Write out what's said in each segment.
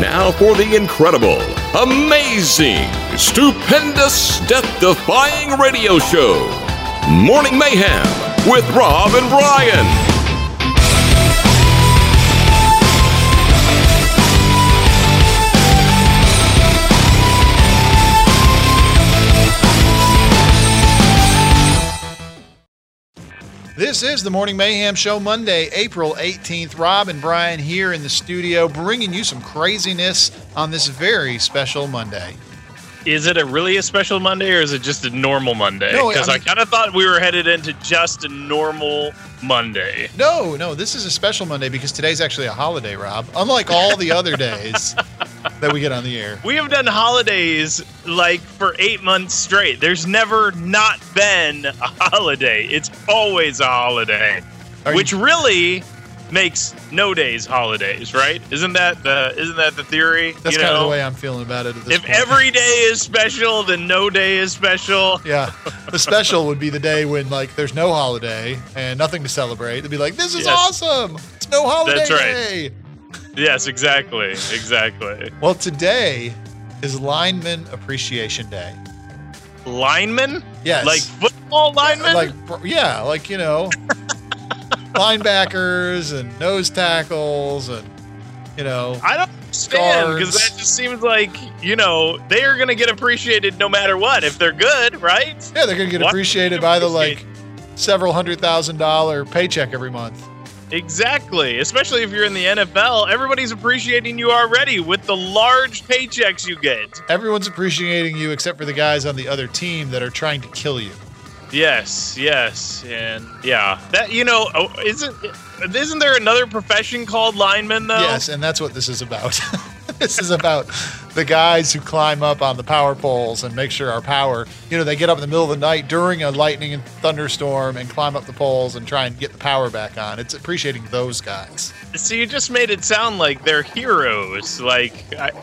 Now for the incredible, amazing, stupendous, death defying radio show Morning Mayhem with Rob and Brian. This is the Morning Mayhem Show, Monday, April 18th. Rob and Brian here in the studio, bringing you some craziness on this very special Monday. Is it a really a special Monday or is it just a normal Monday? Because I I, mean- kind of thought we were headed into just a normal Monday. No, no, this is a special Monday because today's actually a holiday, Rob. Unlike all the other days that we get on the air. We have done holidays like for eight months straight. There's never not been a holiday. It's always a holiday, Are you- which really makes no days holidays, right? Isn't that the isn't that the theory? That's you kind of the way I'm feeling about it If point. every day is special, then no day is special. Yeah. The special would be the day when like there's no holiday and nothing to celebrate. They'd be like, This is Yes. awesome. It's no holiday That's right. day. Yes, exactly, exactly. Well, today is Lineman Appreciation Day. Linemen? Yes. Like football linemen? Like yeah, like you know, linebackers and nose tackles and you know, I don't understand because that just seems like you know they are going to get appreciated no matter what if they're good, right? yeah, they're gonna get Why appreciated by the like several hundred thousand dollar paycheck every month. Exactly. Especially if you're in the NFL, everybody's appreciating you already with the large paychecks you get. Everyone's appreciating you except for the guys on the other team that are trying to kill you. Yes, yes, and yeah, that you know, oh, isn't isn't there another profession called lineman though? Yes, and that's what this is about. this is about the guys who climb up on the power poles and make sure our power, you know, they get up in the middle of the night during a lightning and thunderstorm and climb up the poles and try and get the power back on. It's appreciating those guys. So you just made it sound like they're heroes, like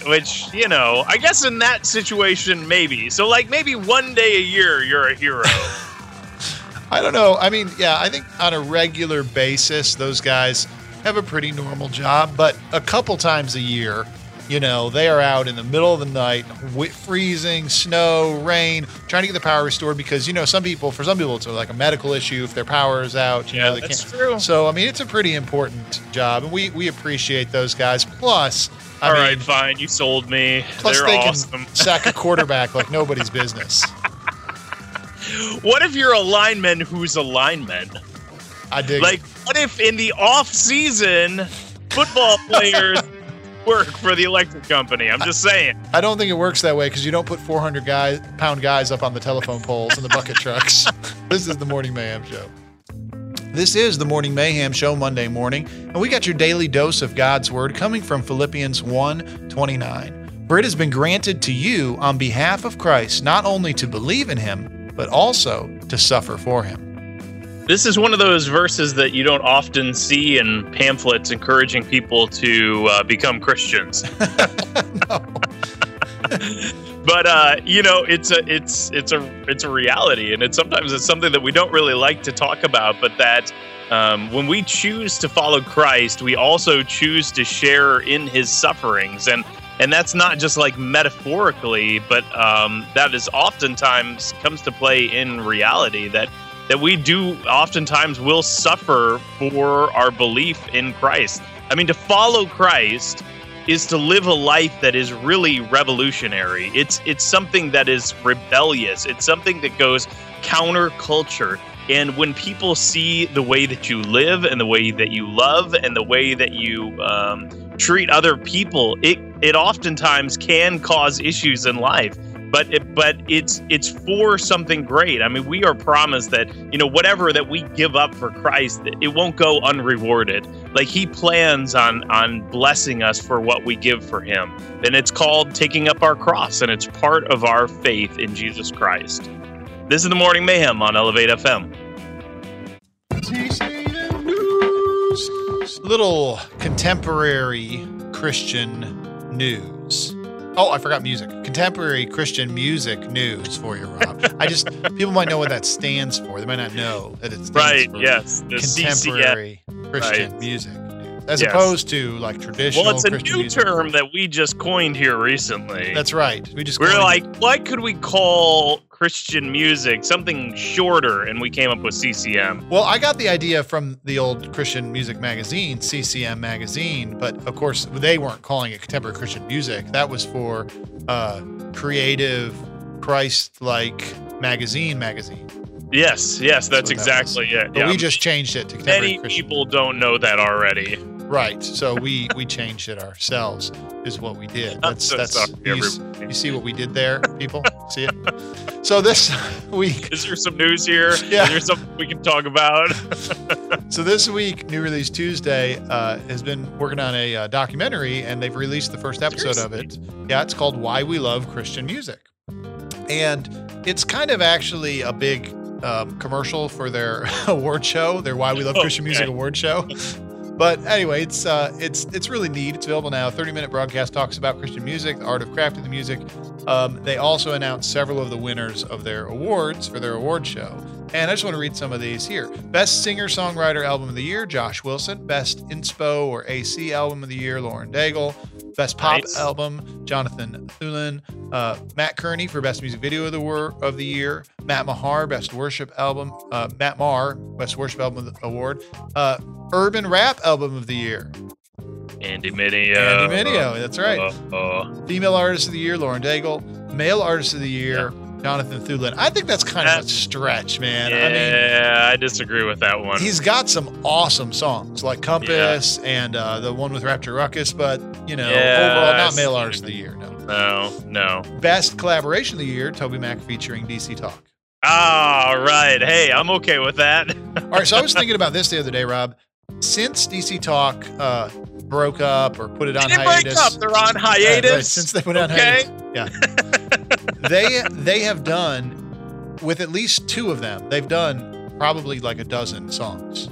which you know, I guess in that situation maybe. So like maybe one day a year you're a hero. I don't know. I mean, yeah, I think on a regular basis, those guys have a pretty normal job, but a couple times a year, you know, they are out in the middle of the night, freezing, snow, rain, trying to get the power restored because, you know, some people, for some people, it's like a medical issue if their power is out. You Yeah, know, they that's can't. true. So, I mean, it's a pretty important job, and we, we appreciate those guys. Plus, I All mean, right, fine, you sold me. plus They're they awesome. can sack a quarterback like nobody's business. What if you're a lineman who's a lineman? I dig. Like, it. what if in the off season, football players work for the electric company? I'm just saying. I don't think it works that way because you don't put 400 guy, pound guys up on the telephone poles and the bucket trucks. This is the Morning Mayhem Show. This is the Morning Mayhem Show Monday morning, and we got your daily dose of God's Word coming from Philippians 1 29. For it has been granted to you on behalf of Christ not only to believe in him, but also to suffer for him. This is one of those verses that you don't often see in pamphlets encouraging people to uh, become Christians. but uh, you know, it's a it's it's a it's a reality, and it's sometimes it's something that we don't really like to talk about. But that um, when we choose to follow Christ, we also choose to share in His sufferings, and and that's not just like metaphorically, but um, that is oftentimes comes to play in reality. That that we do oftentimes will suffer for our belief in Christ. I mean, to follow Christ is to live a life that is really revolutionary. It's it's something that is rebellious. It's something that goes counterculture. And when people see the way that you live and the way that you love and the way that you um, treat other people, it it oftentimes can cause issues in life. But it, but it's it's for something great. I mean, we are promised that you know whatever that we give up for Christ, it won't go unrewarded. Like He plans on on blessing us for what we give for Him, and it's called taking up our cross, and it's part of our faith in Jesus Christ. This is the Morning Mayhem on Elevate FM. Little contemporary Christian news. Oh, I forgot music. Contemporary Christian music news for you, Rob. I just people might know what that stands for. They might not know that it's Right? Yes. The contemporary Christian Right. music news. as Yes. opposed to like traditional. Well, it's a Christian new term that we just coined here recently. That's right. We just We're like, it. what could we call Christian music? Something shorter, and we came up with CCM. Well, I got the idea from the old Christian music magazine, CCM magazine, but of course they weren't calling it contemporary Christian music. That was for uh, creative, Christ-like magazine magazine. Yes, yes, that's what that exactly it. But Yeah. we just changed it to contemporary Many Christian. people don't know that already. Right. So we we changed it ourselves. Is what we did. That's so that's you, you see what we did there, people. see it. So this week, Is there some news here? Yeah. Is there something we can talk about? so this week, New Release Tuesday uh, has been working on a uh, documentary, and they've released the first episode of it. Yeah, it's called "Why We Love Christian Music," and it's kind of actually a big um, commercial for their award show, their "Why We Love Christian Music" award show. But anyway, it's uh, it's it's really neat. It's available now. Thirty minute broadcast talks about Christian music, the art of crafting the music. Um, they also announced several of the winners of their awards for their award show. And I just want to read some of these here. Best singer songwriter album of the year, Josh Wilson. Best inspo or AC album of the year, Lauren Daigle. Best pop Nice. album, Jonathan Thulin. Uh, Mat Kearney for best music video of the wor- of the year. Matt Maher, best worship album. Uh, Matt Maher, best worship album of the award. Uh, urban rap album of the year. Andy Mineo. Andy Mineo, that's right. Female artist of the year, Lauren Daigle. Male artist of the year, Jonathan Thulin. I think that's kind of a stretch, man. I mean, yeah, I disagree with that one. he's got some awesome songs like Compass and uh, the one with Rapture Ruckus, but you know, Yeah, overall, not male artist of the year. No. no, no. Best collaboration of the year, Toby Mac featuring DC Talk. All right. Hey, I'm okay with that. All right, so I was thinking about this the other day, Rob. Since DC Talk uh, broke up or put it on They hiatus, break up. They're on Yeah, right, hiatus. since they went on hiatus. okay. hiatus, they they have done with at least two of them. They've done probably like a dozen songs.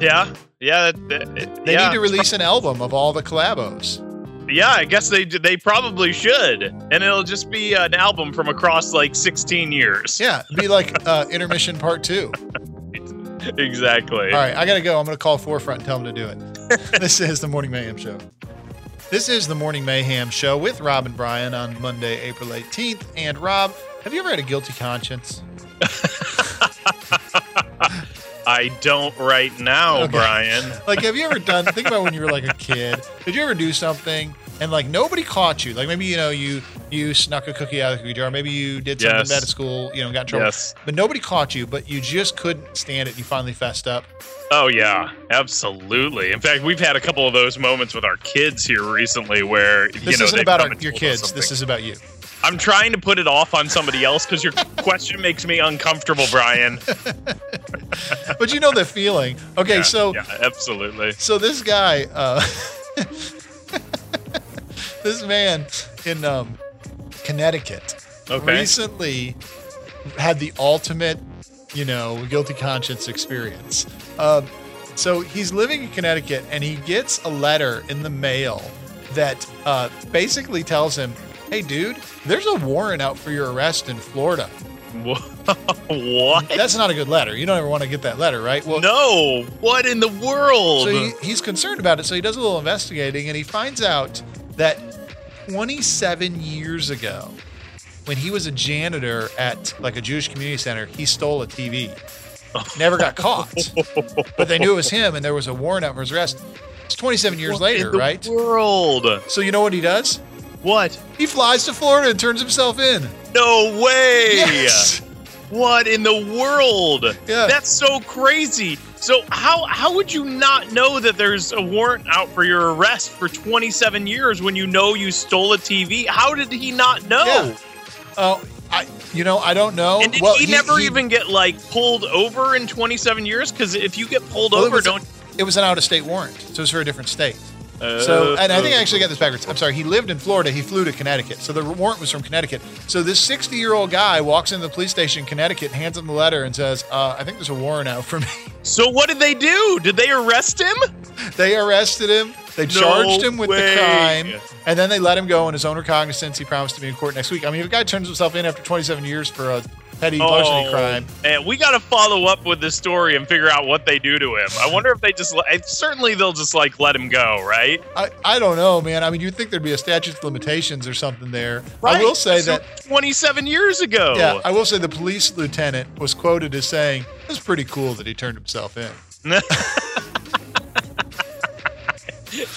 Yeah. Yeah. that- that- They yeah. need to release an album of all the collabos. Yeah, I guess they they probably should, and it'll just be an album from across like 16 years. Yeah, be like uh, intermission part two. exactly. All right, I gotta go. I'm gonna call Forefront and tell them to do it. this is the Morning Mayhem Show. This is the Morning Mayhem Show with Rob and Brian on Monday, April 18th. And Rob, have you ever had a guilty conscience? I don't right now, Okay. Brian. Like, have you ever done? Think about when you were like a kid. Did you ever do something and like nobody caught you? Like maybe you know you you snuck a cookie out of the cookie jar. Maybe you did something Yes. bad at school. You know, got in trouble. Yes. But nobody caught you. But you just couldn't stand it. You finally fessed up. Oh yeah, absolutely. In fact, we've had a couple of those moments with our kids here recently, where This you know isn't about our, your kids. This is about you. I'm trying to put it off on somebody else because your question makes me uncomfortable, Brian. But you know the feeling. Okay, Yeah, so yeah, absolutely. so this guy, uh, this man in um, Connecticut, Okay. recently had the ultimate, you know, guilty conscience experience. Um, so he's living in Connecticut and he gets a letter in the mail that uh, basically tells him, "Hey, dude, there's a warrant out for your arrest in Florida." what? That's not a good letter. You don't ever want to get that letter, right? Well, no. What in the world? So he, he's concerned about it. So he does a little investigating and he finds out that 27 years ago, when he was a janitor at like a Jewish community center, he stole a TV. Never got caught, but they knew it was him and there was a warrant out for his arrest. It's 27 years What later, in the right? World. So you know what he does? What? He flies to Florida and turns himself in. No way. Yes. What in the world? Yeah. That's so crazy. So how how would you not know that there's a warrant out for your arrest for 27 years when you know you stole a TV? How did he not know? Yeah. Oh, I, you know, I don't know. And did well, he, never even get like pulled over in 27 years? Because if you get pulled Well, over, don't. It was an out-of-state warrant, so it was for a different state. Uh, So, and I think I actually got this backwards. I'm sorry. He lived in Florida. He flew to Connecticut. So the warrant was from Connecticut. So this 60 year old guy walks into the police station in Connecticut, hands him the letter, and says, uh, "I think there's a warrant out for me." So what did they do? Did they arrest him? they arrested him. They No charged him with the crime, and then they let him go on his own recognizance. He promised to be in court next week. I mean, if a guy turns himself in after 27 years for a petty larceny Oh, crime. And we got to follow up with this story and figure out what they do to him. I wonder if they just certainly they'll just like let him go, right? I, I don't know, man. I mean, you'd think there'd be a statute of limitations or something there. Right. I will say So that 27 years ago. Yeah, I will say the police lieutenant was quoted as saying, "It's pretty cool that he turned himself in."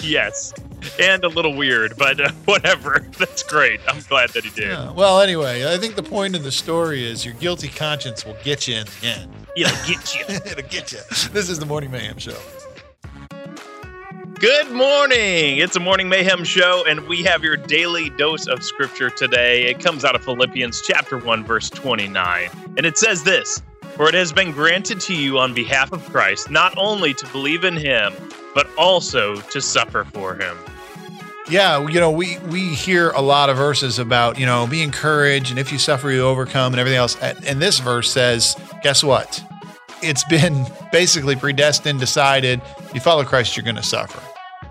yes. And a little weird, but uh, whatever. That's great. I'm glad that he did. Yeah. Well, anyway, I think the point of the story is your guilty conscience will get you in the end. It'll get you. It'll get you. This is the Morning Mayhem Show. Good morning. It's a Morning Mayhem show, and we have your daily dose of scripture today. It comes out of Philippians chapter 1, verse 29. And it says this For it has been granted to you on behalf of Christ not only to believe in him, but also to suffer for him. Yeah, you know, we we hear a lot of verses about you know be encouraged, and if you suffer, you overcome, and everything else. And this verse says, guess what? It's been basically predestined, decided. You follow Christ, you're going to suffer.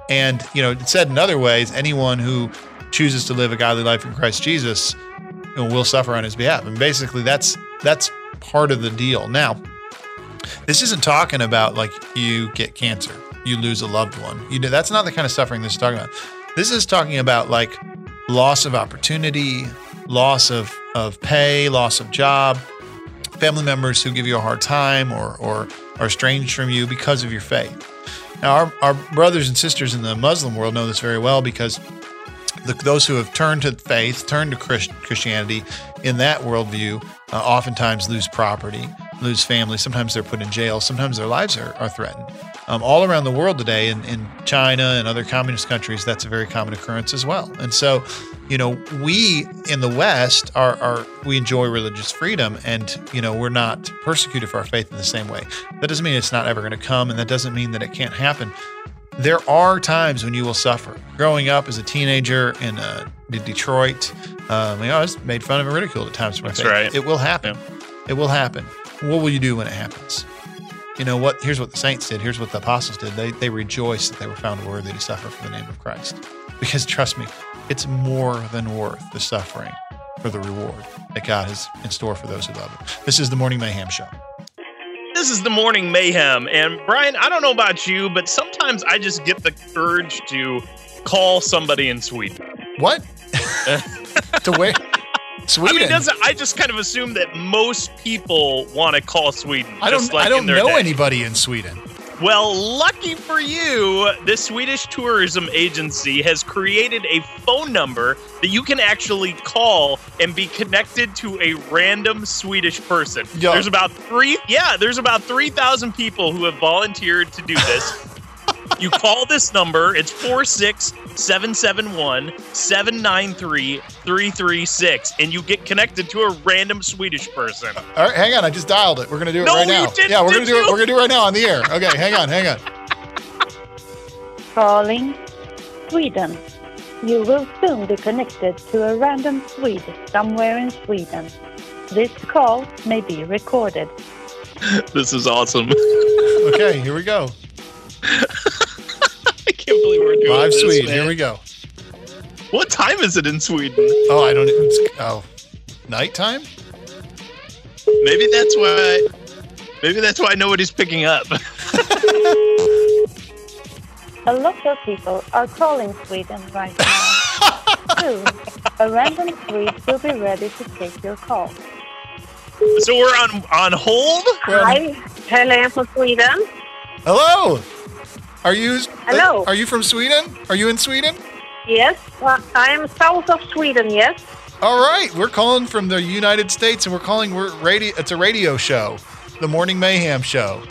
And you know, it said in other ways, anyone who chooses to live a godly life in Christ Jesus you know, will suffer on His behalf. And basically, that's that's part of the deal. Now, this isn't talking about like you get cancer, you lose a loved one. You know, that's not the kind of suffering this is talking about. This is talking about like loss of opportunity, loss of of pay, loss of job, family members who give you a hard time or or are estranged from you because of your faith. Now, our, our brothers and sisters in the Muslim world know this very well because the, those who have turned to faith, turned to Christ, Christianity in that worldview, uh, oftentimes lose property, lose family. Sometimes they're put in jail. Sometimes their lives are, are threatened. Um, all around the world today, in, in China and other communist countries, that's a very common occurrence as well. And so, you know, we in the West are, are we enjoy religious freedom, and you know, we're not persecuted for our faith in the same way. That doesn't mean it's not ever going to come, and that doesn't mean that it can't happen there are times when you will suffer. Growing up as a teenager in, uh, in Detroit, um, you know, I was made fun of and ridiculed at times for my That's faith. right. It will happen. It will happen. What will you do when it happens? You know what? Here's what the saints did. Here's what the apostles did. They they rejoiced that they were found worthy to suffer for the name of Christ. Because trust me, it's more than worth the suffering for the reward that God has in store for those who love Him. This is the Morning Mayhem Show. This is the Morning Mayhem. And Brian, I don't know about you, but sometimes I just get the urge to call somebody in Sweden. What? to where? Sweden. I mean, doesn't I just kind of assume that most people want to call Sweden? I don't. like I don't know day. anybody in Sweden. Well, lucky for you, the Swedish tourism agency has created a phone number that you can actually call and be connected to a random Swedish person. Yeah. There's about three, yeah, there's about 3,000 people who have volunteered to do this. you call this number, it's 46771 793 336, and you get connected to a random Swedish person. All right, hang on. I just dialed it. We're gonna do it No, right you now. didn't, yeah, we're gonna do it. We're gonna do it right now on the air. Okay, hang on, hang on. Calling Sweden. You will soon be connected to a random Swede somewhere in Sweden. This call may be recorded. This is awesome. Okay, here we go. I can't believe we're doing Live this, Swede. man. Here we go. What time is it in Sweden? Oh, I don't. It's, oh, nighttime. Maybe that's why. Maybe that's why nobody's picking up. A lot of people are calling Sweden right now. Soon, a random Swede will be ready to take your call. so we're on on hold. Hi, Helene from Sweden. Hello. Are you? Hello. Are you from Sweden? Are you in Sweden? Yes, uh, I am south of Sweden, yes. All right, we're calling from the United States, and we're calling. We're radio. It's a radio show, the Morning Mayhem Show.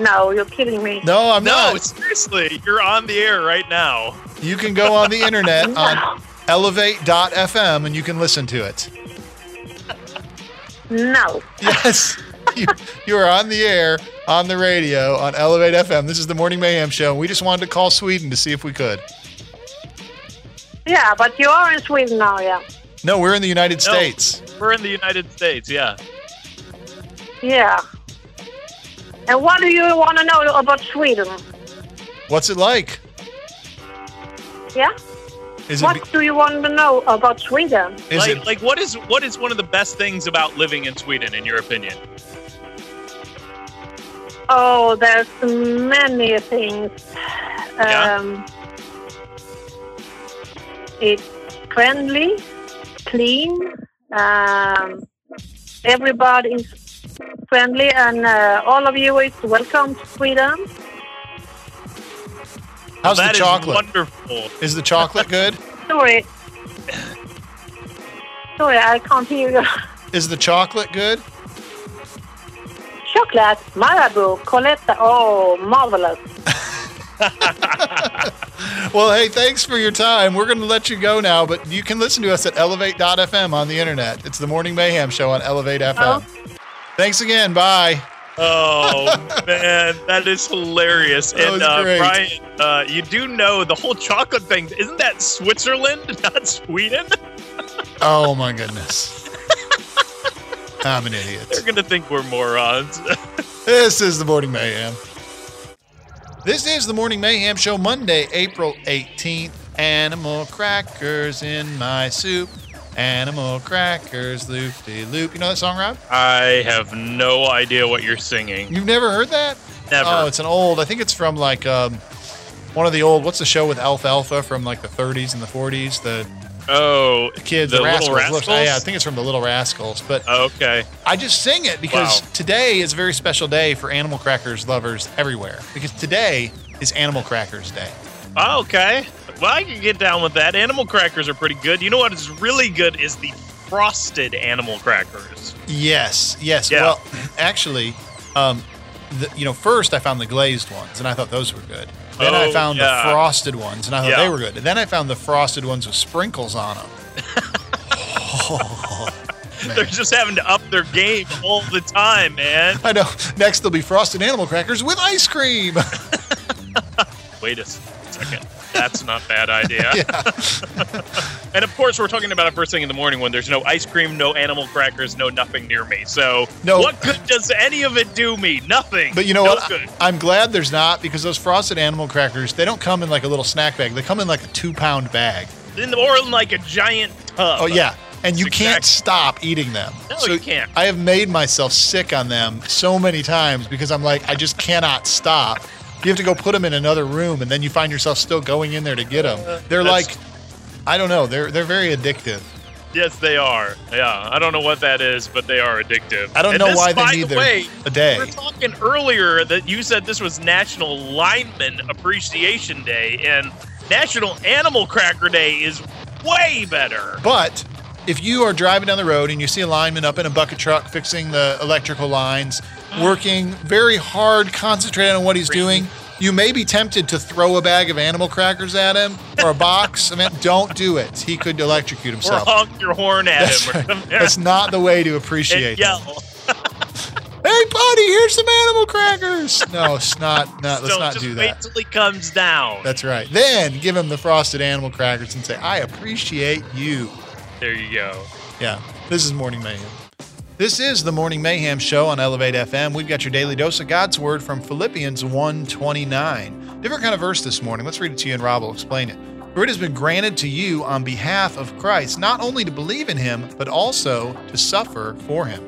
No, you're kidding me. No, I'm No, not. seriously, you're on the air right now. You can go on the internet No. on elevate.fm and you can listen to it. No. Yes. You, you are on the air, on the radio, on Elevate FM. This is the Morning Mayhem Show. and We just wanted to call Sweden to see if we could. Yeah, but you are in Sweden now, yeah. No, we're in the United No. States. We're in the United States. Yeah. Yeah. And what do you want to know about Sweden? What's it like? Yeah? Is it? What do you want to know about Sweden? Is like, it? like what is what is one of the best things about living in Sweden, in your opinion? Oh, there's many things. Yeah. Um, it's friendly, clean. Um, everybody is friendly, and uh, all of you is welcome to Sweden. How's That the is chocolate? wonderful. Is the chocolate good? Sorry. Sorry, I can't hear you. Is the chocolate good? Chocolate, Marabou, Cloetta. Oh, marvelous. Well, hey, thanks for your time. We're going to let you go now, but you can listen to us at elevate.fm on the internet. It's the Morning Mayhem Show on Elevate FM. Oh. Thanks again. Bye. Oh man, that is hilarious. That and was uh, great. Brian, uh, you do know the whole chocolate thing. Isn't that Switzerland, not Sweden? Oh, my goodness. I'm an idiot. They're gonna think we're morons. This is the Morning Mayhem. This is the Morning Mayhem Show, Monday, April 18th. Animal crackers in my soup. Animal crackers, loop de loop. You know that song, Rob? I have no idea what you're singing. You've never heard that? Never. Oh, it's an old. I think it's from like um, one of the old. What's the show with Alfalfa from like the 30s and the 40s? The oh, kids, The the, Little Rascals. Look, yeah, I think it's from the Little Rascals. But okay. I just sing it because Wow. today is a very special day for animal crackers lovers everywhere. Because today is Animal Crackers Day. Oh, okay. Well, I can get down with that. Animal crackers are pretty good. You know what is really good is the frosted animal crackers. Yes, yes. Yeah. Well, actually, um, the, you know, first I found the glazed ones, and I thought those were good. Then I Oh, found yeah. the frosted ones, and I thought Yeah. they were good. And then I found the frosted ones with sprinkles on them. oh. They're just having to up their game all the time, man. I know. Next, there'll be frosted animal crackers with ice cream. Wait a second. That's not a bad idea. And of course, we're talking about it first thing in the morning when there's no ice cream, no animal crackers, no nothing near me. So, No. what good does any of it do me? Nothing. But you know no what? Good. I'm glad there's not because those frosted animal crackers, they don't come in like a little snack bag. They come in like a two pound bag. In- Or in like a giant tub. Oh, yeah. And you That's can't stop eating them. No, you can't. I have made myself sick on them so many times because I'm like, I just cannot stop. You have to go put them in another room, and then you find yourself still going in there to get them. Uh, they're That's- like, I don't know. They're they're very addictive. Yes, they are. Yeah, I don't know what that is, but they are addictive. I don't And know this, why they by need the way, a day. We were talking earlier that you said this was National Lineman Appreciation Day, and National Animal Cracker Day is way better. But if you are driving down the road and you see a lineman up in a bucket truck fixing the electrical lines, working very hard, concentrating on what he's doing, you may be tempted to throw a bag of animal crackers at him or a box. I mean, don't do it. He could electrocute himself. Or honk your horn at That's, him right. That's not the way to appreciate and yell. Hey, buddy, here's some animal crackers. No, it's not. No, let's not do wait that. till he comes down. That's right. Then give him the frosted animal crackers and say, "I appreciate you." There you go. Yeah, this is Morning Mayhem. This is the Morning Mayhem show on Elevate FM. We've got your daily dose of God's Word from Philippians 1:29. Different kind of verse this morning. Let's read it to you and Rob will explain it. For it has been granted to you on behalf of Christ, not only to believe in him, but also to suffer for him.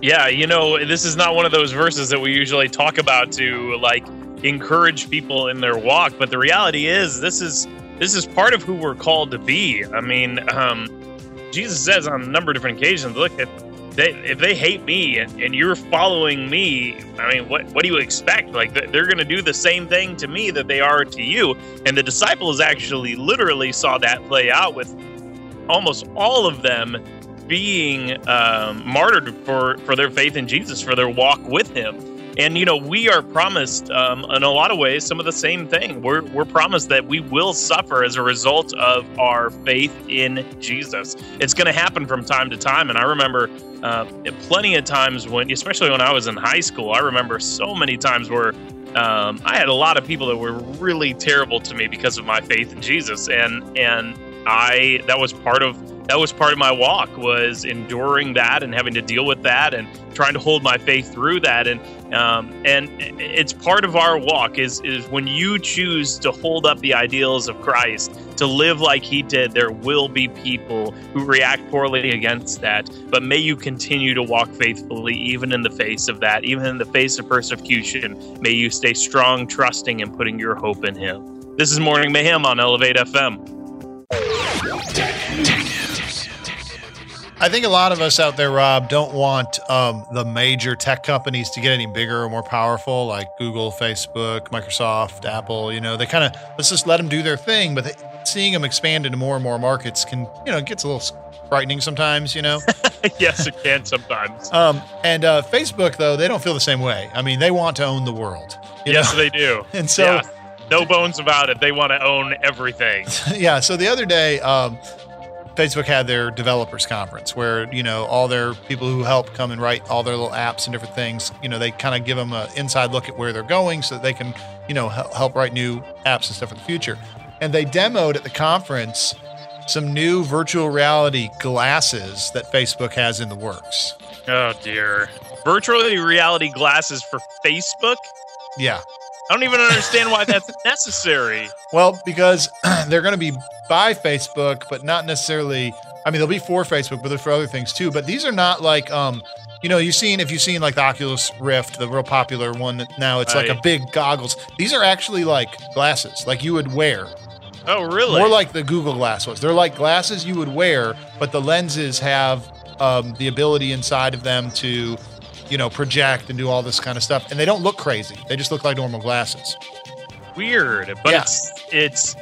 Yeah, you know, this is not one of those verses that we usually talk about to like encourage people in their walk, but the reality is this is this is part of who we're called to be. I mean, um, Jesus says on a number of different occasions, look, if they if they hate me and, and you're following me, I mean, what what do you expect? Like they're going to do the same thing to me that they are to you. And the disciples actually literally saw that play out with almost all of them being um, martyred for for their faith in Jesus, for their walk with Him. And you know, we are promised um, in a lot of ways some of the same thing. We're we're promised that we will suffer as a result of our faith in Jesus. It's going to happen from time to time, and I remember uh, plenty of times when, especially when I was in high school, I remember so many times where um, I had a lot of people that were really terrible to me because of my faith in Jesus, and and I that was part of that was part of my walk was enduring that and having to deal with that and trying to hold my faith through that. And um, and it's part of our walk is is when you choose to hold up the ideals of Christ to live like he did there will be people who react poorly against that. But may you continue to walk faithfully even in the face of that even in the face of persecution. May you stay strong trusting and putting your hope in him. This is morning mayhem on elevate fm I think a lot of us out there, Rob, don't want um, the major tech companies to get any bigger or more powerful, like Google, Facebook, Microsoft, Apple. You know, they kind of let's just let them do their thing. But they, seeing them expand into more and more markets can, you know, it gets a little frightening sometimes. You know. yes, it can sometimes. Um, and uh, Facebook, though, they don't feel the same way. I mean, they want to own the world. yes, know? they do. And so. Yeah. No bones about it. They want to own everything. yeah. So the other day, um, Facebook had their developers conference where, you know, all their people who help come and write all their little apps and different things, you know, they kind of give them an inside look at where they're going so that they can, you know, help write new apps and stuff for the future. And they demoed at the conference some new virtual reality glasses that Facebook has in the works. Oh, dear. Virtual reality glasses for Facebook? Yeah. I don't even understand why that's necessary. Well, because they're going to be by Facebook, but not necessarily. I mean, they'll be for Facebook, but they're for other things too. But these are not like, um, you know, you've seen if you've seen like the Oculus Rift, the real popular one now, it's right. like a big goggles. These are actually like glasses, like you would wear. Oh, really? More like the Google Glass was. They're like glasses you would wear, but the lenses have um, the ability inside of them to you know, project and do all this kind of stuff. And they don't look crazy. They just look like normal glasses. Weird, but yeah. it's it's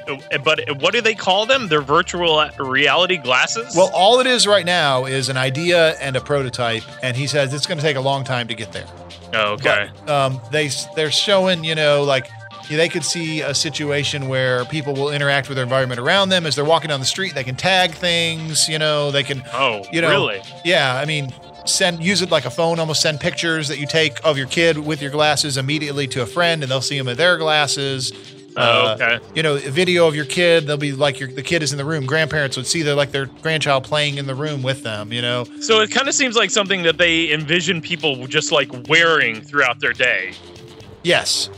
but what do they call them? They're virtual reality glasses. Well, all it is right now is an idea and a prototype, and he says it's going to take a long time to get there. Oh, okay. But, um, they they're showing, you know, like they could see a situation where people will interact with their environment around them as they're walking down the street. They can tag things, you know. They can. Oh, you know, really? Yeah, I mean, send use it like a phone almost send pictures that you take of your kid with your glasses immediately to a friend and they'll see them with their glasses Oh, uh, okay. You know, a video of your kid. They'll be like your the kid is in the room. Grandparents would see their like their grandchild playing in the room with them. You know. So it kind of seems like something that they envision people just like wearing throughout their day. Yes.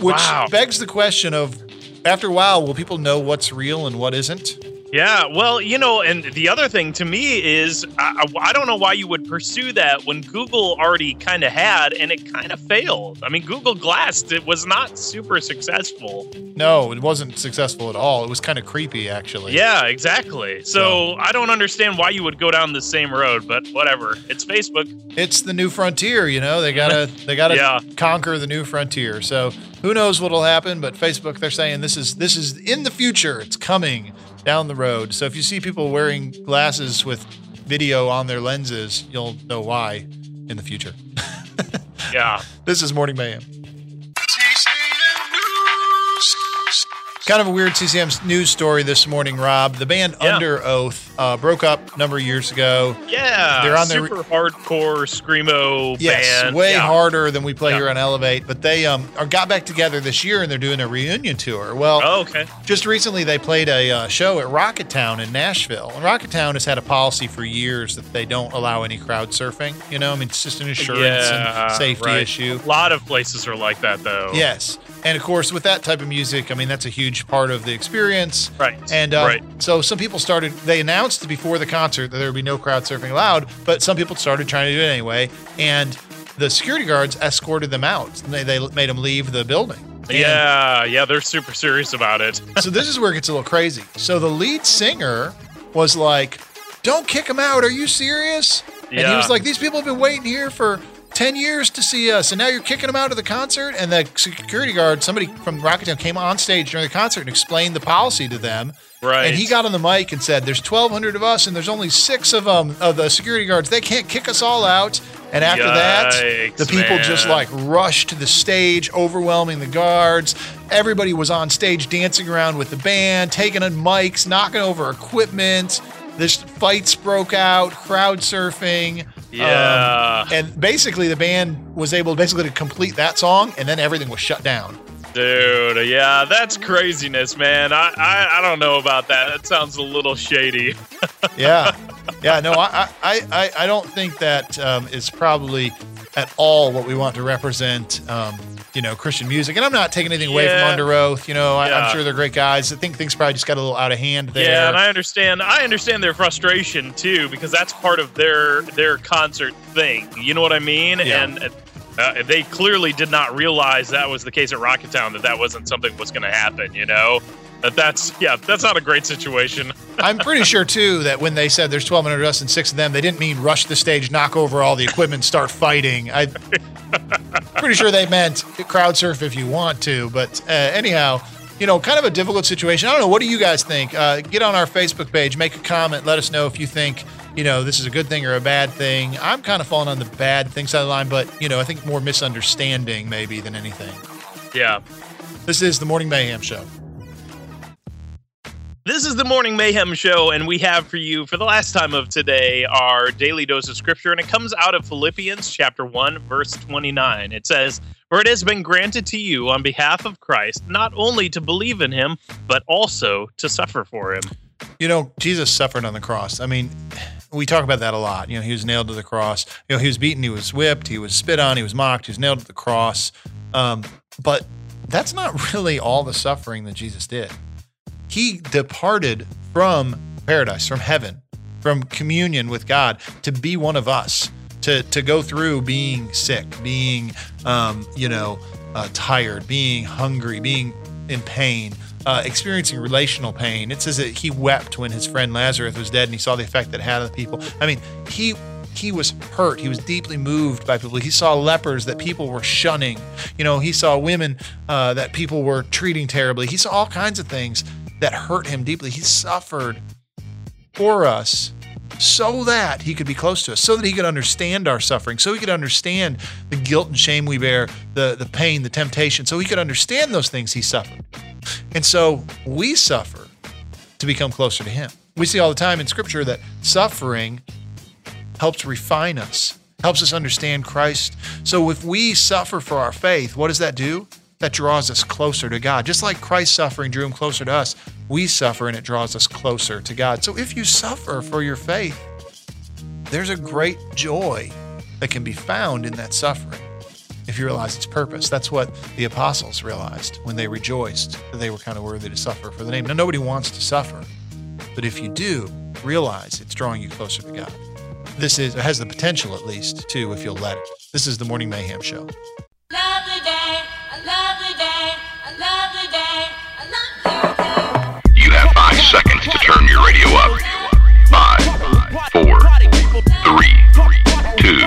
Which wow. begs the question of, after a while, will people know what's real and what isn't? Yeah, well, you know, and the other thing to me is I, I don't know why you would pursue that when Google already kind of had and it kind of failed. I mean, Google Glass it was not super successful. No, it wasn't successful at all. It was kind of creepy, actually. Yeah, exactly. So, so I don't understand why you would go down the same road, but whatever. It's Facebook. It's the new frontier. You know, they gotta they gotta yeah. conquer the new frontier. So who knows what'll happen? But Facebook, they're saying this is this is in the future. It's coming down the road. So if you see people wearing glasses with video on their lenses, you'll know why in the future. yeah. This is Morning Mayhem. Kind of a weird CCM news story this morning, Rob. The band yeah. Underoath uh, broke up a number of years ago. Yeah, they're on their super hardcore screamo yes, band. way yeah. harder than we play yeah. here on Elevate. But they um are, got back together this year and they're doing a reunion tour. Well, oh, okay. Just recently, they played a uh, show at Rocketown in Nashville. And Rocketown has had a policy for years that they don't allow any crowd surfing. You know, I mean, it's just an insurance and safety right. issue. A lot of places are like that, though. Yes. And of course, with that type of music, I mean, that's a huge part of the experience. Right. And um, right. so some people started, they announced before the concert that there would be no crowd surfing allowed, but some people started trying to do it anyway. And the security guards escorted them out. They, they made them leave the building. And yeah, yeah, they're super serious about it. so this is where it gets a little crazy. So the lead singer was like, "Don't kick him out. Are you serious?" Yeah. And he was like, "These people have been waiting here for 10 years to see us, and now you're kicking them out of the concert. And the security guard, somebody from Rocketown, came on stage during the concert and explained the policy to them. Right. And he got on the mic and said, There's 1,200 of us, and there's only six of them, of the security guards. They can't kick us all out. And after Yikes, that, the people man. just like rushed to the stage, overwhelming the guards. Everybody was on stage dancing around with the band, taking on mics, knocking over equipment. This fights broke out, crowd surfing. Yeah. Um, and basically, the band was able basically to complete that song, and then everything was shut down. Dude, yeah, that's craziness, man. I, I, I don't know about that. That sounds a little shady. yeah, yeah. No, I, I, I, I don't think that um, is probably at all what we want to represent. Um, you know, Christian music, and I'm not taking anything away from Yeah. Underoath. You know, I, Yeah. I'm sure they're great guys. I think things probably just got a little out of hand there. Yeah, and I understand. I understand their frustration too because that's part of their their concert thing. You know what I mean? Yeah. And uh, they clearly did not realize that was the case at Rocketown. That that wasn't something was going to happen. You know, that that's yeah, that's not a great situation. I'm pretty sure too that when they said there's 1,200 of us and six of them, they didn't mean rush the stage, knock over all the equipment, start fighting. I pretty sure they meant crowd surf if you want to. But uh, anyhow, you know, kind of a difficult situation. I don't know. What do you guys think? Uh, get on our Facebook page, make a comment, let us know if you think you know this is a good thing or a bad thing. I'm kind of falling on the bad thing side of the line, but you know, I think more misunderstanding maybe than anything. Yeah. This is the Morning Mayhem Show. This is the Morning Mayhem Show, and we have for you, for the last time of today, our daily dose of scripture, and it comes out of Philippians chapter 1, verse 29. It says, For it has been granted to you on behalf of Christ not only to believe in him, but also to suffer for him. You know, Jesus suffered on the cross. I mean, we talk about that a lot. You know, he was nailed to the cross. You know, he was beaten, he was whipped, he was spit on, he was mocked, he was nailed to the cross. Um, but that's not really all the suffering that Jesus did. He departed from paradise, from heaven, from communion with God to be one of us, to to go through being sick, being, um, you know, uh, tired, being hungry, being in pain, uh, experiencing relational pain. It says that he wept when his friend Lazarus was dead, and he saw the effect that had on the people. I mean, he he was hurt. He was deeply moved by people. He saw lepers that people were shunning. You know, he saw women uh, that people were treating terribly. He saw all kinds of things that hurt him deeply. He suffered for us so that he could be close to us, so that he could understand our suffering, so he could understand the guilt and shame we bear, the, the pain, the temptation, so he could understand those things he suffered. And so we suffer to become closer to him. We see all the time in scripture that suffering helps refine us, helps us understand Christ. So if we suffer for our faith, what does that do? That draws us closer to God. Just like Christ's suffering drew him closer to us, we suffer and it draws us closer to God. So if you suffer for your faith, there's a great joy that can be found in that suffering if you realize its purpose. That's what the apostles realized when they rejoiced that they were kind of worthy to suffer for the name. Now, nobody wants to suffer, but if you do, realize it's drawing you closer to God. This is has the potential, at least, to if you'll let it. This is the Morning Mayhem Show. Seconds to turn your radio up. Five, four, three, two,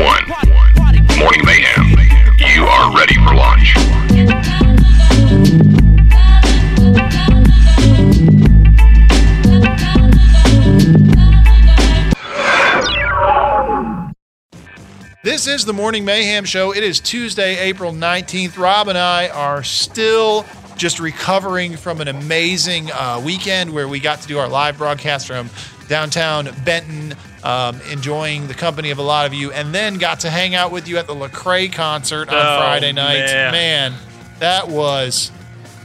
one. Morning Mayhem. You are ready for launch. This is the Morning Mayhem Show. It is Tuesday, April 19th. Rob and I are still just recovering from an amazing uh, weekend where we got to do our live broadcast from downtown Benton, um, enjoying the company of a lot of you, and then got to hang out with you at the Lecrae concert on Oh, Friday night. man. man, that was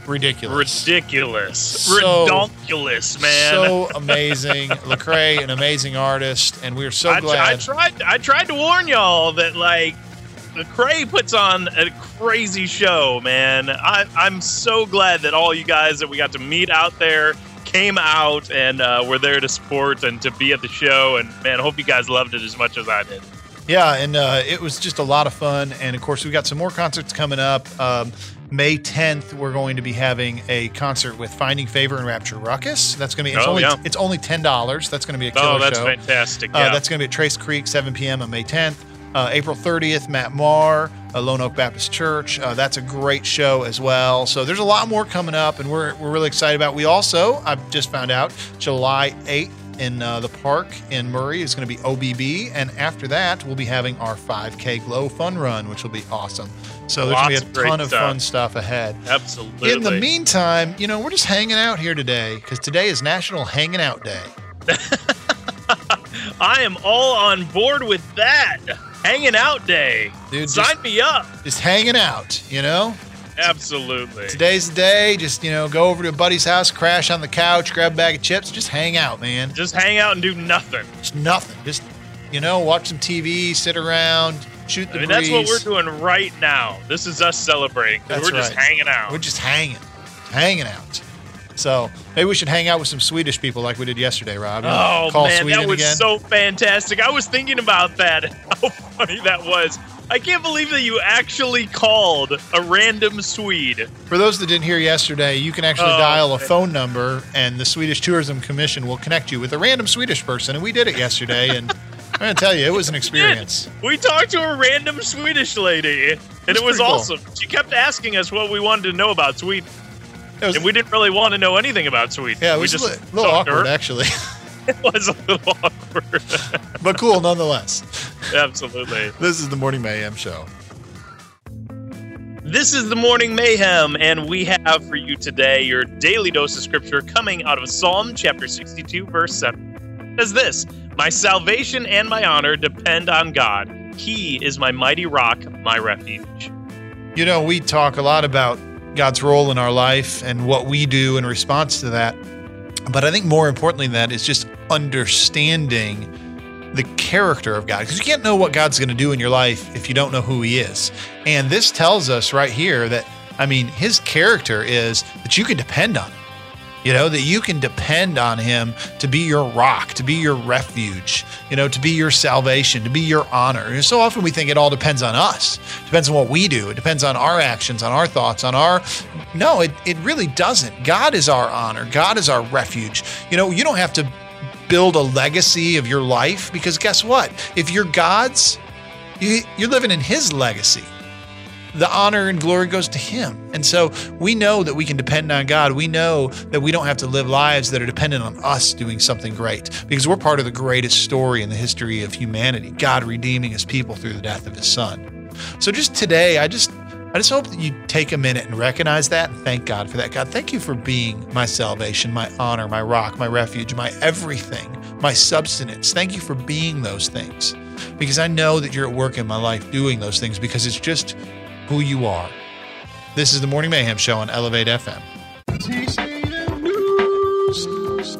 ridiculous. Ridiculous. So- Redonkulous, man. So amazing. Lecrae, an amazing artist, and we're so I, I glad. tried. I tried to warn y'all that like Cray puts on a crazy show, man. I, I'm so glad that all you guys that we got to meet out there came out and uh, were there to support and to be at the show. And man, I hope you guys loved it as much as I did. Yeah, and uh, it was just a lot of fun. And of course, we got some more concerts coming up. Um, May 10th, we're going to be having a concert with Finding Favor and Rapture Ruckus. That's going to be it's Oh, only yeah. it's only ten dollars. That's going to be a killer Oh, that's show. fantastic. Uh, that's going to be at Trace Creek, 7 p.m. on May 10th. Uh, April 30th, Matt Maher, uh, Lone Oak Baptist Church. Uh, that's a great show as well. So there's a lot more coming up, and we're, we're really excited about. We also, I've just found out, July 8th in uh, the park in Murray is going to be OBB, and after that, we'll be having our 5K Glow Fun Run, which will be awesome. So there's going to be a ton of stuff. fun stuff ahead. Absolutely. In the meantime, you know, we're just hanging out here today because today is National Hanging Out Day. I am all on board with that. Hanging out day. Dude, Sign just- me up. Just hanging out, you know? Absolutely. Today's the day. Just you know, go over to a buddy's house, crash on the couch, grab a bag of chips, just hang out, man. Just hang out and do nothing. Just nothing. Just you know, watch some TV, sit around, shoot the I mean, breeze. that's what we're doing right now. This is us celebrating. 'cause That's we're just hanging out. We're just hanging, hanging out. So maybe we should hang out with some Swedish people like we did yesterday, Rob. You wanna Oh call man, Sweden that was again? so fantastic. I was thinking about that. How funny that was. I can't believe that you actually called a random Swede. For those that didn't hear yesterday, you can actually Oh, dial a phone number, and the Swedish Tourism Commission will connect you with a random Swedish person. And we did it yesterday, and I'm going to tell you, it was an experience. We talked to a random Swedish lady, and it was pretty cool. awesome. She kept asking us what we wanted to know about Sweden, It was, and we didn't really want to know anything about Sweden. yeah, it we was a just li- little to awkward, actually, It was a little awkward. but cool nonetheless. Absolutely. This is the Morning Mayhem Show. This is the Morning Mayhem, and we have for you today your daily dose of scripture coming out of Psalm chapter 62, verse 7. It says this My salvation and my honor depend on God. He is my mighty rock, my refuge. You know, we talk a lot about God's role in our life and what we do in response to that. But I think more importantly than that is just understanding the character of God. Because you can't know what God's going to do in your life if you don't know who He is. And this tells us right here that, I mean, His character is that you can depend on Him. You know, that you can depend on Him to be your rock, to be your refuge, you know, to be your salvation, to be your honor. And so often we think it all depends on us, depends on what we do, it depends on our actions, on our thoughts, on our. No, it, it really doesn't. God is our honor, God is our refuge. You know, you don't have to build a legacy of your life because guess what? If you're God's, you, you're living in His legacy the honor and glory goes to him. And so we know that we can depend on God. We know that we don't have to live lives that are dependent on us doing something great because we're part of the greatest story in the history of humanity, God redeeming his people through the death of his son. So just today, I just I just hope that you take a minute and recognize that and thank God for that. God, thank you for being my salvation, my honor, my rock, my refuge, my everything, my substance. Thank you for being those things because I know that you're at work in my life doing those things because it's just who you are. This is the Morning Mayhem Show on Elevate FM.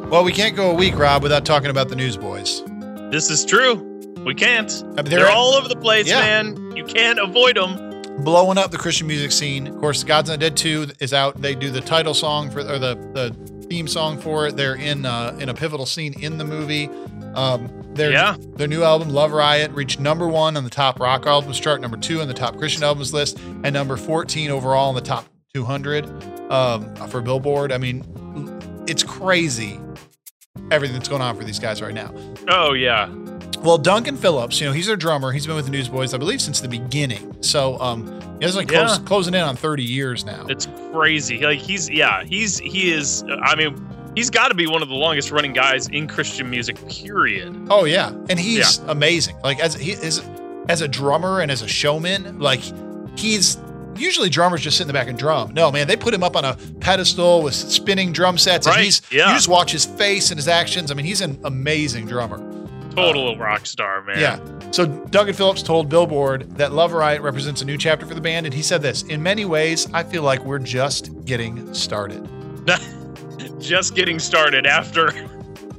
Well, we can't go a week, Rob, without talking about the Newsboys. This is true. We can't. I mean, they're, all over the place, Yeah. man. You can't avoid them. blowing up the Christian music scene. Of course, God's and the Dead 2 is out. They do the title song for or the, the theme song for it. They're in uh, in a pivotal scene in the movie. Um, their Yeah. their new album Love Riot reached number one on the top rock albums chart, number two on the top Christian albums list, and number 14 overall in the top 200 um, for Billboard. I mean, it's crazy everything that's going on for these guys right now. Oh yeah. Well, Duncan Phillips, you know, he's their drummer. He's been with the Newsboys, I believe, since the beginning. So, um, he's like close, Yeah. closing in on 30 years now. It's crazy. Like he's yeah, he's he is I mean, he's got to be one of the longest running guys in Christian music period. Oh yeah, and he's amazing. Like as he is as a drummer and as a showman, like he's usually drummers just sit in the back and drum. No, man, they put him up on a pedestal with spinning drum sets, and Right, he's yeah. you just watch his face and his actions. I mean, he's an amazing drummer. Total um, rock star, man. Yeah. So Duncan Phillips told Billboard that Love Riot represents a new chapter for the band, and he said this: "In many ways, I feel like we're just getting started." Just getting started after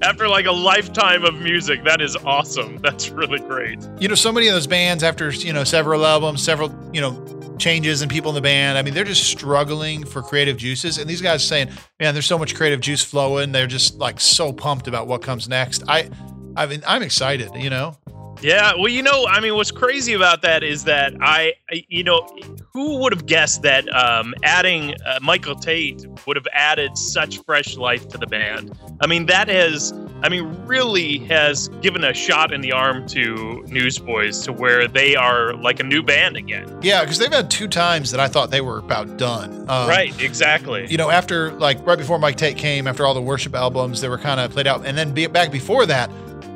after like a lifetime of music. That is awesome. That's really great. you know, so many of those bands after, you know, several albums, several, you know, changes and people in the band, I mean, they're just struggling for creative juices. And these guys are saying, man, there's so much creative juice flowing. They're just like so pumped about what comes next. I, I mean, I'm excited, you know? Yeah, well, you know, I mean, what's crazy about that is that I, I- you know, who would have guessed that um, adding uh, Michael Tate would have added such fresh life to the band? I mean, that has, I mean, really has given a shot in the arm to Newsboys to where they are like a new band again. Yeah, because they've had two times that I thought they were about done. Um, right, exactly. You know, after like right before Mike Tate came, after all the worship albums, they were kind of played out, and then be, back before that,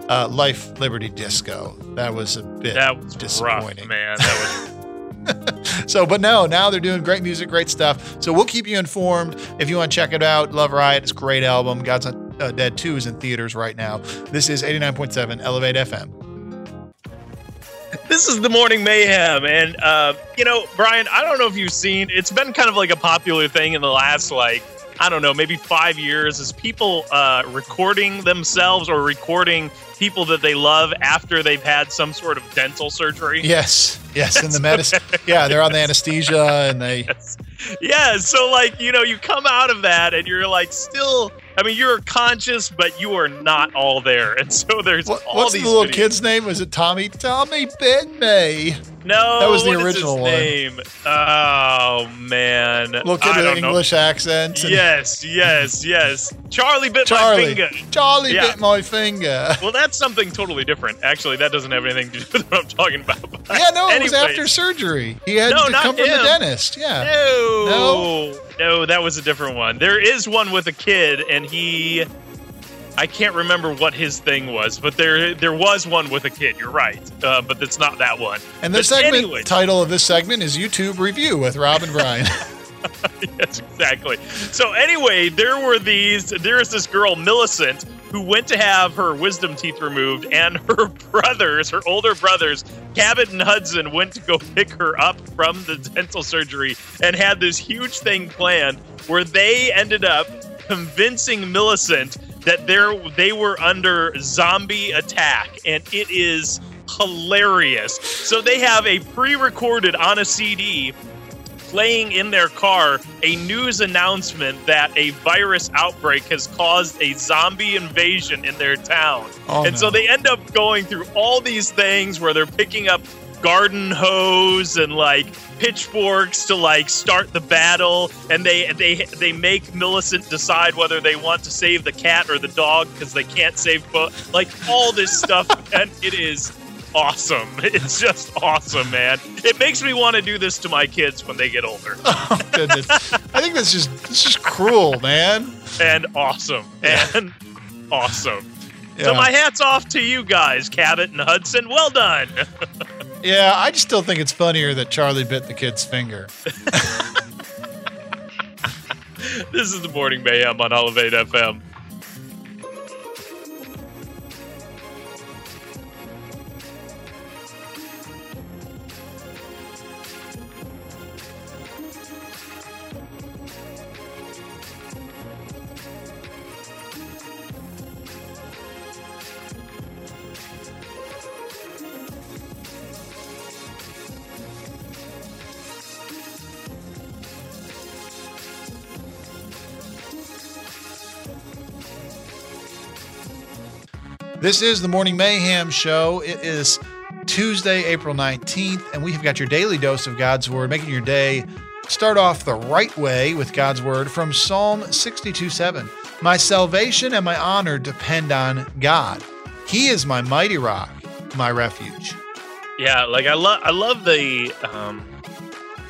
uh, Life, Liberty, Disco. That was a bit that was rough, disappointing. man. That was So, but no, now they're doing great music, great stuff. So we'll keep you informed if you want to check it out. Love Riot, it's a great album. God's Not uh, Dead 2 is in theaters right now. This is 89.7 Elevate FM. This is the morning mayhem, and uh, you know, Brian. I don't know if you've seen. It's been kind of like a popular thing in the last like I don't know, maybe five years, is people uh, recording themselves or recording people that they love after they've had some sort of dental surgery. Yes, yes, in the medicine. Yeah, they're on the anesthesia and they. Yes. Yeah, so like you know, you come out of that and you're like still. I mean, you're conscious, but you are not all there, and so there's What, all what's the these little videos. kid's name? Was it Tommy? Tommy bit me. No, That was the original one. Name? Oh man, Little kid I with know. English accent. Yes, yes, yes. Charlie bit my finger. Charlie Yeah. bit my finger. Well, that's something totally different. Actually, that doesn't have anything to do with what I'm talking about. Yeah, no, it was after surgery. He had No, to come from the dentist. Yeah. No, no, that was a different one. There is one with a kid, and he. I can't remember what his thing was, but there there was one with a kid. You're right, uh, but it's not that one. And the segment title of this segment is YouTube Review with Rob and Brian. yes, exactly. So anyway, there were these. There is this girl, Millicent, who went to have her wisdom teeth removed, and her brothers, her older brothers, Cabot and Hudson, went to go pick her up from the dental surgery and had this huge thing planned where they ended up convincing Millicent that they're they were under zombie attack, and it is hilarious. So they have a pre-recorded on a CD playing in their car a news announcement that a virus outbreak has caused a zombie invasion in their town. Oh, and so they end up going through all these things where they're picking up garden hose and like pitchforks to like start the battle. And they they they make Millicent decide whether they want to save the cat or the dog because they can't save both like all this stuff. And it is awesome. It's just awesome man. It makes me want to do this to my kids when they get older. Oh goodness. I think that's just it's just cruel, man. and awesome. And awesome. Yeah. so my hats off to you guys cabot and hudson. Well done. Yeah, I just still think it's funnier that Charlie bit the kid's finger. this is the morning mayhem on elevate fm This is the Morning Mayhem Show. It is Tuesday, April 19th, and we've got your daily dose of God's Word, making your day start off the right way with God's Word from Psalm 62 7. My salvation and my honor depend on God. He is my mighty rock, my refuge. Yeah, like I love I love the um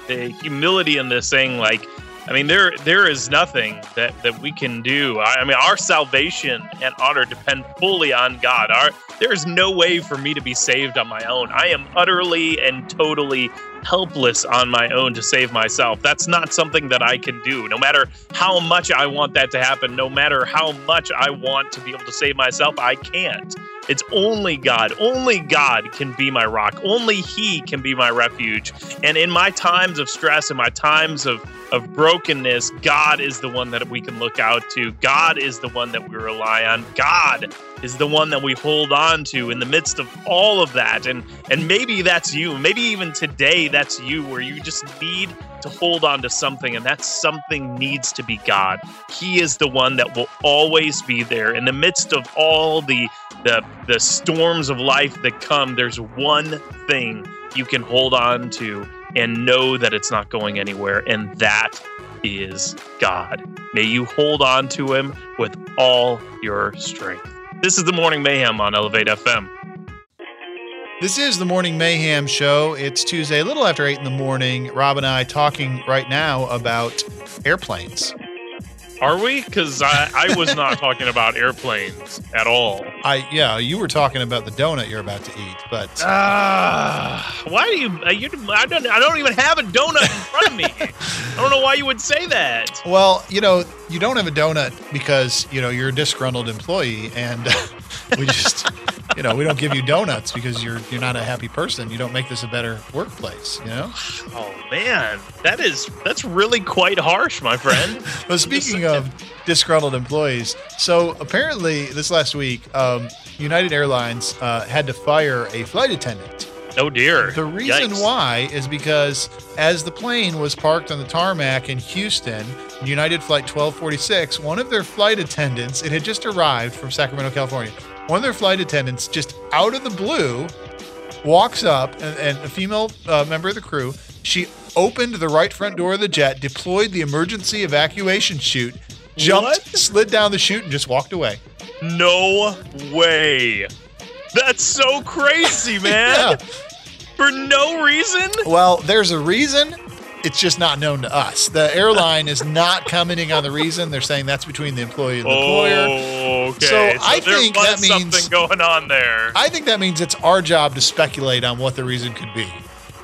the humility in this saying like I mean there there is nothing that that we can do. I, I mean our salvation and honor depend fully on God. Our there is no way for me to be saved on my own. I am utterly and totally helpless on my own to save myself. That's not something that I can do. No matter how much I want that to happen, no matter how much I want to be able to save myself, I can't. It's only God. Only God can be my rock. Only He can be my refuge. And in my times of stress, in my times of, of brokenness, God is the one that we can look out to. God is the one that we rely on. God is the one that we hold on to in the midst of all of that. And and maybe that's you. Maybe even today that's you where you just need to hold on to something and that something needs to be God. He is the one that will always be there in the midst of all the the the storms of life that come. There's one thing you can hold on to and know that it's not going anywhere and that is God. May you hold on to him with all your strength. This is the Morning Mayhem on Elevate FM. This is the Morning Mayhem Show. It's Tuesday, a little after 8 in the morning. Rob and I talking right now about airplanes. Are we? Because I, I was not talking about airplanes at all. I yeah, you were talking about the donut you're about to eat, but Ah, why do you? uh, you I don't. I don't even have a donut in front of me. I don't know why you would say that. well, you know, you don't have a donut because you know you're a disgruntled employee, and we just you know, we don't give you donuts because you're you're not a happy person. You don't make this a better workplace. You know. Oh man, that is that's really quite harsh, my friend. But speaking of disgruntled employees, so apparently this last week, um, United Airlines uh, had to fire a flight attendant. oh dear. The reason Yikes. why is because as the plane was parked on the tarmac in Houston, United Flight 1246, one of their flight attendants, it had just arrived from Sacramento, California. One of their flight attendants, just out of the blue, walks up, and, and a female uh, member of the crew, she opened the right front door of the jet, deployed the emergency evacuation chute, jumped, What? slid down the chute, and just walked away. No way. That's so crazy, man. Yeah. For no reason. Well, there's a reason. It's just not known to us. The airline is not commenting on the reason. They're saying that's between the employee and the employer. Oh, okay. So I there think that means- something going on there. I think that means it's our job to speculate on what the reason could be.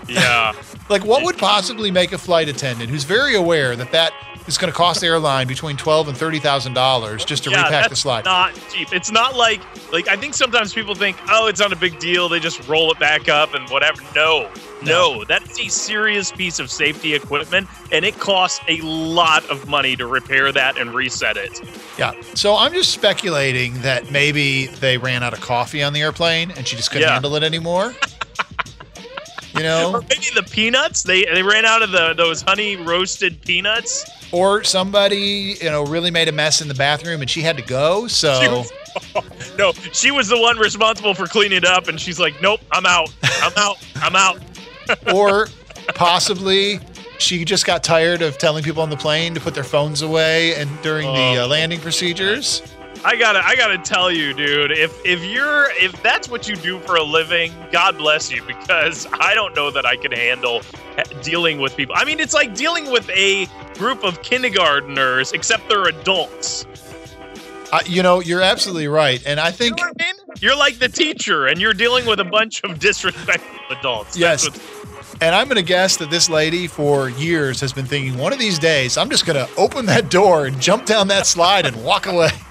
yeah. Like, what would possibly make a flight attendant who's very aware that that is going to cost the airline between twelve and thirty thousand dollars just to yeah, repack the slide? not cheap. It's not like like I think sometimes people think, oh, it's not a big deal. They just roll it back up and whatever. No, no, that's a serious piece of safety equipment, and it costs a lot of money to repair that and reset it. Yeah. So I'm just speculating that maybe they ran out of coffee on the airplane and she just couldn't Yeah. handle it anymore. you know, Or maybe the peanuts. They they ran out of the those honey roasted peanuts. or somebody you know really made a mess in the bathroom and she had to go. So no, she was the one responsible for cleaning it up, and she's like, "Nope, I'm out. I'm out. I'm out." or possibly she just got tired of telling people on the plane to put their phones away and during the uh, Oh. landing procedures. I gotta, I gotta tell you, dude. If if you're, if that's what you do for a living, God bless you, because I don't know that I could handle dealing with people. I mean, it's like dealing with a group of kindergarteners, except they're adults. Uh, you know, you're absolutely right, and I You think know what I mean? You're like the teacher, and you're dealing with a bunch of disrespectful adults. Yes. And I'm going to guess that this lady for years has been thinking, one of these days, I'm just going to open that door and jump down that slide and walk away.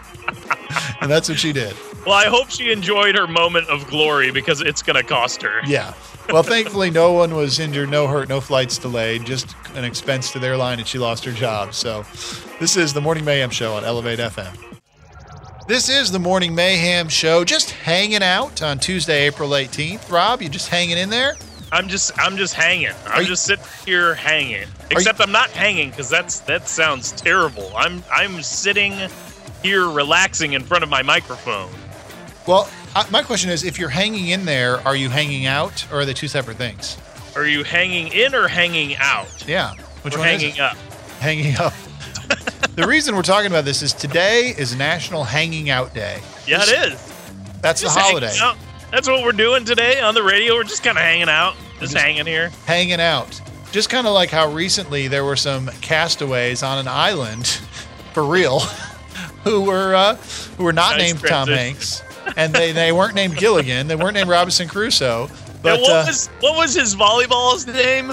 and that's what she did. well, I hope she enjoyed her moment of glory because it's gonna cost her. Yeah. Well, thankfully, no one was injured, no hurt, no flights delayed, just an expense to their line, and she lost her job. So, this is the Morning Mayhem Show on Elevate FM. This is the Morning Mayhem Show, just hanging out on Tuesday, April 18th. Rob, you just hanging in there? I'm just I'm just hanging. I'm you- just sitting here hanging. Except I'm not hanging because that's that sounds terrible. I'm I'm sitting here relaxing in front of my microphone. Well, uh, my question is if you're hanging in there, are you hanging out, or are they two separate things? Are you hanging in or hanging out? Yeah. Which or one hanging up? Hanging up. the reason we're talking about this is today is National Hanging Out Day. Yeah, it is. That's Just the holiday. That's what we're doing today on the radio. We're just kind of hanging out, just, just- hanging here. hanging out. Just kind of like how recently there were some castaways on an island, for real, who were uh, who were not Nice named Tom. Hanks, and they, they weren't named Gilligan, they weren't named Robinson Crusoe, but and what uh, was what was his volleyball's name?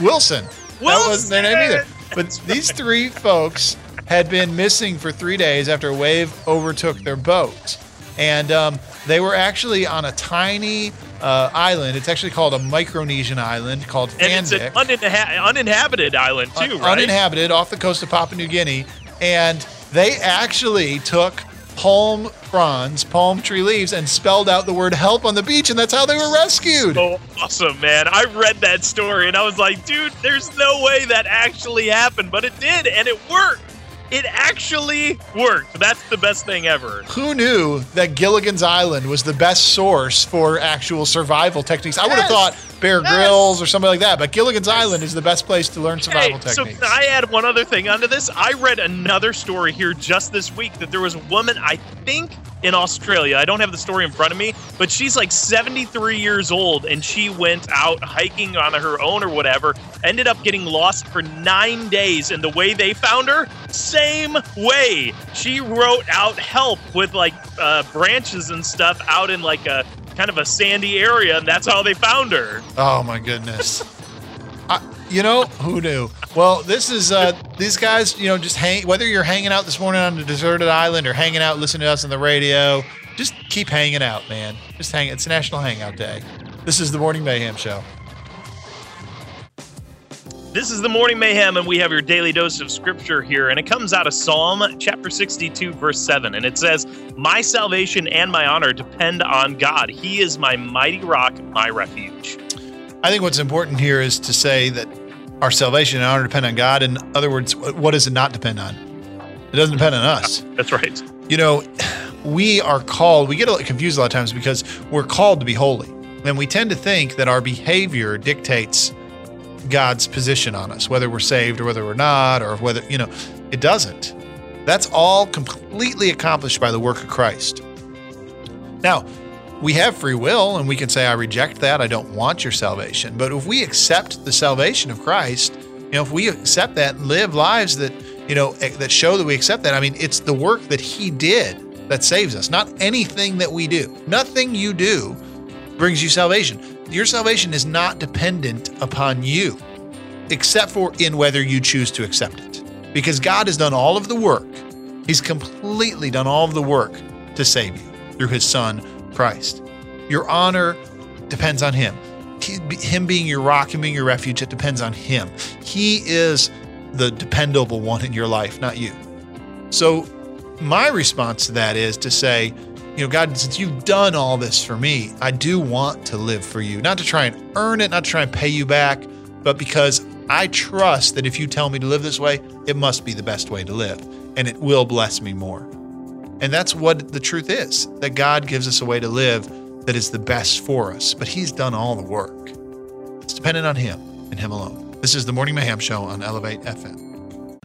Wilson. That wasn't their name either. Wilson! But these three folks had been missing for three days after a wave overtook their boat. And um, they were actually on a tiny uh, island. It's actually called a Micronesian island called And it's an uninha- uninhabited island too, un- right? uninhabited off the coast of Papua New Guinea. And they actually took palm fronds, palm tree leaves, and spelled out the word help on the beach. And that's how they were rescued. so awesome, man. I read that story and I was like, dude, there's no way that actually happened, but it did, and it worked. It actually worked. That's the best thing ever. Who knew that Gilligan's Island was the best source for actual survival techniques? I would have Yes. thought Bear Yes. Grylls or something like that, but Gilligan's Island is the best place to learn survival Hey, so techniques. can I add one other thing onto this? I read another story here just this week that there was a woman, I think in Australia. I don't have the story in front of me, but she's like 73 years old and she went out hiking on her own or whatever, ended up getting lost for nine days. And the way they found her, same way. She wrote out help with like uh, branches and stuff out in like a kind of a sandy area, and that's how they found her. oh my goodness. You know who knew? Well, this is uh, these guys. You know, just hang. Whether you're hanging out this morning on a deserted island or hanging out listening to us on the radio, just keep hanging out, man. Just hang. It's National Hangout Day. This is the Morning Mayhem Show. This is the Morning Mayhem, and we have your daily dose of scripture here. And it comes out of Psalm chapter 62, verse 7. And it says, My salvation and my honor depend on God. He is my mighty rock, my refuge. I think what's important here is to say that our salvation and honor depend on God. In other words, what does it not depend on? It doesn't depend on us. That's right. You know, we are called, we get a little confused a lot of times because we're called to be holy. And we tend to think that our behavior dictates God's position on us, whether we're saved or whether we're not, or whether, you know, it doesn't. That's all completely accomplished by the work of Christ. Now, we have free will and we can say, I reject that. I don't want your salvation. But if we accept the salvation of Christ, you know, if we accept that and live lives that, you know, eh, that show that we accept that, I mean, it's the work that He did that saves us, not anything that we do. Nothing you do brings you salvation. Your salvation is not dependent upon you, except for in whether you choose to accept it. Because God has done all of the work, He's completely done all of the work to save you through His Son, Christ. Your honor depends on Him. Him being your rock, Him being your refuge, it depends on Him. He is the dependable one in your life, not you. So, my response to that is to say, you know, God, since you've done all this for me, I do want to live for you, not to try and earn it, not to try and pay you back, but because I trust that if you tell me to live this way, it must be the best way to live and it will bless me more. And that's what the truth is that God gives us a way to live that is the best for us, but He's done all the work. It's dependent on Him and Him alone. This is the Morning Mayhem Show on Elevate FM.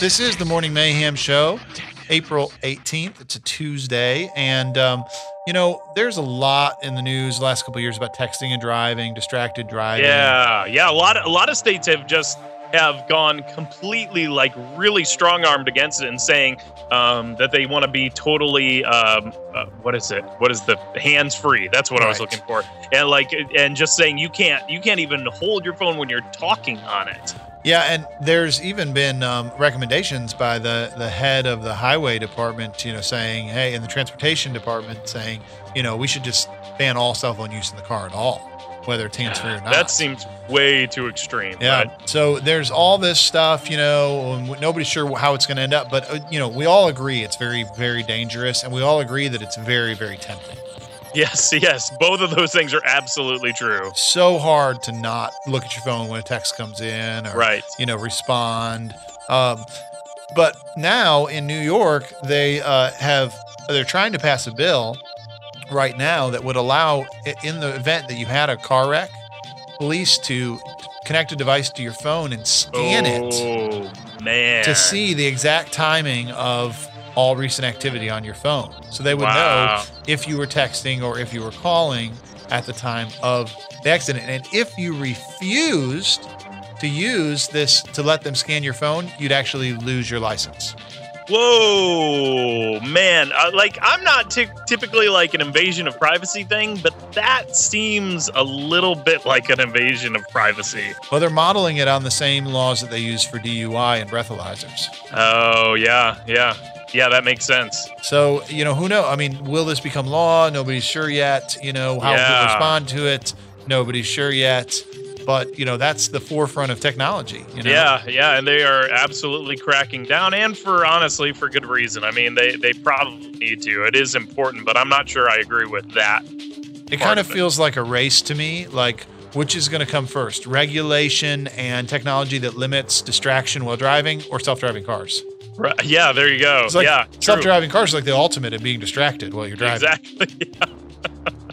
This is the Morning Mayhem Show, April 18th. It's a Tuesday. And, um, you know, there's a lot in the news the last couple years about texting and driving, distracted driving. Yeah, yeah. A lot of a lot of states have just have gone completely like really strong armed against it and saying um, that they want to be totally um, uh, what is it? What is the hands free? That's what I was looking for. And like and just saying you can't you can't even hold your phone when you're talking on it. Yeah, and there's even been um, recommendations by the the head of the highway department, you know, saying, hey, in the transportation department, saying, you know, we should just ban all cell phone use in the car at all, whether it's hands free or not. That seems way too extreme. yeah. but- So there's all this stuff, you know, and nobody's sure how it's going to end up, but uh, you know, we all agree it's very, very dangerous, and we all agree that it's very, very tempting. Yes, yes. Both of those things are absolutely true. So hard to not look at your phone when a text comes in, or Right. you know, respond. Um, but now in New York, they uh, have they're trying to pass a bill right now that would allow, in the event that you had a car wreck, police to connect a device to your phone and scan it oh, man. to see the exact timing of all recent activity on your phone. So they would Wow. know if you were texting or if you were calling at the time of the accident. And if you refused to use this to let them scan your phone, you'd actually lose your license. Whoa, man! Uh, like I'm not ty- typically like an invasion of privacy thing, but that seems a little bit like an invasion of privacy. Well, they're modeling it on the same laws that they use for DUI and breathalyzers. Oh yeah, yeah, yeah. That makes sense. So, you know, who knows? I mean, will this become law? Nobody's sure yet. You know, how will Yeah. people respond to it? Nobody's sure yet. But, you know, that's the forefront of technology. You know? Yeah, yeah, and they are absolutely cracking down, and for honestly, for good reason. I mean, they they probably need to. It is important, but I'm not sure I agree with that. It kind of of it. feels like a race to me. Like, which is going to come first? Regulation and technology that limits distraction while driving or self driving cars? Right? Yeah, there you go. Like yeah, self driving cars are like the ultimate at being distracted while you're driving. Exactly.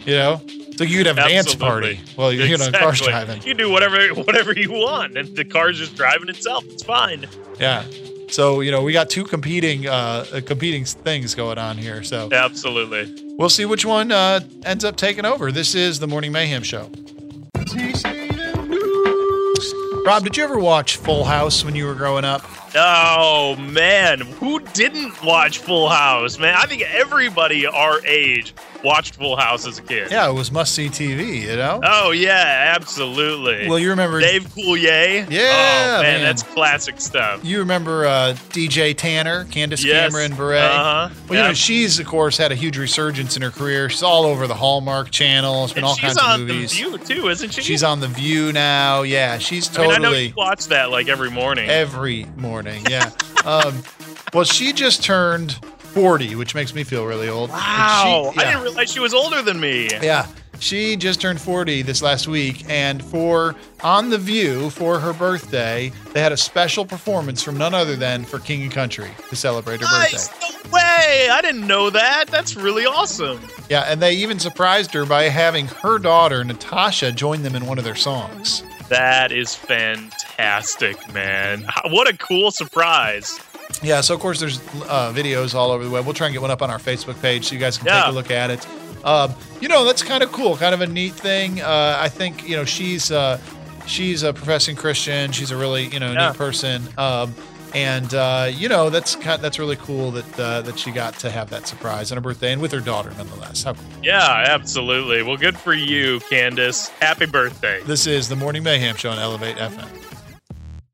You know? Like you could have a dance party Well, you're you know, cars driving. You do whatever whatever you want, and the car's just driving itself. It's fine. Yeah. So, you know, we got two competing uh, uh, competing things going on here. So Absolutely. we'll see which one uh, ends up taking over. This is the Morning Mayhem Show. Rob, did you ever watch Full House when you were growing up? Oh man, who didn't watch Full House? Man, I think everybody our age watched Full House as a kid. Yeah, it was must see TV. You know. Oh yeah, absolutely. well, you remember Dave Coulier. Yeah, Oh man, man. that's classic stuff. You remember uh, DJ Tanner, Candace Yes. Cameron Bure? Uh-huh. Well, you know, she's of course had a huge resurgence in her career. She's all over the Hallmark Channel. It's been And all kinds of movies. She's on. The View too, isn't she? She's on The View now. Yeah, she's I mean, I know totally you watch that like every morning. every morning. Yeah. um, well, she just turned 40, which makes me feel really old. Wow, she- I didn't realize she was older than me. Yeah. She just turned 40 this last week, and for On the View for her birthday, they had a special performance from none other than for King and Country to celebrate her Nice, birthday. no way! I didn't know that. That's really awesome. Yeah, and they even surprised her by having her daughter Natasha join them in one of their songs. That is fantastic, man. What a cool surprise. Yeah, so of course there's uh, videos all over the web. We'll try and get one up on our Facebook page so you guys can Yeah. take a look at it. Um, you know, that's kind of cool, kind of a neat thing. Uh, I think you know she's uh, she's a professing Christian. She's a really you know Yeah. neat person, um, and uh, you know that's kind that's really cool that uh, that she got to have that surprise on her birthday and with her daughter nonetheless. How cool. Yeah, absolutely. Well, good for you, Candace. Happy birthday. This is the Morning Mayhem Show on Elevate FM.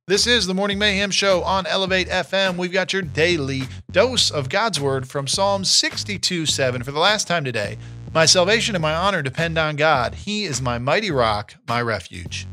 This is the Morning Mayhem Show on Elevate FM. We've got your daily dose of God's Word from Psalm 62 7 for the last time today. My salvation and my honor depend on God. He is my mighty rock, my refuge.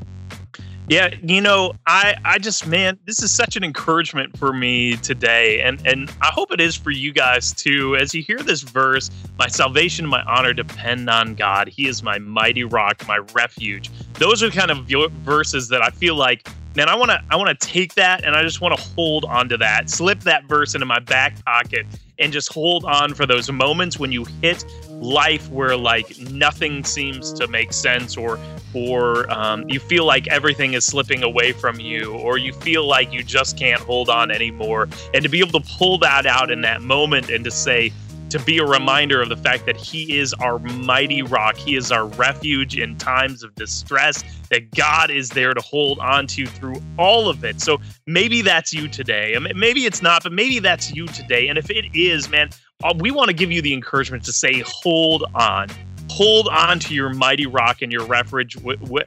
Yeah, you know, I I just man, this is such an encouragement for me today and and I hope it is for you guys too. As you hear this verse, my salvation and my honor depend on God. He is my mighty rock, my refuge. Those are kind of verses that I feel like man, I want to I want to take that and I just want to hold on to that. Slip that verse into my back pocket and just hold on for those moments when you hit life where like nothing seems to make sense or or um, you feel like everything is slipping away from you or you feel like you just can't hold on anymore and to be able to pull that out in that moment and to say to be a reminder of the fact that he is our mighty rock. He is our refuge in times of distress that god is there to hold on to through all of it. So maybe that's you today. Maybe it's not but maybe that's you today. And if it is man uh, we want to give you the encouragement to say hold on hold on to your mighty rock and your refuge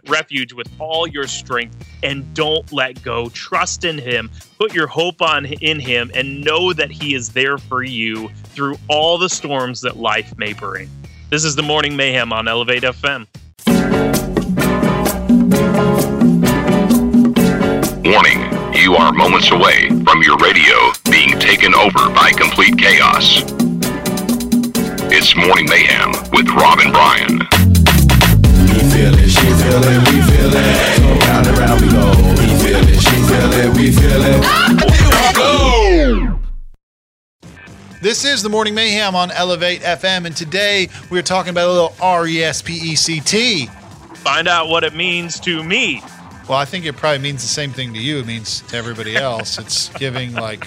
refuge with all your strength and don't let go. Trust in him. Put your hope on in him and know that he is there for you through all the storms that life may bring. This is the morning mayhem on elevate fm Warning, you are moments away from your radio being taken over by complete chaos. It's Morning Mayhem with Rob and Brian. He feel it, she feel it, we feel it. So round and round we go. He feel it, she feel it, we feel it. This is the Morning Mayhem on Elevate FM, and today we're talking about a little R E S P E C T. find out what it means to me Well, I think it probably means the same thing to you. It means to everybody else. it's giving like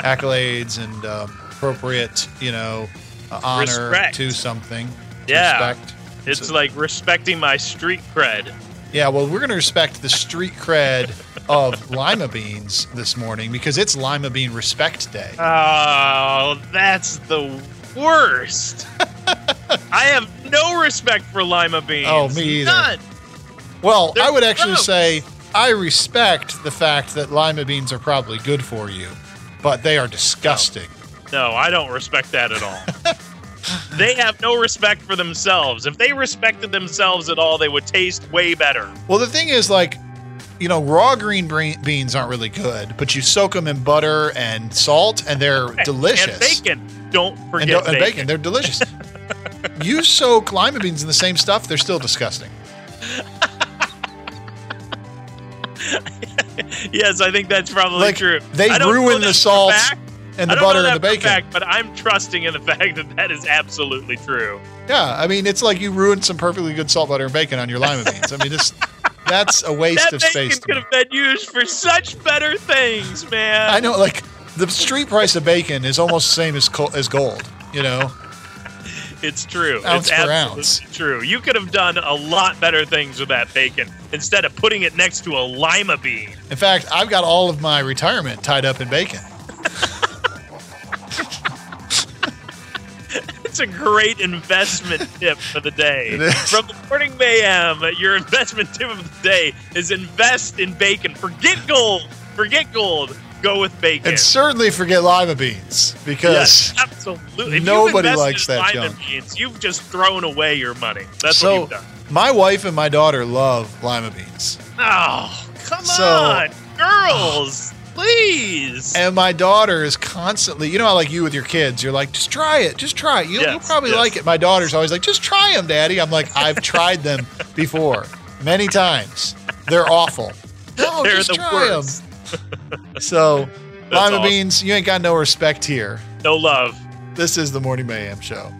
accolades and um, appropriate, you know, honor Respect. to something. Yeah. Respect. it's So- like respecting my street cred Yeah, well, we're going to respect the street cred of lima beans this morning because it's Lima Bean Respect Day. Oh, that's the worst. I have no respect for lima beans. Oh, me either. None. Well, They're I would actually gross. say I respect the fact that lima beans are probably good for you, but they are disgusting. No, I don't respect that at all. they have no respect for themselves. If they respected themselves at all, they would taste way better. Well, the thing is, like, you know, raw green beans aren't really good, but you soak them in butter and salt, and they're delicious. And bacon. Don't And forget don't- and bacon. bacon, they're delicious. you soak lima beans in the same stuff, they're still disgusting. yes, I think that's probably Like, true. they I don't know ruin the salt fact. And the butter and the that bacon. fact, but I'm trusting in the fact that that is absolutely true. Yeah, I mean, it's like you ruined some perfectly good salt butter and bacon on your lima beans. I mean, just that's a waste that of space. to could have been used for such better things, man. I know, like the street price of bacon is almost the same as co- as gold. You know, It's true. Ounce it's ounce. true. You could have done a lot better things with that bacon instead of putting it next to a lima bean. In fact, I've got all of my retirement tied up in bacon. It's a great investment tip for the day. From the morning mayhem, your investment tip of the day is invest in bacon. Forget gold. Forget gold. Go with bacon. And certainly forget lima beans because yes, absolutely. Nobody likes that lima junk. beans, you've just thrown away your money. That's what you've done. my wife and my daughter love lima beans. Oh, come So- on, girls, please. And my daughter is constantly, you know, how like you with your kids, you're like, just try it, just try it. You'll, you'll Yes, probably yes. like it. My daughter's always like, just try them, Daddy. I'm like, I've tried them before, many times. They're awful. No, They're just the try worst. them. So, That's lima awesome. beans, you ain't got no respect here. No love. This is the Morning Mayhem Show.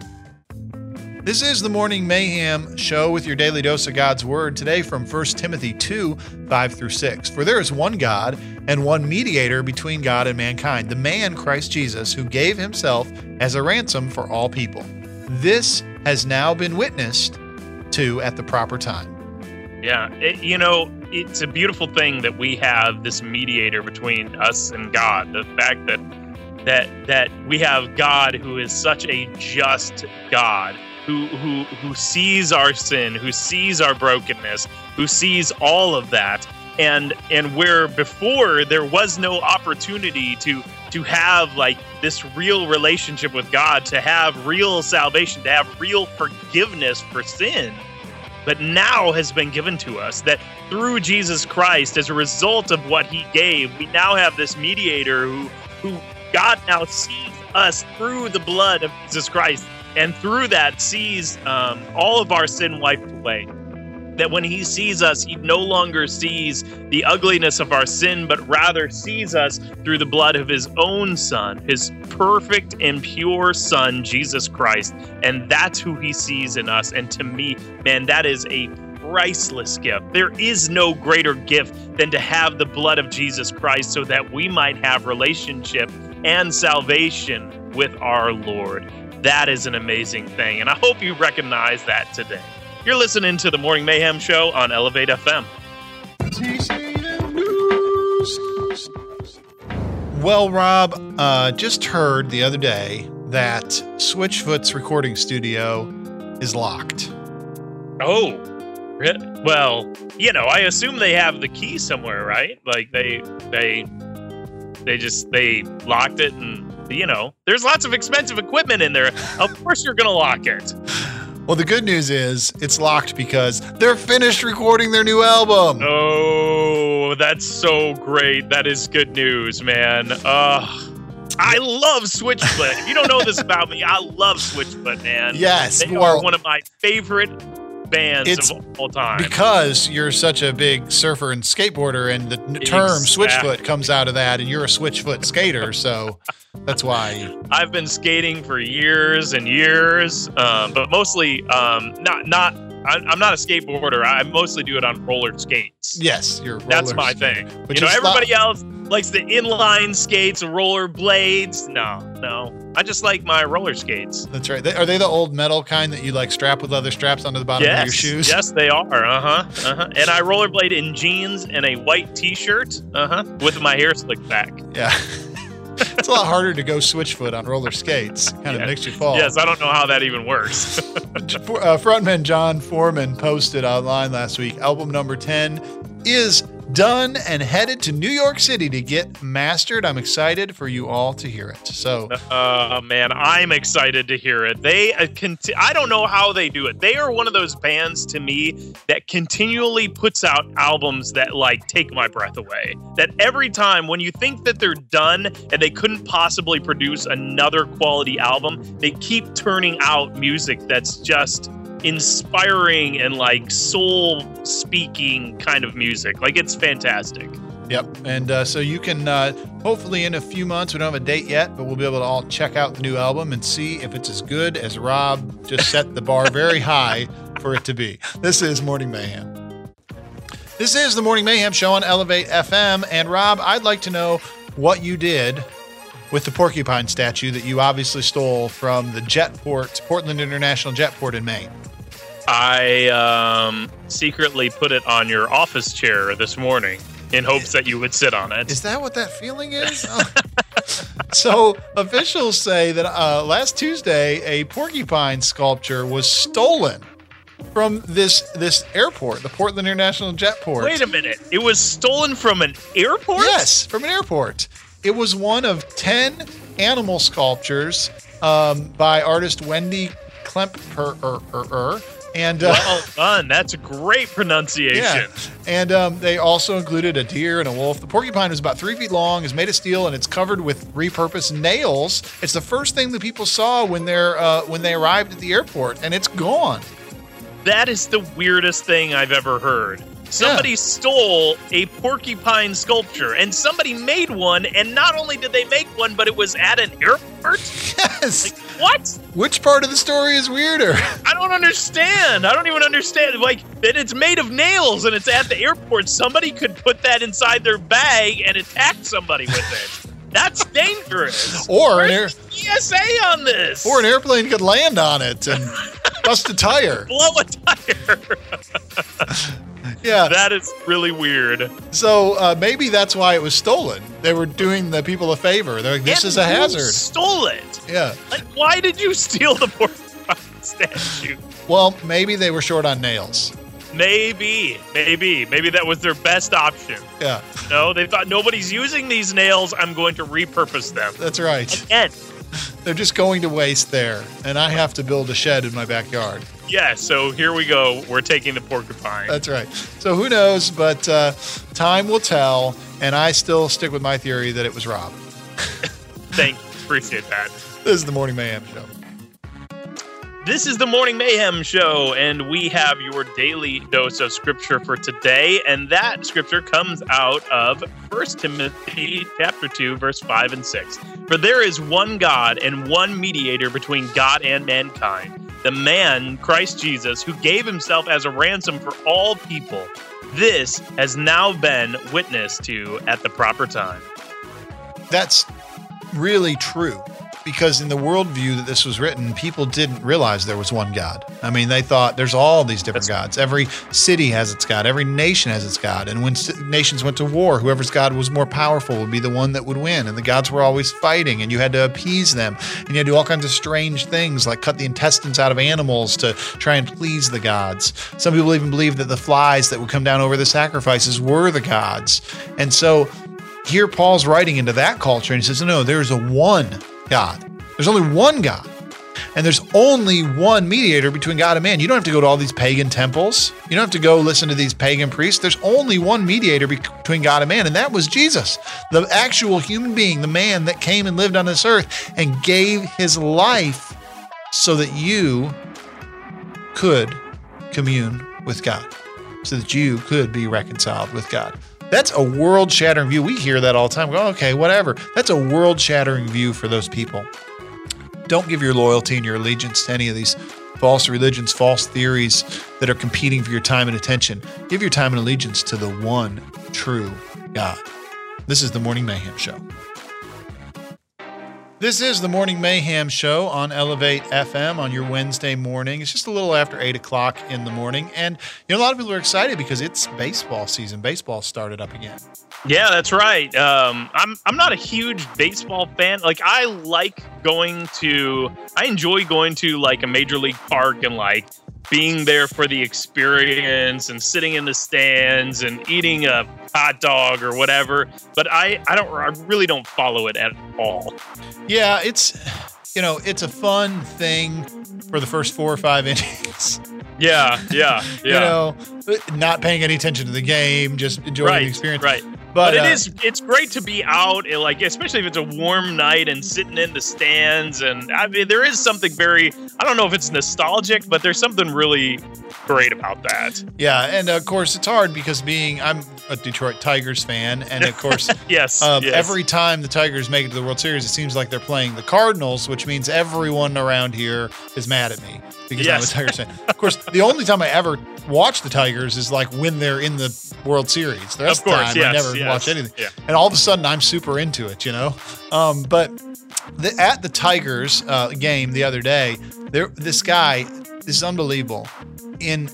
This is the Morning Mayhem Show with your daily dose of God's Word today from 1 Timothy 2 5 through 6. For there is one God and one mediator between God and mankind, the man Christ Jesus, who gave himself as a ransom for all people. This has now been witnessed to at the proper time. Yeah, it, you know, it's a beautiful thing that we have this mediator between us and God. The fact that that that we have God who is such a just God, who who who sees our sin, who sees our brokenness, who sees all of that, and and where before there was no opportunity to to have like this real relationship with God, to have real salvation, to have real forgiveness for sin but now has been given to us that through Jesus Christ as a result of what he gave we now have this mediator who who God now sees us through the blood of Jesus Christ and through that sees um, all of our sin wiped away. That when he sees us he no longer sees the ugliness of our sin but rather sees us through the blood of his own son his perfect and pure son Jesus Christ. And that's who he sees in us. And to me man that is a priceless gift. There is no greater gift than to have the blood of Jesus Christ so that we might have relationship and salvation with our Lord that is an amazing thing and I hope you recognize that today you're listening to the Morning Mayhem Show on Elevate FM. Well, Rob, uh, just heard the other day that Switchfoot's recording studio is locked. Oh, well, you know, I assume they have the key somewhere, right? Like they, they, they just they locked it, and you know, there's lots of expensive equipment in there. Of course, you're gonna lock it. Well, the good news is it's locked because they're finished recording their new album. Oh, that's so great. That is good news, man. Uh, I love Switchfoot. if you don't know this about me, I love Switchfoot, man. Yes, they well- are one of my favorite bands It's of all time. Because you're such a big surfer and skateboarder, and the term Exactly. Switchfoot comes out of that, and you're a Switchfoot skater, so that's why. I've been skating for years and years, um, but mostly um, not not. I'm not a skateboarder. I mostly do it on roller skates. Yes, you're. That's my skating. thing. But you know, everybody else likes the inline skates, roller blades. No, no. I just like my roller skates. That's right. They, are they the old metal kind that you like strap with leather straps onto the bottom of your shoes? yes, they are. Uh huh. Uh huh. And I rollerblade in jeans and a white T-shirt. Uh huh. With my hair slicked back. Yeah. it's a lot harder to go Switchfoot on roller skates. Kind of Yeah. makes you fall. Yes, I don't know how that even works. uh, frontman Jon Foreman posted online last week album number 10 is done and headed to New York City to get mastered. I'm excited for you all to hear it. So, Uh, man, I'm excited to hear it. They, uh, conti- I don't know how they do it. They are one of those bands to me that continually puts out albums that like take my breath away. That every time when you think that they're done and they couldn't possibly produce another quality album, they keep turning out music that's just inspiring and like soul speaking kind of music. Like it's fantastic. yep. And uh, so you can uh, hopefully in a few months, we don't have a date yet, but we'll be able to all check out the new album and see if it's as good as Rob just set the bar very high for it to be. This is Morning Mayhem. This is the Morning Mayhem show on Elevate FM. And Rob, I'd like to know what you did with the porcupine statue that you obviously stole from the Jetport, Portland International Jetport in Maine. I um, secretly put it on your office chair this morning in hopes that you would sit on it. Is that what that feeling is? Oh. so officials say that uh, last Tuesday, a porcupine sculpture was stolen from this this airport, the Portland International Jetport. Wait a minute. It was stolen from an airport? Yes, from an airport. It was one of 10 animal sculptures um, by artist Wendy Klemperer. And uh, Well done. That's a great pronunciation. yeah, and um, they also included a deer and a wolf. The porcupine is about three feet long, is made of steel, and it's covered with repurposed nails. It's the first thing that people saw when they're uh, when they arrived at the airport, and it's gone. That is the weirdest thing I've ever heard. Somebody stole a porcupine sculpture and somebody made one, and not only did they make one, but it was at an airport? Yes. What? Which part of the story is weirder? I don't understand. I don't even understand. Like, that it's made of nails and it's at the airport. Somebody could put that inside their bag and attack somebody with it. That's dangerous. Or an air, ESA on this? or an airplane could land on it and bust a tire. blow a tire. Yeah. that is really weird. So uh, maybe that's why it was stolen. They were doing the people a favor. They're like, this And is a hazard. Stole it. Yeah. Like, why did you steal the porcupine statue? Well, maybe they were short on nails. Maybe, maybe, maybe that was their best option. Yeah, No, they thought nobody's using these nails. I'm going to repurpose them. that's right. Again, They're just going to waste there. And I have to build a shed in my backyard. yeah. So here we go. We're taking the porcupine. That's right. So who knows? But uh, time will tell. And I still stick with my theory that it was Rob. Thank you. Appreciate that. This is the Morning Mayhem Show. This is the Morning Mayhem Show, and we have your daily dose of scripture for today. And that scripture comes out of 1 Timothy chapter 2, verse 5 and 6. For there is one God and one mediator between God and mankind, the man, Christ Jesus, who gave himself as a ransom for all people. This has now been witnessed to at the proper time. That's really true because in the worldview that this was written, people didn't realize there was one God. I mean, they thought there's all these different That's- gods. Every city has its God, every nation has its God. And when nations went to war, whoever's God was more powerful would be the one that would win. And the gods were always fighting, and you had to appease them. And you had to do all kinds of strange things like cut the intestines out of animals to try and please the gods. Some people even believe that the flies that would come down over the sacrifices were the gods. And so here Paul's writing into that culture and he says, No, there's a one God. There's only one God. And there's only one mediator between God and man. You don't have to go to all these pagan temples. You don't have to go listen to these pagan priests. There's only one mediator between God and man, and that was Jesus, the actual human being, the man that came and lived on this earth and gave his life so that you could commune with God, so that you could be reconciled with God. That's a world shattering view. We hear that all the time. We go, okay, whatever. That's a world shattering view for those people. Don't give your loyalty and your allegiance to any of these false religions, false theories that are competing for your time and attention. Give your time and allegiance to the one true God. This is the Morning Mayhem Show. This is the Morning Mayhem Show on Elevate FM on your Wednesday morning. It's just a little after 8 o'clock in the morning. And you know, a lot of people are excited because it's baseball season. Baseball started up again. Yeah, that's right. Um, I'm I'm not a huge baseball fan. Like I like going to, I enjoy going to like a major league park and like being there for the experience and sitting in the stands and eating a hot dog or whatever. But I I don't I really don't follow it at all. Yeah, it's you know, it's a fun thing for the first four or five innings. Yeah, yeah, yeah. You know, not paying any attention to the game, just enjoying right, the experience. right. But, But, it uh, is it's great to be out and like especially if it's a warm night and sitting in the stands and I mean there is something very I don't know if it's nostalgic but there's something really great about that. Yeah, and of course it's hard because being I'm a Detroit Tigers fan, and of course Yes, uh, yes. every time the Tigers make it to the World Series, it seems like they're playing the Cardinals, which means everyone around here is mad at me because Yes. I'm a Tigers fan. Of course, the only time I ever watch the Tigers is like when they're in the World Series. The rest Of course, of the time, I never yes, watch anything. yeah. And all of a sudden, I'm super into it, you know. Um, but the, at the Tigers uh, game the other day, there this guy this is unbelievable. In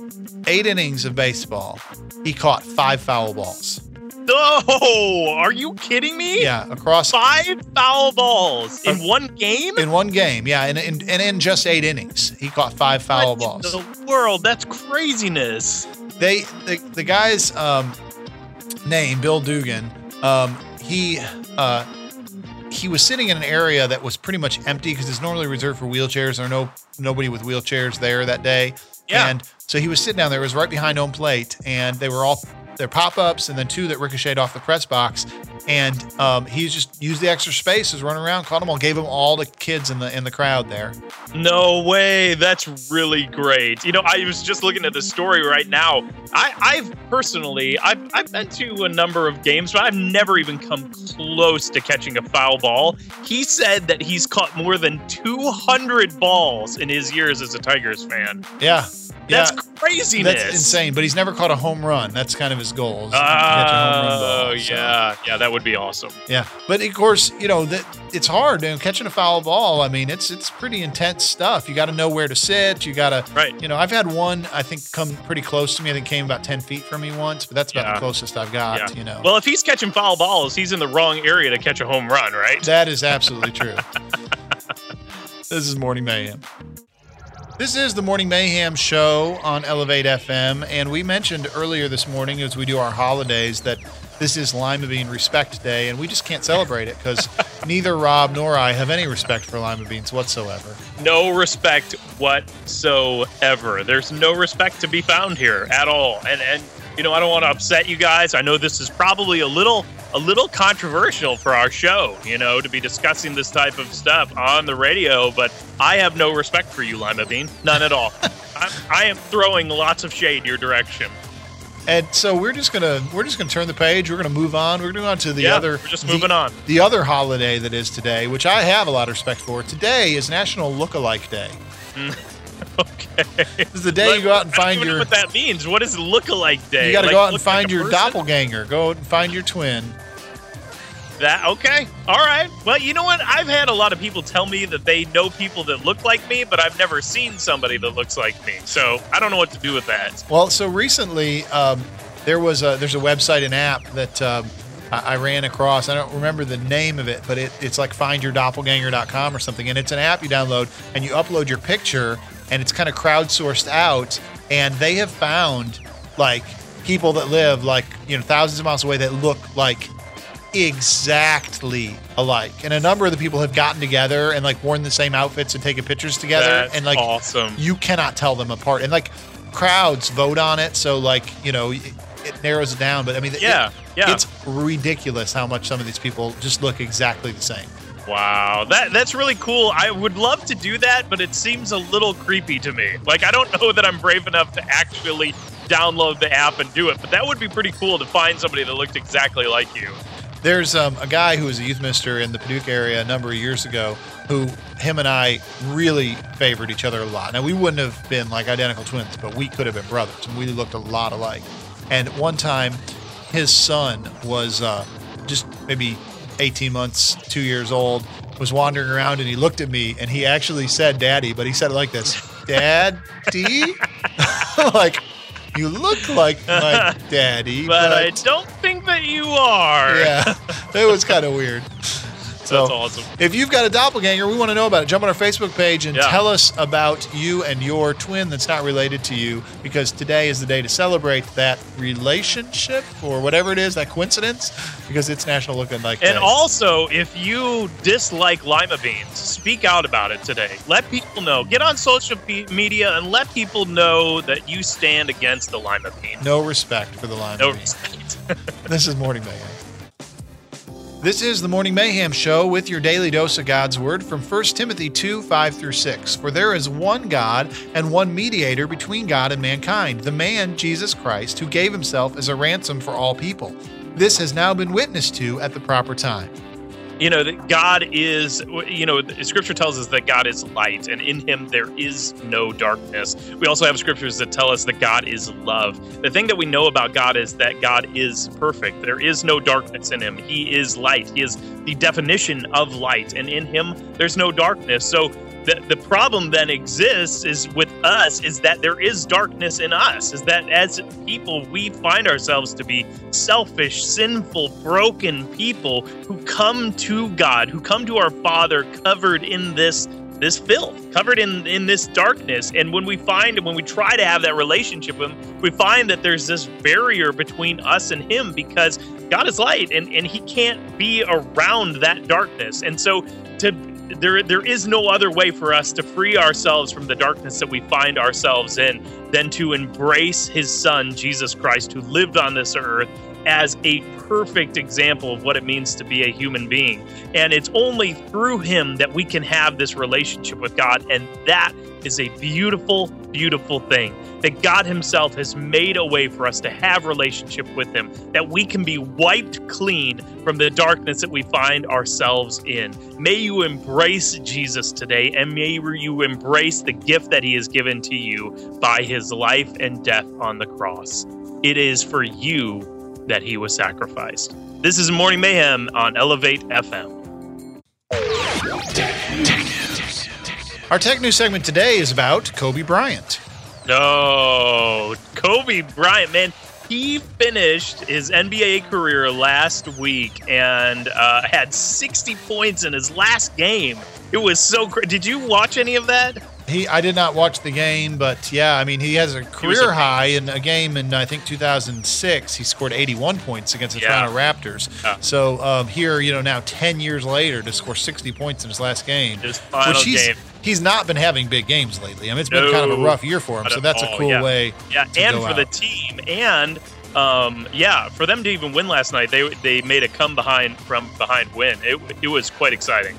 eight innings of baseball, he caught five foul balls. Oh, are you kidding me? Yeah, across Five foul balls in one game? in one game. Yeah, and in, and in just eight innings, he caught five foul What balls. the world? That's craziness. they the, the guy's um, name bill dugan um, he uh, he was sitting in an area that was pretty much empty because it's normally reserved for wheelchairs there are no nobody with wheelchairs there that day Yeah. and so he was sitting down there it was right behind home plate and they were all they're pop-ups and then two that ricocheted off the press box and um, he just used the extra space was running around caught them all gave them all to kids in the in the crowd there No way. That's really great. You know, I was just looking at the story right now. I, I've personally, I've, I've been to a number of games, but I've never even come close to catching a foul ball. He said that he's caught more than 200 balls in his years as a Tigers fan. yeah That's yeah. craziness. That's insane, but he's never caught a home run. That's kind of his goal. is to catch a Oh, ball, so, yeah. Yeah, that would be awesome. yeah. But of course, you know that it's hard. You know, catching a foul ball. I mean, it's it's pretty intense stuff. You got to know where to sit. You got to, Right. You know, I've had one I think come pretty close to me. I think came about ten feet from me once, but that's about Yeah. the closest I've got. Yeah. You know, Well, if he's catching foul balls, he's in the wrong area to catch a home run, right? that is absolutely true. this is Morning Mayhem. This is the Morning Mayhem show on Elevate FM, and we mentioned earlier this morning as we do our holidays that this is Lima Bean Respect Day, and we just can't celebrate it because neither Rob nor I have any respect for lima beans whatsoever. no respect whatsoever. There's no respect to be found here at all. And and you know, I don't want to upset you guys. I know this is probably a little a little controversial for our show, you know, to be discussing this type of stuff on the radio, but I have no respect for you, Lima Bean. None at all. I, I am throwing lots of shade your direction. And so we're just gonna we're just gonna turn the page. We're gonna move on. We're gonna go on to the Yeah, other. we're just the- moving on. The other holiday that is today, which I have a lot of respect for. Today is National Lookalike Day. Mm. Okay. This is the day you go out and I don't find your. what that means. What is look-alike day? You got to Like, go out and look like find your person? doppelganger. Go out and find your twin. That okay? All right. Well, you know what? I've had a lot of people tell me that they know people that look like me, but I've never seen somebody that looks like me. So I don't know what to do with that. Well, so recently um, there was a there's a website and app that um, I, I ran across. I don't remember the name of it, but it, it's like findyourdoppelganger.com or something, and it's an app you download and you upload your picture, and it's kind of crowdsourced out, and they have found like people that live like you know thousands of miles away that look like exactly alike and a number of the people have gotten together and like worn the same outfits and taken pictures together That's and like awesome. you cannot tell them apart. And like crowds vote on it, so like you know it, it narrows it down. But I mean, it- Yeah, yeah. it's ridiculous how much some of these people just look exactly the same. Wow, that that's really cool. I would love to do that, but it seems a little creepy to me. Like I don't know that I'm brave enough to actually download the app and do it, but that would be pretty cool to find somebody that looked exactly like you. There's um, a guy who was a youth minister in the Paducah area a number of years ago who him and I really favored each other a lot. Now, we wouldn't have been like identical twins, but we could have been brothers and we looked a lot alike. And one time, his son was uh, just maybe 18 months, two years old, was wandering around and he looked at me and he actually said daddy, but he said it like this Daddy? like, you look like my daddy, But I don't think that you are. yeah, it was kind of weird. So, That's awesome. if you've got a doppelganger, we want to know about it. Jump on our Facebook page and Yeah. tell us about you and your twin that's not related to you, because today is the day to celebrate that relationship or whatever it is, that coincidence, because it's National Looking Like And Day. also, if you dislike lima beans, speak out about it today. Let people know. Get on social media and let people know that you stand against the lima bean. no respect for the line. No respect. This is Morning Mayhem. This is the Morning Mayhem Show with your daily dose of God's Word from 1 Timothy 2 5 through 6. For there is one God and one mediator between God and mankind, the man Jesus Christ, who gave himself as a ransom for all people. This has now been witnessed to at the proper time. You know that God is you know scripture tells us that God is light and in him there is no darkness. We also have scriptures that tell us that God is love. The thing that we know about God is that God is perfect. There is no darkness in him. He is light. He is the definition of light and in him there's no darkness. So the, the problem then exists is with us is that there is darkness in us is that as people we find ourselves to be selfish sinful broken people who come to god who come to our father covered in this this filth covered in in this darkness. And when we find when we try to have that relationship with him we find that there's this barrier between us and him because god is light and and he can't be around that darkness. And so to there there is no other way for us to free ourselves from the darkness that we find ourselves in than to embrace his son Jesus Christ who lived on this earth as a perfect example of what it means to be a human being. And it's only through him that we can have this relationship with God. And that is a beautiful beautiful thing that God himself has made a way for us to have relationship with him that we can be wiped clean from the darkness that we find ourselves in. May you embrace Jesus today and may you embrace the gift that he has given to you by his life and death on the cross. It is for you that he was sacrificed this is morning mayhem on elevate fm Our tech news segment today is about Kobe Bryant. No, Kobe Bryant, man, he finished his NBA career last week and uh, had 60 points in his last game. It was so great. Did you watch any of that? He, I did not watch the game, but yeah, I mean, he has a career amazing. high in a game in I think 2006. He scored 81 points against the Yeah. Toronto Raptors. Yeah. So um, here, you know, now 10 years later to score 60 points in his last game, His final which he's game. he's not been having big games lately. I mean, it's been kind of a rough year for him. So at that's a cool yeah. way. Yeah, and for the team, and um, yeah, for them to even win last night, they they made a come behind from behind win. It it was quite exciting.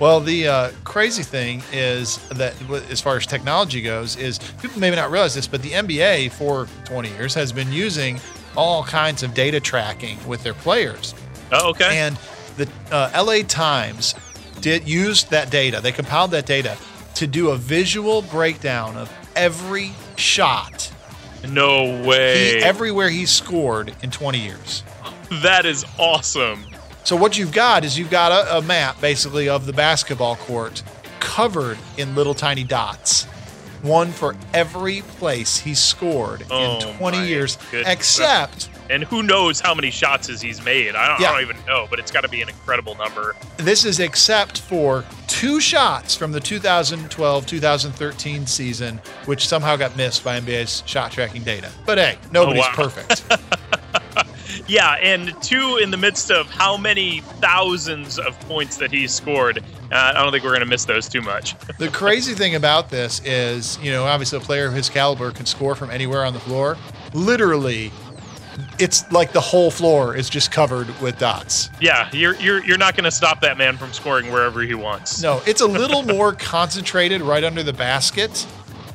Well, the uh, crazy thing is that, as far as technology goes, is people maybe not realize this, but the NBA for 20 years has been using all kinds of data tracking with their players. Oh, okay. And the uh, LA Times did used that data. They compiled that data to do a visual breakdown of every shot, no way. he, everywhere he scored in 20 years. that is awesome. So what you've got is you've got a, a map basically of the basketball court covered in little tiny dots. One for every place he scored Oh, in 20 years, goodness. except And who knows how many shots has he's made? I don't, Yeah. I don't even know, but it's got to be an incredible number. this is except for two shots from the 2012 2013 season, which somehow got missed by NBA's shot tracking data. But hey, oh, nobody's wow. perfect. Yeah, and two in the midst of how many thousands of points that he scored. Uh, I don't think we're going to miss those too much. the crazy thing about this is, you know, obviously a player of his caliber can score from anywhere on the floor. Literally, it's like the whole floor is just covered with dots. yeah, you're you're you're not going to stop that man from scoring wherever he wants. No, it's a little more concentrated right under the basket.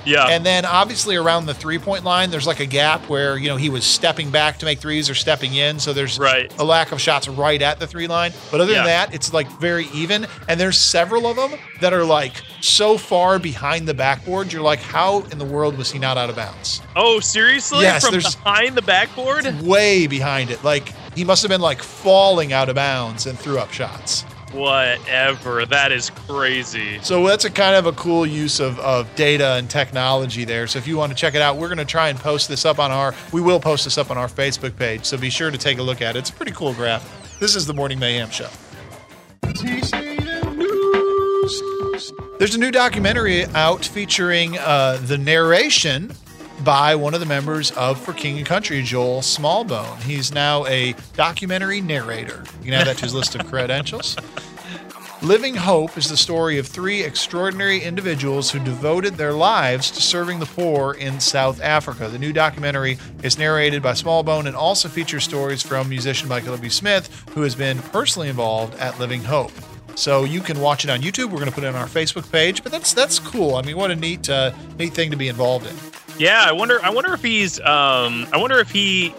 Yeah. And then obviously around the three point line, there's like a gap where, you know, he was stepping back to make threes or stepping in. So there's Right. a lack of shots right at the three line. But other Yeah. than that, it's like very even. And there's several of them that are like so far behind the backboard. You're like, how in the world was he not out of bounds? oh, seriously? Yes, From there's- behind the backboard? Way behind it. Like he must have been like falling out of bounds and threw up shots. Whatever. That is crazy. So that's a kind of a cool use of, of data and technology there. So if you want to check it out, we're going to try and post this up on our, we will post this up on our Facebook page. So be sure to take a look at it. It's a pretty cool graph. This is the Morning Mayhem Show. There's a new documentary out featuring uh, the narration by one of the members of For King and Country, Joel Smallbone. He's now a documentary narrator. You can add that to his list of credentials. Living Hope is the story of three extraordinary individuals who devoted their lives to serving the poor in South Africa. The new documentary is narrated by Smallbone and also features stories from musician Michael W. Smith, who has been personally involved at Living Hope. So you can watch it on YouTube. We're going to put it on our Facebook page, but that's that's cool. I mean, what a neat uh, neat thing to be involved in. Yeah, I wonder. I wonder if he's. Um, I wonder if he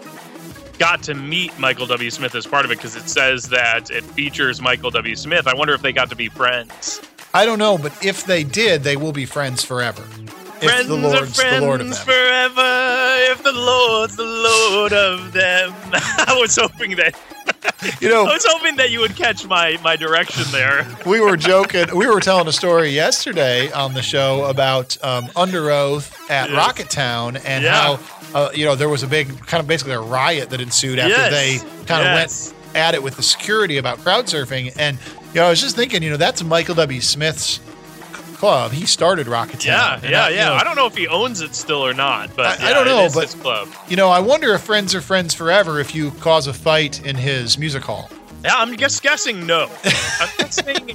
got to meet Michael W. Smith as part of it because it says that it features Michael W. Smith. I wonder if they got to be friends. I don't know, but if they did, they will be friends forever. Friends the are friends the Lord of them. forever. If the Lord's the Lord of them. I was hoping that You know, I was hoping that you would catch my my direction there. we were joking. We were telling a story yesterday on the show about um, Underoath at Yeah. Rocketown and Yeah. how, uh, you know, there was a big kind of basically a riot that ensued after Yes. they kind of Yes. went at it with the security about crowd surfing. And, you know, I was just thinking, you know, that's Michael W. Smith's club. He started Rocket Yeah, yeah, I- you yeah. know, I don't know if he owns it still or not, but I- I don't know, but- club. You know, I wonder if friends are friends forever if you cause a fight in his music hall. Yeah, I'm just guessing no. I'm guessing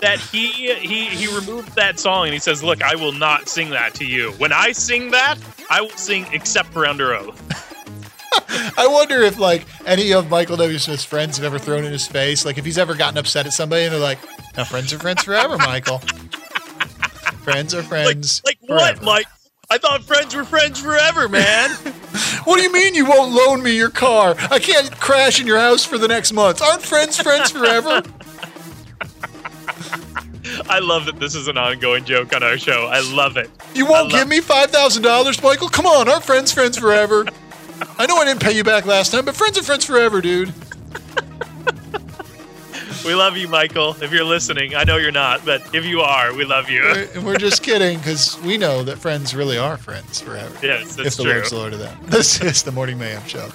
that he he he removed that song and he says, "Look, I will not sing that to you. When I sing that, I will sing except for under oath." I wonder if like any of Michael W. Smith's friends have ever thrown in his face, like if he's ever gotten upset at somebody and they're like, "Now friends are friends forever, Michael. friends are friends." like what. Mike? I thought friends were friends forever, man. What do you mean you won't loan me your car? I can't crash in your house for the next month. Aren't friends friends forever? I love that this is an ongoing joke on our show. I love it. You won't give me five thousand dollars, Michael? Come on, aren't friends friends forever? I know I didn't pay you back last time, but friends are friends forever, dude. We love you, Michael. If you're listening, I know you're not, but if you are, we love you. We're, and we're just kidding because we know that friends really are friends forever. Yes, that's if the true. Lord's the Lord of them. This is the Morning Mayhem Show.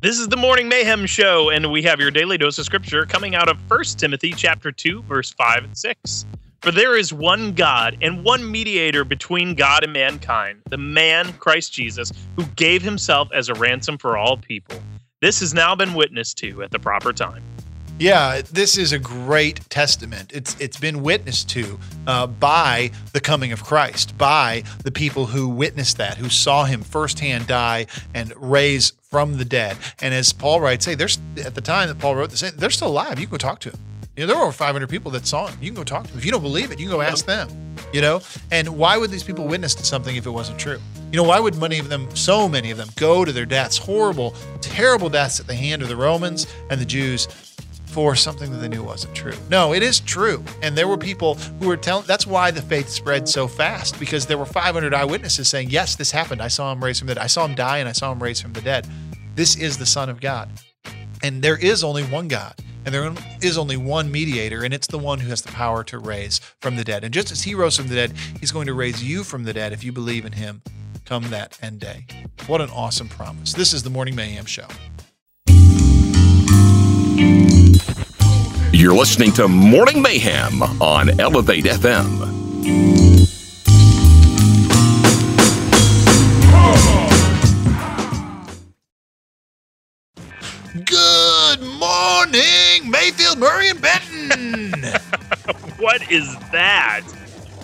This is the Morning Mayhem Show, and we have your daily dose of scripture coming out of 1 Timothy chapter 2, verse 5 and 6. For there is one God and one mediator between God and mankind, the man Christ Jesus, who gave himself as a ransom for all people. This has now been witnessed to at the proper time. Yeah, this is a great testament. It's it's been witnessed to uh, by the coming of Christ, by the people who witnessed that, who saw him firsthand die and raise from the dead. And as Paul writes, hey, there's at the time that Paul wrote this, they're still alive. You can go talk to him. You know, there were over 500 people that saw him. You can go talk to them. If you don't believe it, you can go ask them. You know, and why would these people witness to something if it wasn't true? You know, why would many of them, so many of them, go to their deaths, horrible, terrible deaths at the hand of the Romans and the Jews for something that they knew wasn't true. No, it is true. And there were people who were telling that's why the faith spread so fast because there were 500 eyewitnesses saying, Yes, this happened. I saw him raise from the dead. I saw him die and I saw him raise from the dead. This is the Son of God. And there is only one God. And there is only one mediator, and it's the one who has the power to raise from the dead. And just as he rose from the dead, he's going to raise you from the dead if you believe in him come that end day. What an awesome promise. This is the Morning Mayhem Show. You're listening to Morning Mayhem on Elevate FM. Good morning, Mayfield, Murray, and Benton. What is that?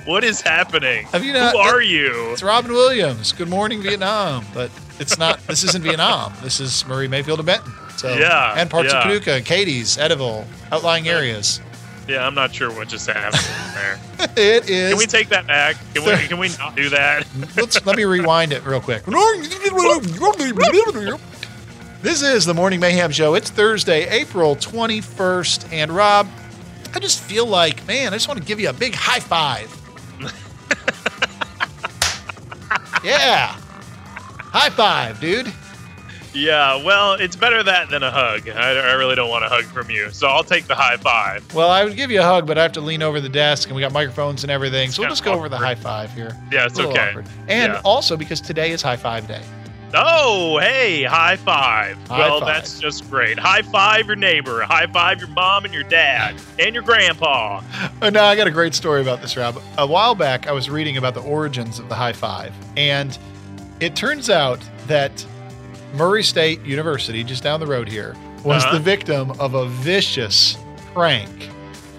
What is happening? Have you not- Who are you? It's Robin Williams. Good morning, Vietnam. But it's not. This isn't Vietnam. This is Murray, Mayfield, and Benton. So Yeah, and parts yeah. of Paducah, Katie's, Eddyville, outlying areas. Yeah, I'm not sure what just happened there. It is. Can we take that back? Can we, can we not do that? Let's let me rewind it real quick. This is the Morning Mayhem Show. It's Thursday, April 21st. And Rob, I just feel like, man, I just want to give you a big high five. yeah. High five, dude. Yeah, well, it's better that than a hug. I, I really don't want a hug from you, so I'll take the high five. Well, I would give you a hug, but I have to lean over the desk and we got microphones and everything. So we'll just go over the high five here. Yeah, it's okay. awkward. And Yeah. also because today is high five day. Oh, hey, high five. High well, five. that's just great. High five your neighbor. High five your mom and your dad and your grandpa. Uh, no, I got a great story about this, Rob. A while back, I was reading about the origins of the high five, and it turns out that Murray State University, just down the road here, was Uh-huh. the victim of a vicious prank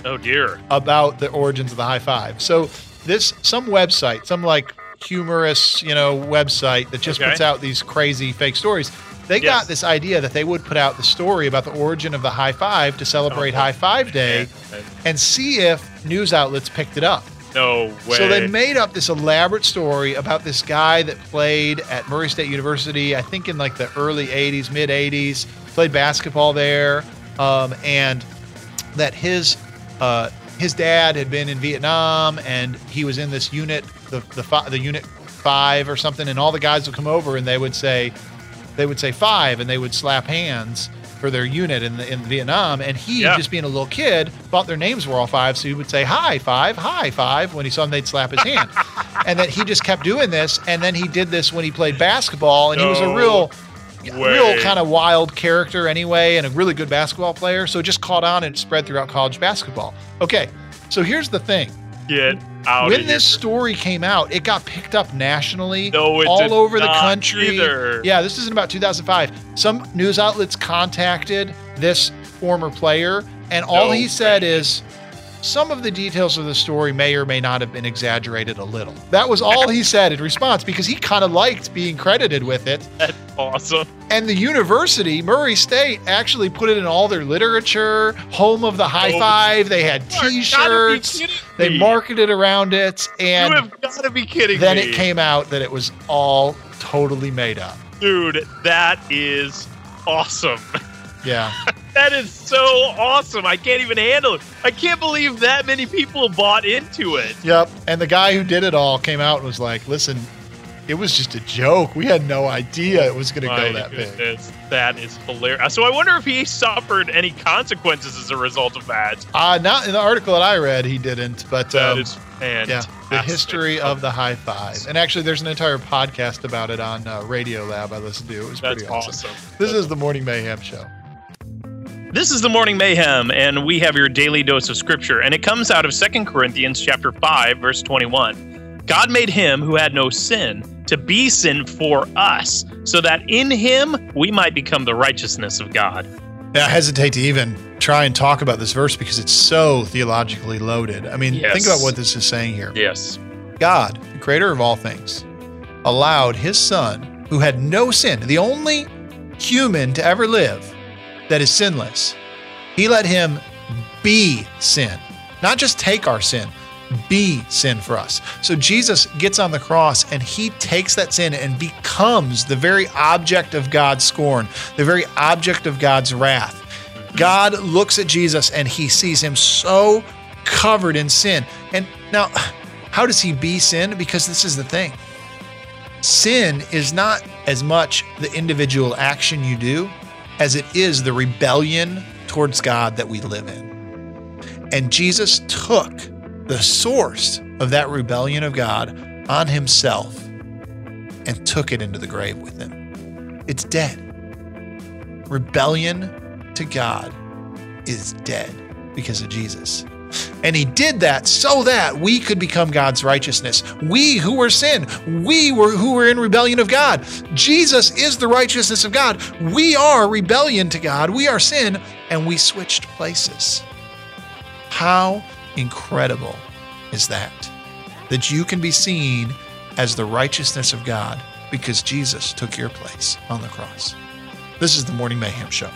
Oh dear. about the origins of the high five. So this some website, some like humorous, you know, website that just Okay. puts out these crazy fake stories. They Yes. got this idea that they would put out the story about the origin of the high five to celebrate Oh. High Five Day and see if news outlets picked it up. No way. So they made up this elaborate story about this guy that played at Murray State University, I think in like the early 80s, mid 80s, played basketball there, um, and that his uh, his dad had been in Vietnam and he was in this unit, the the, fi- the unit five or something, and all the guys would come over and they would say they would say five and they would slap hands for their unit in the, in Vietnam. And he, Yeah. just being a little kid, thought their names were all five. So he would say, hi, five, hi, five. When he saw them, they'd slap his hand. and that he just kept doing this. And then he did this when he played basketball. And he was a No real, real kind of wild character anyway, and a really good basketball player. So it just caught on and it spread throughout college basketball. Okay. So here's the thing. Get out when this story came out, it got picked up nationally, No, it all over the country. either. Yeah, this is in about 2005. Some news outlets contacted this former player, and all No he said is some of the details of the story may or may not have been exaggerated a little. That was all he said in response because he kind of liked being credited with it. That's awesome. And the university, Murray State, actually put it in all their literature, home of the high Oh, five. They had You are gotta be t-shirts. They marketed around it, and you have got to be kidding then me. it came out that it was all totally made up. Dude, that is awesome. Yeah. That is so awesome. I can't even handle it. I can't believe that many people bought into it. yep. And the guy who did it all came out and was like, listen, it was just a joke. We had no idea it was going to go that big. that is hilarious. So I wonder if he suffered any consequences as a result of that. Uh, not in the article that I read, he didn't, but That um, is yeah, the history of the high five. And actually, there's an entire podcast about it on uh, Radiolab I listened to. It was That's pretty awesome. awesome. This is the Morning Mayhem Show. This is the Morning Mayhem, and we have your daily dose of scripture, and it comes out of Second Corinthians chapter 5, verse 21. God made him who had no sin to be sin for us, so that in him we might become the righteousness of God. Yeah, I hesitate to even try and talk about this verse because it's so theologically loaded. I mean, Yes. think about what this is saying here. Yes. God, the creator of all things, allowed his son, who had no sin, the only human to ever live that is sinless, he let him be sin, not just take our sin, be sin for us. So Jesus gets on the cross and he takes that sin and becomes the very object of God's scorn, the very object of God's wrath. God looks at Jesus and he sees him so covered in sin. And now, how does he be sin? Because this is the thing sin is not as much the individual action you do as it is the rebellion towards God that we live in. And Jesus took the source of that rebellion of God on himself and took it into the grave with him. It's dead. Rebellion to God is dead because of Jesus. And he did that so that we could become God's righteousness. We who were sin, we were who were in rebellion of God. Jesus is the righteousness of God. We are rebellion to God. We are sin, and we switched places. How incredible is that? That you can be seen as the righteousness of God because Jesus took your place on the cross. This is the Morning Mayhem Show.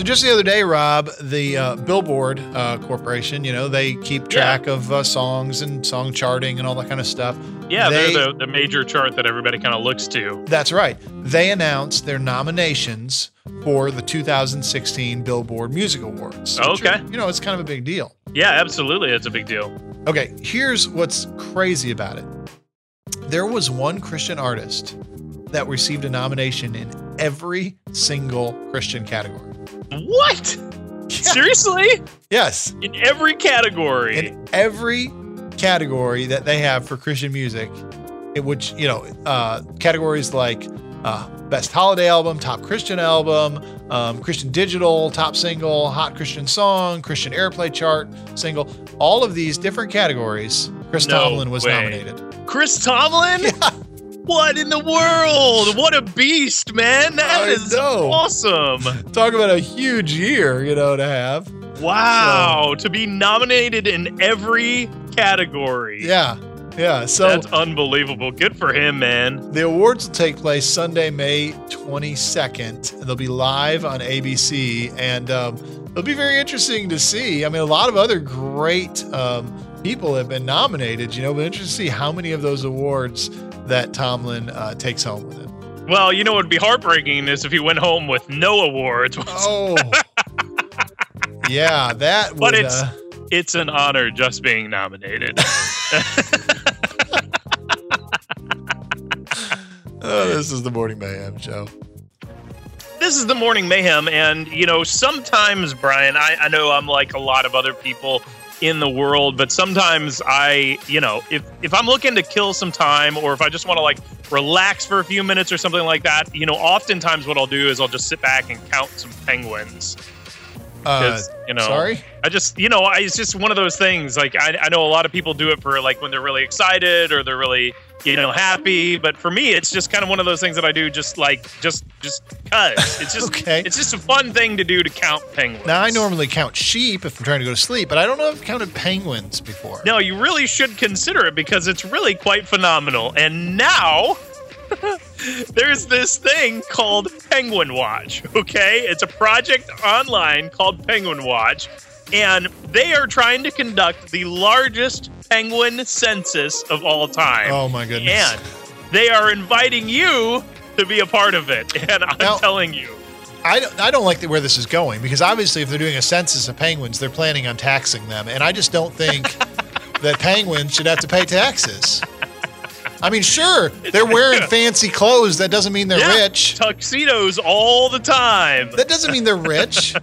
So just the other day, Rob, the uh, Billboard uh, Corporation, you know, they keep track of uh, songs and song charting and all that kind of stuff. Yeah, They- they're the, the major chart that everybody kind of looks to. That's right. They announced their nominations for the 2016 Billboard Music Awards. Okay. are- you know, it's kind of a big deal. Yeah, absolutely. It's a big deal. Okay, here's what's crazy about it. There was one Christian artist that received a nomination in every single Christian category. What? Seriously? Yes, In every category. in every category that they have for Christian music, in which you know uh, categories like uh, best holiday album, top Christian album, um, Christian digital, top single, hot Christian song, Christian airplay chart single, all of these different categories. Chris No Tomlin was way. nominated. Chris Tomlin? What in the world? What a beast, man. That I is know. awesome. Talk about a huge year, you know, to have. Wow. to be nominated in every category. Yeah, yeah. So That's unbelievable. Good for him, man. The awards will take place Sunday, May 22nd. They'll be live on ABC. And um, It'll be very interesting to see. I mean, a lot of other great um, people have been nominated. You know, but interesting to see how many of those awards that Tomlin uh, takes home with him. Well, you know what would be heartbreaking is if he went home with no awards. Oh, yeah, that. Would, But it's- uh, It's an honor just being nominated. oh, this is the Morning Mayhem show. this is the morning mayhem and you know sometimes brian I, I know i'm like a lot of other people in the world but sometimes i you know if if i'm looking to kill some time or if i just want to like relax for a few minutes or something like that you know oftentimes what i'll do is i'll just sit back and count some penguins Uh, you know sorry. I just, you know, I, it's just one of those things. Like, I, I know a lot of people do it for like when they're really excited or they're really, you know, happy. But for me, it's just kind of one of those things that I do just like, just, just cause. It's just, Okay. it's just a fun thing to do to count penguins. Now I normally count sheep if I'm trying to go to sleep, but I don't know if I've counted penguins before. No, you really should consider it because it's really quite phenomenal. And now there's this thing called Penguin Watch. Okay, it's a project online called Penguin Watch, and they are trying to conduct the largest penguin census of all time. Oh my goodness. And they are inviting you to be a part of it. And I'm Now- telling you, I don't, I don't like where this is going because obviously, if they're doing a census of penguins, they're planning on taxing them, and I just don't think that penguins should have to pay taxes. I mean, sure, they're wearing fancy clothes. That doesn't mean they're Yeah, rich. tuxedos all the time. That doesn't mean they're rich.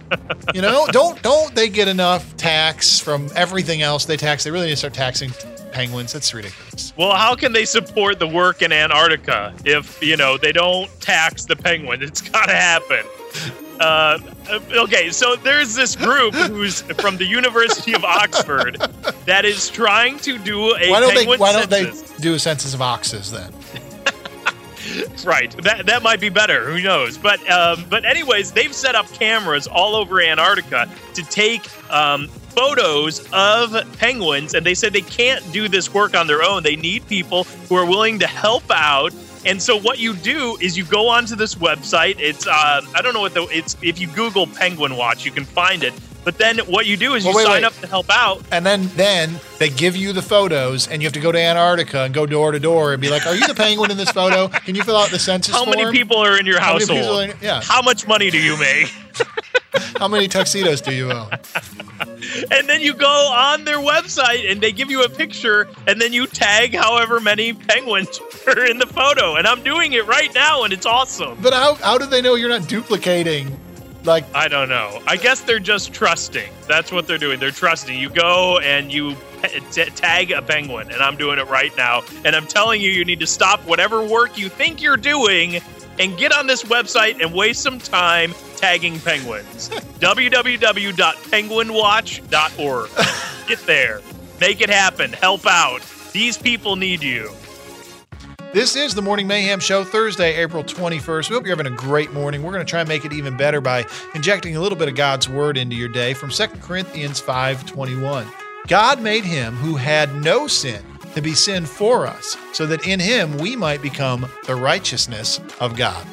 You know, don't don't they get enough tax from everything else they tax? They really need to start taxing penguins. That's ridiculous. Well, how can they support the work in Antarctica if you know they don't tax the penguin? It's got to happen. Uh, okay, so there's this group who's from the University of Oxford that is trying to do a Why don't they penguin Why don't they census. do a census of oxes then? Right, that that might be better. Who knows? But um, but anyways, they've set up cameras all over Antarctica to take um, photos of penguins, and they said they can't do this work on their own. They need people who are willing to help out. And so what you do is you go onto this website. It's uh, I don't know what the it's if you Google Penguin Watch, you can find it. But then what you do is you Well, wait, sign wait. up to help out. And then then they give you the photos, and you have to go to Antarctica and go door to door and be like, "Are you the penguin in this photo? Can you fill out the census How many people are in your household? in- yeah. How much money do you make? How many tuxedos do you own?" And then you go on their website and they give you a picture and then you tag however many penguins are in the photo and i'm doing it right now and it's awesome But how how do they know you're not duplicating? Like, i don't know. I guess they're just trusting. That's what they're doing. They're trusting. You go and you t- tag a penguin and i'm doing it right now. And i'm telling you you need to stop whatever work you think you're doing and get on this website and waste some time tagging penguins. Www.penguinwatch.org get there. Make it happen. Help out. These people need you This is the Morning Mayhem Show, Thursday, April 21st. We hope you're having a great morning. We're going to try and make it even better by injecting a little bit of God's word into your day from 2 Corinthians 5:21. God made him who had no sin to be sin for us, so that in him we might become the righteousness of God.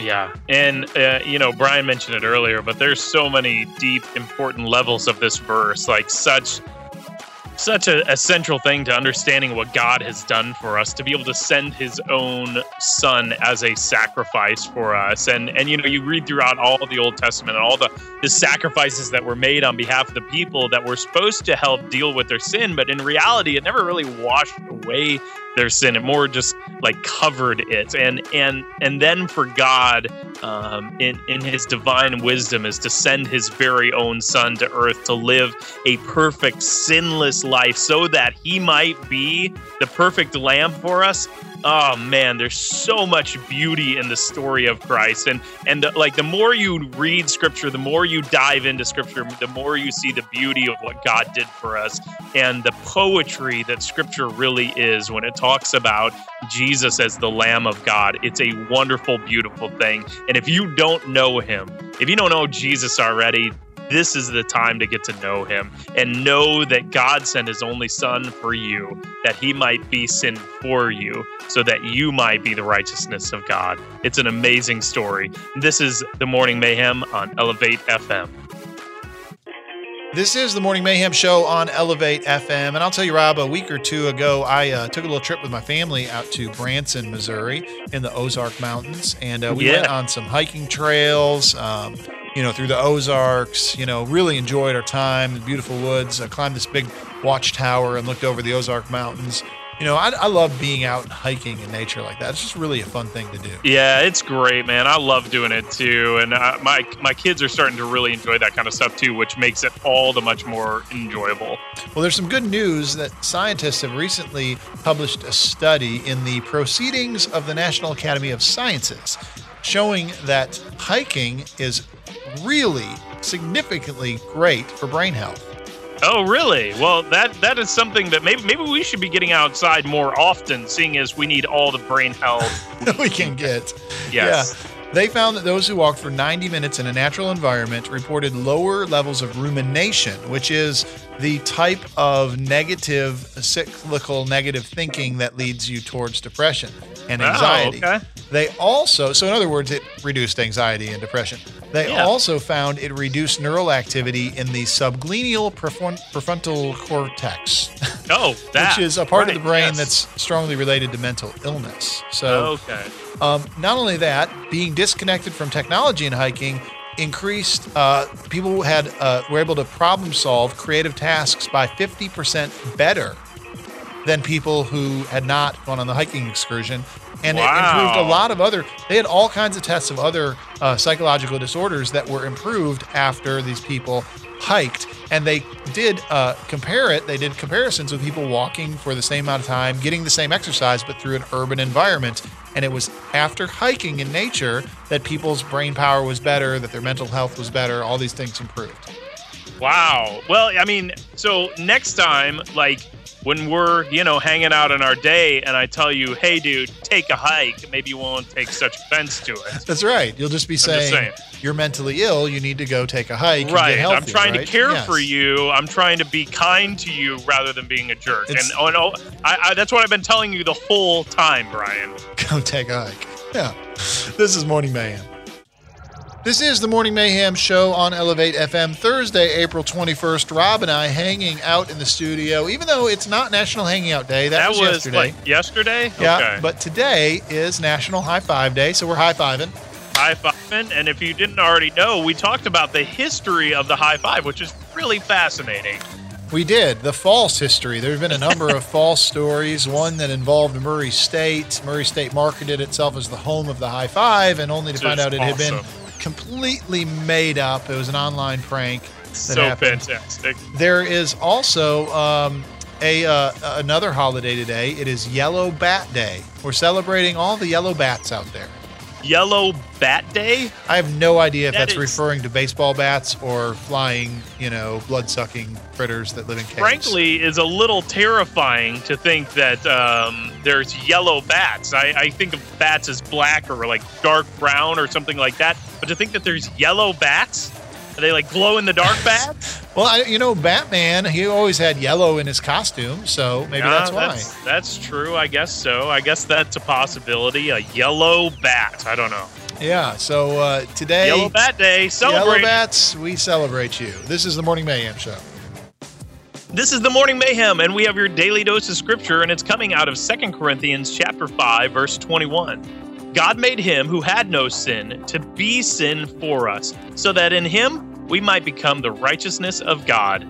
Yeah, and uh, you know Brian mentioned it earlier, but there's so many deep, important levels of this verse, like such, such a, a central thing to understanding what God has done for us, to be able to send His own Son as a sacrifice for us, and and you know you read throughout all the Old Testament and all the the sacrifices that were made on behalf of the people that were supposed to help deal with their sin, but in reality, it never really washed away their sin. and more just like covered it, and and and then for God, um, in in His divine wisdom, is to send His very own Son to earth to live a perfect, sinless life, so that He might be the perfect Lamb for us. Oh man, there's so much beauty in the story of Christ, and and the, like the more you read Scripture, the more you dive into Scripture, the more you see the beauty of what God did for us, and the poetry that Scripture really is when it talks about Jesus as the Lamb of God. It's a wonderful, beautiful thing, and if you don't know Him, if you don't know Jesus already. This is the time to get to know him and know that God sent his only son for you, that he might be sin for you, so that you might be the righteousness of God. It's an amazing story. This is the Morning Mayhem on Elevate FM. This is the Morning Mayhem Show on Elevate FM. And I'll tell you, Rob, a week or two ago, I uh, took a little trip with my family out to Branson, Missouri in the Ozark Mountains. And uh, we Yeah. went on some hiking trails, um, you know, through the Ozarks. You know, really enjoyed our time in beautiful woods. I climbed this big watchtower and looked over the Ozark Mountains. You know, I, I love being out and hiking in nature like that. It's just really a fun thing to do. Yeah, it's great, man. I love doing it too, and uh, my my kids are starting to really enjoy that kind of stuff too, which makes it all the much more enjoyable. Well, there's some good news that scientists have recently published a study in the Proceedings of the National Academy of Sciences showing that hiking is really significantly great for brain health. Oh, really? Well, that that is something that maybe maybe we should be getting outside more often, seeing as we need all the brain health. we can get. Yes. Yeah. They found that those who walked for 90 minutes in a natural environment reported lower levels of rumination, which is the type of negative, cyclical negative thinking that leads you towards depression and Oh, anxiety. okay. They also, so in other words, it reduced anxiety and depression. They Yeah. also found it reduced neural activity in the subgenual prefron- prefrontal cortex, Oh, that which is a part right, of the brain yes. that's strongly related to mental illness. So, okay. um, not only that, being disconnected from technology and hiking increased. Uh, people had uh, were able to problem solve creative tasks by 50% better than people who had not gone on the hiking excursion. And it improved a lot of other. They had all kinds of tests of other uh, psychological disorders that were improved after these people hiked. And they did uh, compare it. They did comparisons with people walking for the same amount of time, getting the same exercise, but through an urban environment. And it was after hiking in nature that people's brain power was better, that their mental health was better. All these things improved. Wow. Well, I mean, so next time, like when we're, you know, hanging out in our day and I tell you, hey, dude, take a hike, maybe you won't take such offense to it. That's right. You'll just be just saying, saying. you're mentally ill. You need to go take a hike. Right. healthy, I'm trying right? to care Yes. for you. I'm trying to be kind to you rather than being a jerk. It's- and oh, no, I, I, that's what I've been telling you the whole time, Brian. Go take a hike. Yeah. This is Morning Mayhem. This is the Morning Mayhem show on Elevate FM Thursday, April 21st. Rob and I hanging out in the studio, even though it's not National Hanging Out Day. That, That, was, was, yesterday. like yesterday. yeah, Okay. but today is National High Five Day, so we're high fiving. high fiving. And if you didn't already know, we talked about the history of the high five, which is really fascinating. We did. The false history. There have been a number of false stories. One that involved Murray State. Murray State marketed itself as the home of the high five, and only to find out it had been awesome. Completely made up. It was an online prank. So happened. fantastic. There is also um, a uh, another holiday today. It is Yellow Bat Day. We're celebrating all the yellow bats out there. Yellow Bat Day? I have no idea if That that's is- referring to baseball bats or flying, you know, blood-sucking critters that live in caves. Frankly, is a little terrifying to think that um, there's yellow bats. I, I think of bats as black or like dark brown or something like that. But to think that there's yellow bats, are they like glow in the dark bats? Well, I, you know, Batman, he always had yellow in his costume, so maybe Yeah, that's why. That's, that's true. I guess so. I guess that's a possibility. A yellow bat. I don't know. Yeah, so uh, today, Yellow Bat Day. Celebrate. Yellow Bats, we celebrate you. This is the Morning Mayhem Show. This is the Morning Mayhem, and we have your daily dose of scripture, and it's coming out of Second Corinthians chapter 5, verse 21. God made him who had no sin to be sin for us, so that in him we might become the righteousness of God.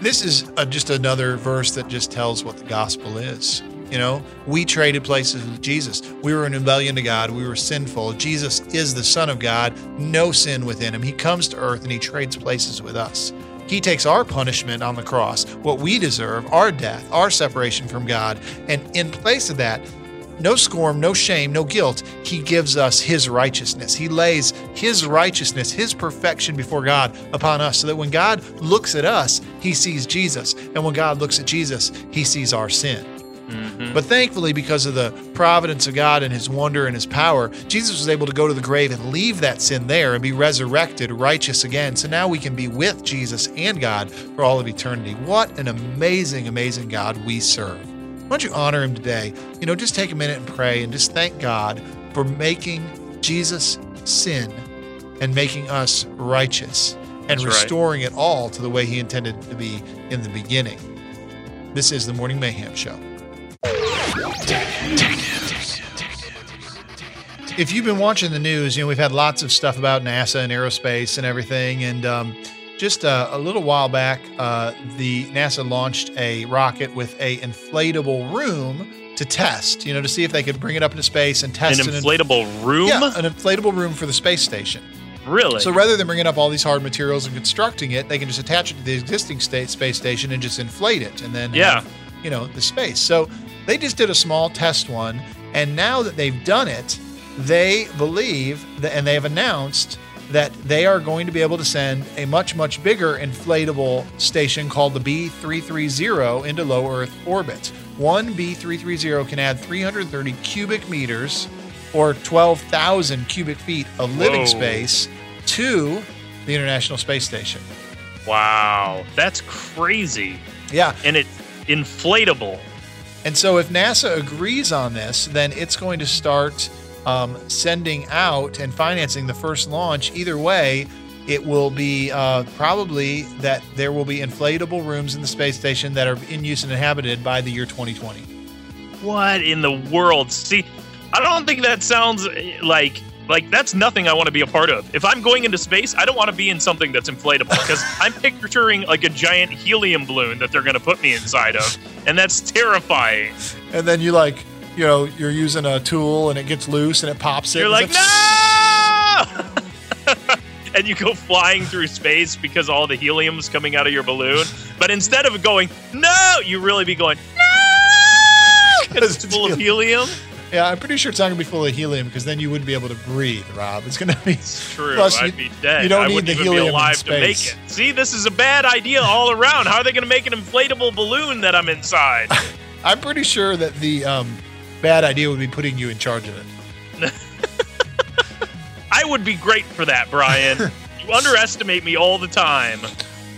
This is uh, just another verse that just tells what the gospel is. You know, we traded places with Jesus. We were in rebellion to God. We were sinful. Jesus is the Son of God, no sin within him. He comes to earth and he trades places with us. He takes our punishment on the cross, what we deserve, our death, our separation from God. And in place of that, no scorn, no shame, no guilt. He gives us His righteousness. He lays His righteousness, His perfection before God upon us so that when God looks at us, He sees Jesus. And when God looks at Jesus, He sees our sin. Mm-hmm. But thankfully, because of the providence of God and His wonder and His power, Jesus was able to go to the grave and leave that sin there and be resurrected righteous again. So now we can be with Jesus and God for all of eternity. What an amazing, amazing God we serve. Why don't you honor Him today? You know, just take a minute and pray and just thank God for making Jesus sin and making us righteous. and That's right. restoring it all to the way He intended to be in the beginning. This is the Morning Mayhem Show. If you've been watching the news, you know we've had lots of stuff about NASA and aerospace and everything, and um, just uh, a little while back, uh, the NASA launched a rocket with a inflatable room to test, you know, to see if they could bring it up into space and An test inf- inflatable room? yeah, an inflatable room for the space station. Really? So rather than bringing up all these hard materials and constructing it, they can just attach it to the existing state space station and just inflate it, and then Yeah. have, you know, the space. So they just did a small test one, and now that they've done it, they believe that, and they have announced that they are going to be able to send a much much bigger inflatable station called the B330 into low Earth orbit. One B330 can add 330 cubic meters or 12,000 cubic feet of living Whoa. space to the International Space Station. wow. That's crazy. Yeah. And it's inflatable. And so, if NASA agrees on this, then it's going to start um, sending out and financing the first launch. Either way, it will be uh, probably that there will be inflatable rooms in the space station that are in use and inhabited by the year 2020. What in the world? See, I don't think that sounds eh, like like that's nothing I want to be a part of. If I'm going into space, I don't want to be in something that's inflatable because I'm picturing like a giant helium balloon that they're going to put me inside of, and that's terrifying. And then you like, you know, you're using a tool and it gets loose and it pops it. You're like, no! and you go flying through space because all the helium's coming out of your balloon. But instead of going, no, you really be going, no! Because it's full of helium. Yeah, I'm pretty sure it's not going to be full of helium because then you wouldn't be able to breathe, Rob. It's going to be. True, Plus, I'd you- be dead. you don't I need the helium in alive to make space. it. See, this is a bad idea all around. How are they going to make an inflatable balloon that I'm inside? I'm pretty sure that the um, bad idea would be putting you in charge of it. I would be great for that, Brian. you underestimate me all the time.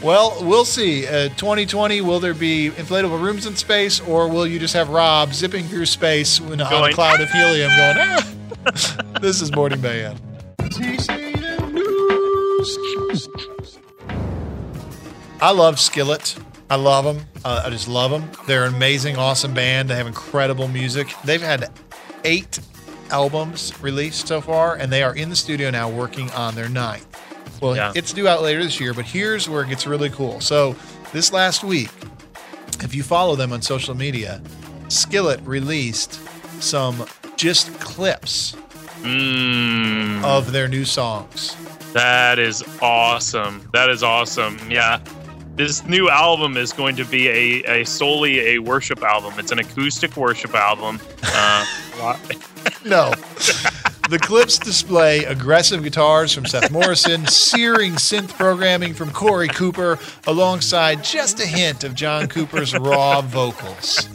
Well, we'll see. Uh, 2020, will there be inflatable rooms in space, or will you just have Rob zipping through space in, on a Going, cloud of helium going, ah! this is Morning Mayhem. I love Skillet. I love them. Uh, I just love them. They're an amazing, awesome band. They have incredible music. They've had eight albums released so far, and they are in the studio now working on their ninth. Well, Yeah. it's due out later this year, but here's where it gets really cool. So, this last week, if you follow them on social media, Skillet released some just clips Mm, of their new songs. that is awesome. That is awesome. Yeah. This new album is going to be a, a solely a worship album. It's an acoustic worship album. Uh, No. the clips display aggressive guitars from Seth Morrison, searing synth programming from Corey Cooper, alongside just a hint of John Cooper's raw vocals.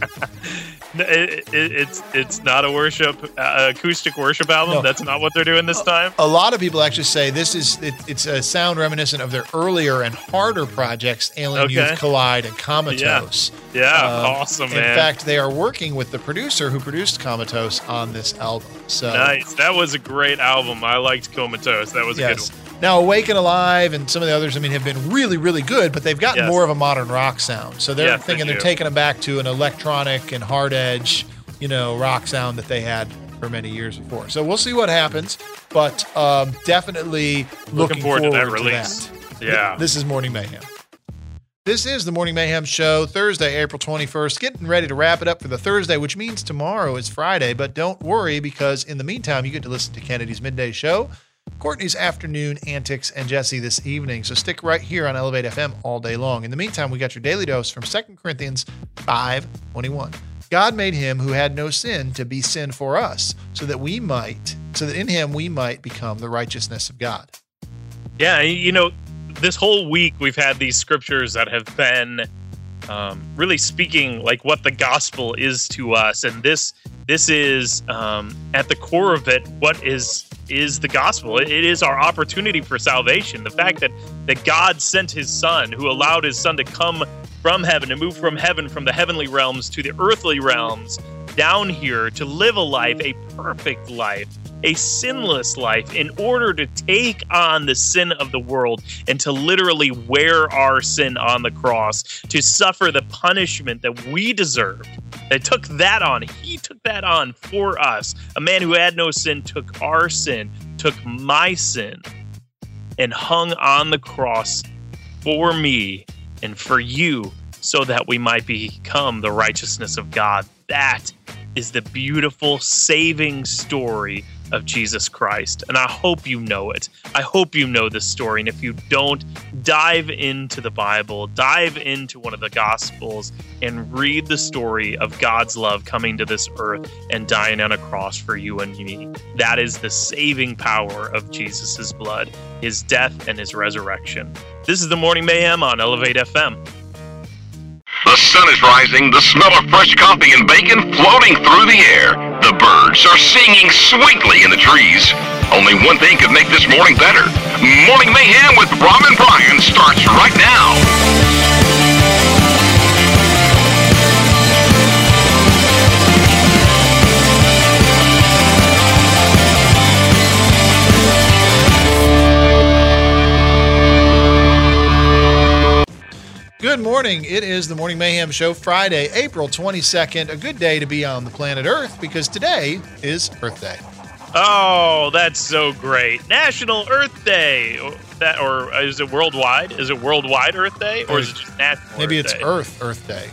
it, it, it's it's not a worship uh, acoustic worship album. No. That's not what they're doing this time. A lot of people actually say this is it, it's a sound reminiscent of their earlier and harder projects, Alien Okay. Youth Collide and Comatose. Yeah, Um, awesome, In man. fact, they are working with the producer who produced Comatose on this album. So nice. That was a great album. I liked Comatose. That was a Yes. good one. Now, Awake and Alive and some of the others, I mean, have been really, really good, but they've gotten Yes. more of a modern rock sound. So they're Yes, thinking they're taking them back to an electronic and hard edge, you know, rock sound that they had for many years before. So we'll see what happens, but um, definitely looking, forward to that that. release. Yeah. This is Morning Mayhem. This is the Morning Mayhem Show, Thursday, April 21st. Getting ready to wrap it up for the Thursday, which means tomorrow is Friday. But don't worry, because in the meantime, you get to listen to Kennedy's Midday Show, Courtney's Afternoon Antics, and Jesse this evening. So stick right here on Elevate FM all day long. In the meantime, we got your daily dose from 2 Corinthians 5 21. God made him who had no sin to be sin for us, so that we might, so that in him we might become the righteousness of God. Yeah, you know, this whole week we've had these scriptures that have been um, really speaking like what the gospel is to us, and this this is um, at the core of it. What is is the gospel? It it is our opportunity for salvation. The fact that that God sent His Son, who allowed His Son to come from heaven to move from heaven, from the heavenly realms to the earthly realms, down here to live a life, a perfect life, a sinless life, in order to take on the sin of the world and to literally wear our sin on the cross, to suffer the punishment that we deserve. That took that on. He took that on for us. A man who had no sin took our sin, took my sin, and hung on the cross for me and for you so that we might become the righteousness of God. That is the beautiful saving story of Jesus Christ. And I hope you know it. I hope you know this story. And if you don't, dive into the Bible, dive into one of the Gospels, and read the story of God's love coming to this earth and dying on a cross for you and me. That is the saving power of Jesus' blood, his death, and his resurrection. This is the Morning Mayhem on Elevate FM. The sun is rising, the smell of fresh coffee and bacon floating through the air. The birds are singing sweetly in the trees. Only one thing could make this morning better. Morning Mayhem with Rob and morning. It is the Morning Mayhem Show, Friday, April 22nd. A good day to be on the planet Earth because today is Earth Day. Oh, that's so great. National Earth Day. Or That or is it worldwide? Is it worldwide Earth Day or is it just national? Maybe Earth it's Day? Earth Earth Day.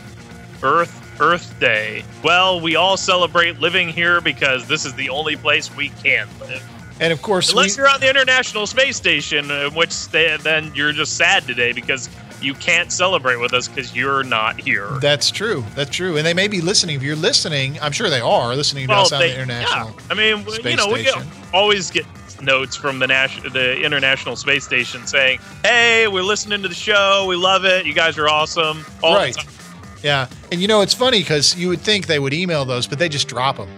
Earth Earth Day. Well, we all celebrate living here because this is the only place we can live. And of course, Unless we, you're on the International Space Station, in which they, then you're just sad today because you can't celebrate with us because you're not here. that's true. That's true. And they may be listening. If you're listening, I'm sure they are listening to us on they- the International. Yeah. I mean, w- you Space know, we get, always get notes from the national, the International Space Station saying, "Hey, we're listening to the show. We love it. You guys are awesome." All the Right. time. Yeah. And you know, it's funny because you would think they would email those, but they just drop them.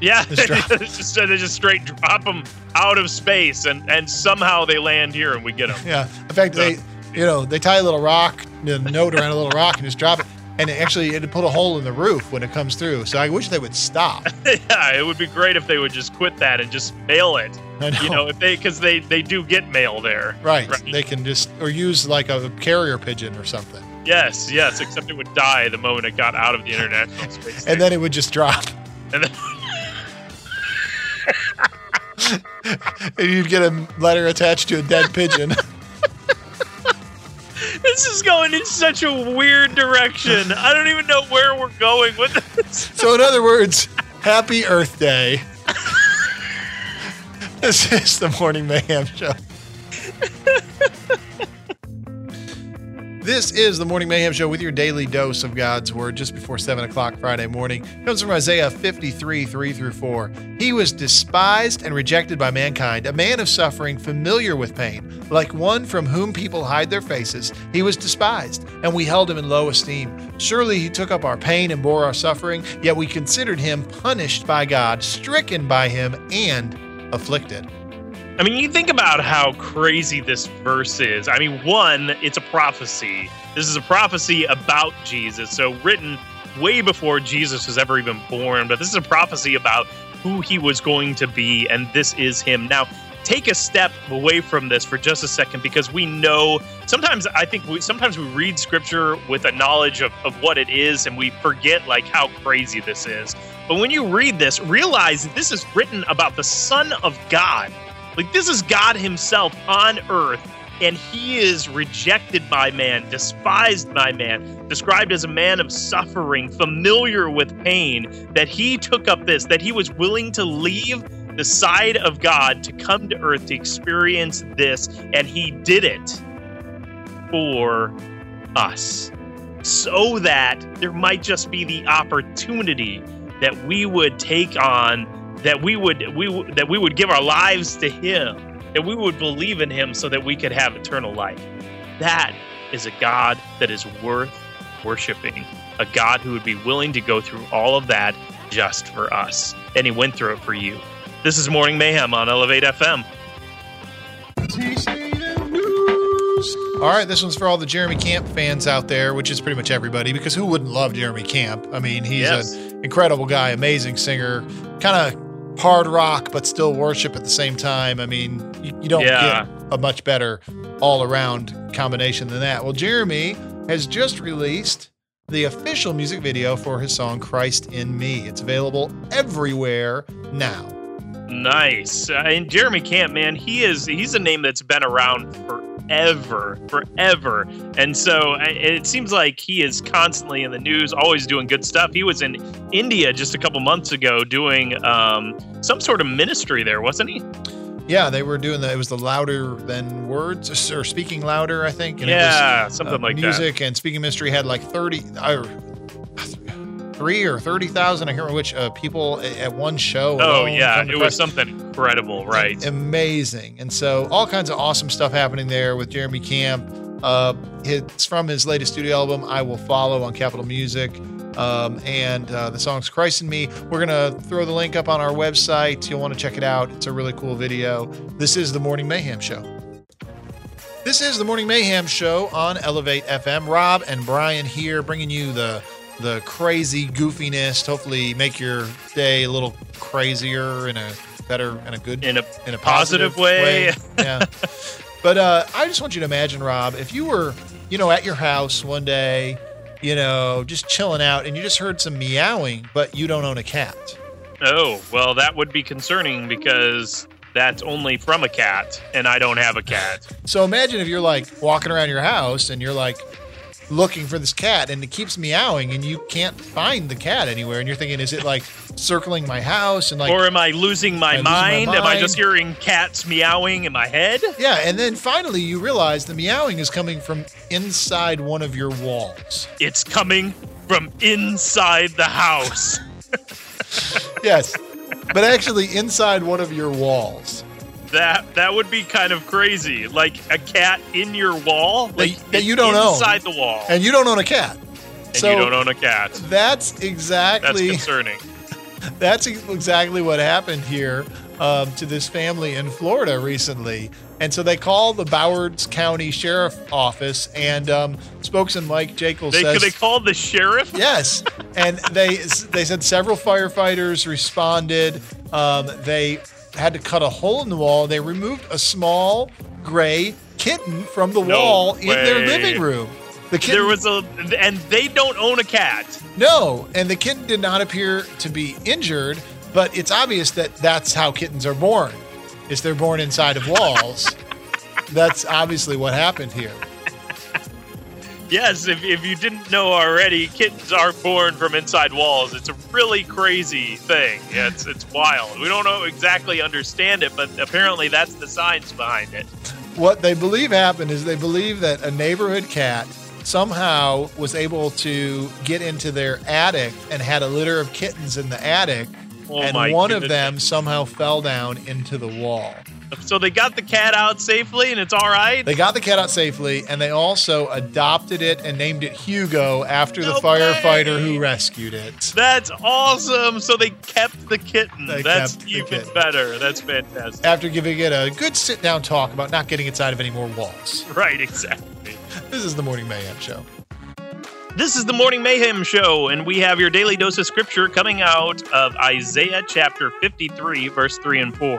Yeah, Just they just, they just straight drop them out of space, and and somehow they land here, and we get them. Yeah. In fact, they, you know, they tie a little rock, a note around a little rock and just drop it. And it actually, it'd put a hole in the roof when it comes through. So I wish they would stop. yeah, it would be great if they would just quit that and just mail it. I know. You know, if they because they they do get mail there. Right. Right. They can just, or use like a carrier pigeon or something. Yes, yes. Except it would die the moment it got out of the International Space Station. And then it would just drop. And then And you'd get a letter attached to a dead pigeon. this is going in such a weird direction. I don't even know where we're going with this. so, in other words, happy Earth Day. this is the Morning Mayhem Show. This is the Morning Mayhem Show with your daily dose of God's Word just before 7 o'clock Friday morning. It comes from Isaiah 53, 3 through 4. He was despised and rejected by mankind, a man of suffering, familiar with pain. Like one from whom people hide their faces, he was despised, and we held him in low esteem. Surely he took up our pain and bore our suffering, yet we considered him punished by God, stricken by him, and afflicted. I mean, you think about how crazy this verse is. I mean, one, it's a prophecy. This is a prophecy about Jesus, so written way before Jesus was ever even born. But this is a prophecy about who he was going to be, and this is him. Now, take a step away from this for just a second because we know sometimes I think we sometimes we read scripture with a knowledge of, of what it is and we forget like how crazy this is. But when you read this, realize this is written about the Son of God. Like this is God Himself on earth, and He is rejected by man, despised by man, described as a man of suffering, familiar with pain, that He took up this, that He was willing to leave the side of God to come to earth to experience this, and He did it for us. So that there might just be the opportunity that we would take on that we would we that we would give our lives to him that we would believe in him so that we could have eternal life that is a god that is worth worshiping a god who would be willing to go through all of that just for us and he went through it for you this is morning mayhem on elevate fm All right, this one's for all the Jeremy Camp fans out there, which is pretty much everybody, because who wouldn't love Jeremy Camp? I mean, he's Yes. an incredible guy, amazing singer, kind of hard rock, but still worship at the same time. I mean, you, you don't Yeah. get a much better all around combination than that. Well, Jeremy has just released the official music video for his song Christ in Me. It's available everywhere now. Nice. Uh, and Jeremy Camp, man, he is he's a name that's been around forever, forever. And so it seems like he is constantly in the news, always doing good stuff. He was in India just a couple months ago doing um, some sort of ministry there, wasn't he? Yeah, they were doing the, it was the louder than words or speaking louder, I think. And it was, yeah, something uh, like that. music and speaking ministry had like 30 or three or 30,000 I can't remember which uh, people at one show Oh yeah, to it was something incredible, right? amazing. And so all kinds of awesome stuff happening there with Jeremy Camp. Uh, it's from his latest studio album I Will Follow on Capitol Music. Um, and uh, the song's Christ in Me. We're gonna throw the link up on our website. You'll want to check it out. It's a really cool video. This is the Morning Mayhem Show. This is the Morning Mayhem Show on Elevate FM. Rob and Brian here, bringing you the the crazy goofiness. to Hopefully, make your day a little crazier in a better and a good In a in a positive way. yeah. But uh, I just want you to imagine, Rob, if you were, you know, at your house one day, you know, just chilling out, and you just heard some meowing, but you don't own a cat. Oh, well, that would be concerning because that's only from a cat, and I don't have a cat. So imagine if you're like walking around your house and you're like looking for this cat and it keeps meowing and you can't find the cat anywhere and you're thinking, is it like circling my house and like or am I losing my, Am I losing my mind? Am I just hearing cats meowing in my head? yeah, and then finally you realize the meowing is coming from inside one of your walls. It's coming from inside the house. Yes, but actually inside one of your walls. That that would be kind of crazy. Like a cat in your wall, That- like that you don't own. inside the wall, and, And you don't own a cat. so you don't own a cat. that's exactly That's exactly concerning. That's exactly what happened here um, to this family in Florida recently. And so they called the Broward County Sheriff Office, and um, spokesman Mike Jachles They says, they called the sheriff. "Yes." And they they said several firefighters responded. Um, they had to cut a hole in the wall. They removed a small gray kitten from the No wall in their living room. The kitten There was a, and they don't own a cat. no, and the kitten did not appear to be injured, but it's obvious that that's how kittens are born. Is they're born inside of walls. that's obviously what happened here. Yes, if, if you didn't know already, kittens are born from inside walls. It's a really crazy thing. Yeah, it's it's wild. We don't know exactly understand it, but apparently that's the science behind it. What they believe happened is they believe that a neighborhood cat somehow was able to get into their attic and had a litter of kittens in the attic, Oh and one of them somehow fell down into the wall. So they got the cat out safely, and it's all right. They got the cat out safely, and they also adopted it and named it Hugo after the firefighter way. who rescued it. That's awesome. So they kept the kitten. They That's even kitten. better. That's fantastic. After giving it a good sit down talk about not getting inside of any more walls. Right, exactly. This is the Morning Mayhem Show. This is the Morning Mayhem Show, and we have your daily dose of scripture coming out of Isaiah chapter 53, verse 3 and 4.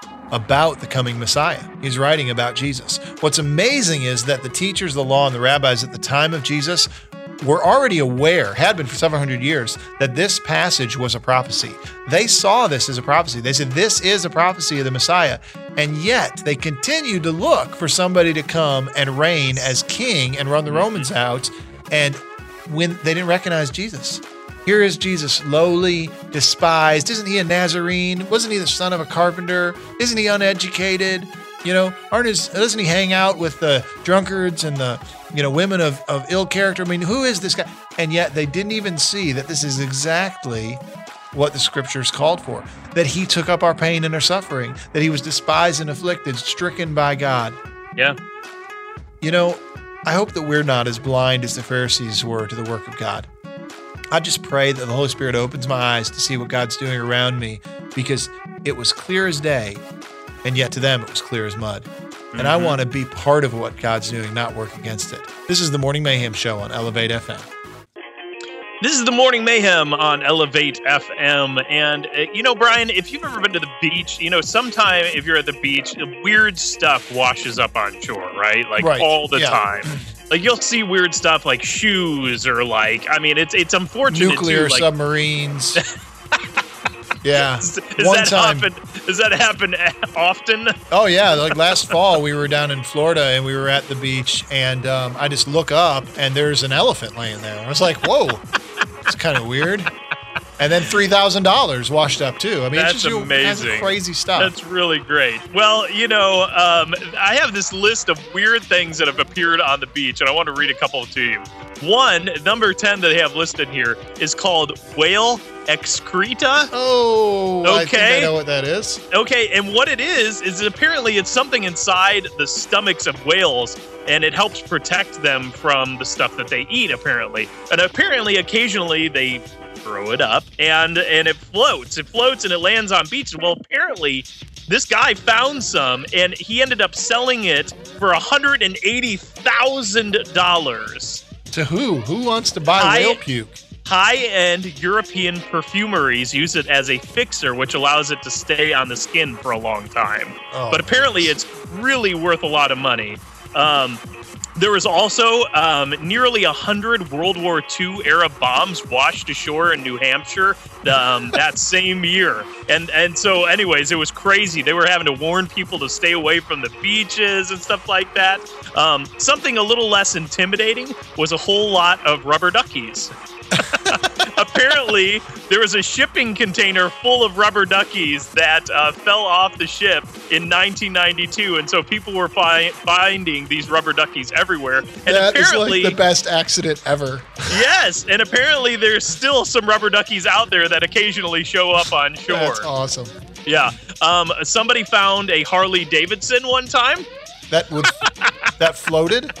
about the coming Messiah. He's writing about Jesus. What's amazing is that the teachers, the law, and the rabbis at the time of Jesus were already aware, had been for several hundred years, that this passage was a prophecy. They saw this as a prophecy. They said, This is a prophecy of the Messiah. And yet they continued to look for somebody to come and reign as king and run the Romans out. And when they didn't recognize Jesus, here is Jesus, lowly, despised. Isn't he a Nazarene? Wasn't he the son of a carpenter? Isn't he uneducated? You know, aren't his, doesn't he hang out with the drunkards and the you know, women of, of ill character. I mean, who is this guy? And yet they didn't even see that this is exactly what the scriptures called for that he took up our pain and our suffering, that he was despised and afflicted, stricken by God. Yeah. You know, I hope that we're not as blind as the Pharisees were to the work of God. I just pray that the Holy Spirit opens my eyes to see what God's doing around me because it was clear as day, and yet to them it was clear as mud. And I want to be part of what God's doing, not work against it. This is the Morning Mayhem Show on Elevate FM. This is the Morning Mayhem on Elevate FM. And, uh, you know, Brian, if you've ever been to the beach, you know, sometime if you're at the beach, weird stuff washes up on shore, right? Like Right, all the yeah. time. Like you'll see weird stuff like shoes or like, I mean, it's it's unfortunate. Nuclear too, like, submarines. yeah. Does One that time. happen? Does that happen often? Oh yeah, like last fall we were down in Florida and we were at the beach and um, I just look up and there's an elephant laying there. I was like, whoa, it's kind of weird. And then three thousand dollars washed up too. I mean, That's it's just amazing. crazy stuff. That's really great. Well, you know, um, I have this list of weird things that have appeared on the beach, and I want to read a couple to you. One, number 10 that they have listed here is called whale excreta. oh, I think I Okay. know what that is. Okay, and what it is is apparently it's something inside the stomachs of whales, and it helps protect them from the stuff that they eat. Apparently, and apparently, occasionally they throw it up, and and it floats. It floats and it lands on beaches. Well, apparently. This guy found some and he ended up selling it for $180,000. To who? Who wants to buy I- whale puke? High end European perfumeries use it as a fixer, which allows it to stay on the skin for a long time. Oh, but apparently it's really worth a lot of money. Um, there was also um, nearly a hundred World War II era bombs washed ashore in New Hampshire um, that same year, and and so, anyways, it was crazy. They were having to warn people to stay away from the beaches and stuff like that. Um, something a little less intimidating was a whole lot of rubber duckies. Apparently, there was a shipping container full of rubber duckies that uh, fell off the ship in 1992, and so people were fi- finding these rubber duckies everywhere. And That is apparently, like the best accident ever. yes, and apparently there's still some rubber duckies out there that occasionally show up on shore. That's awesome. Yeah. Um, somebody found a Harley Davidson one time. That would that floated.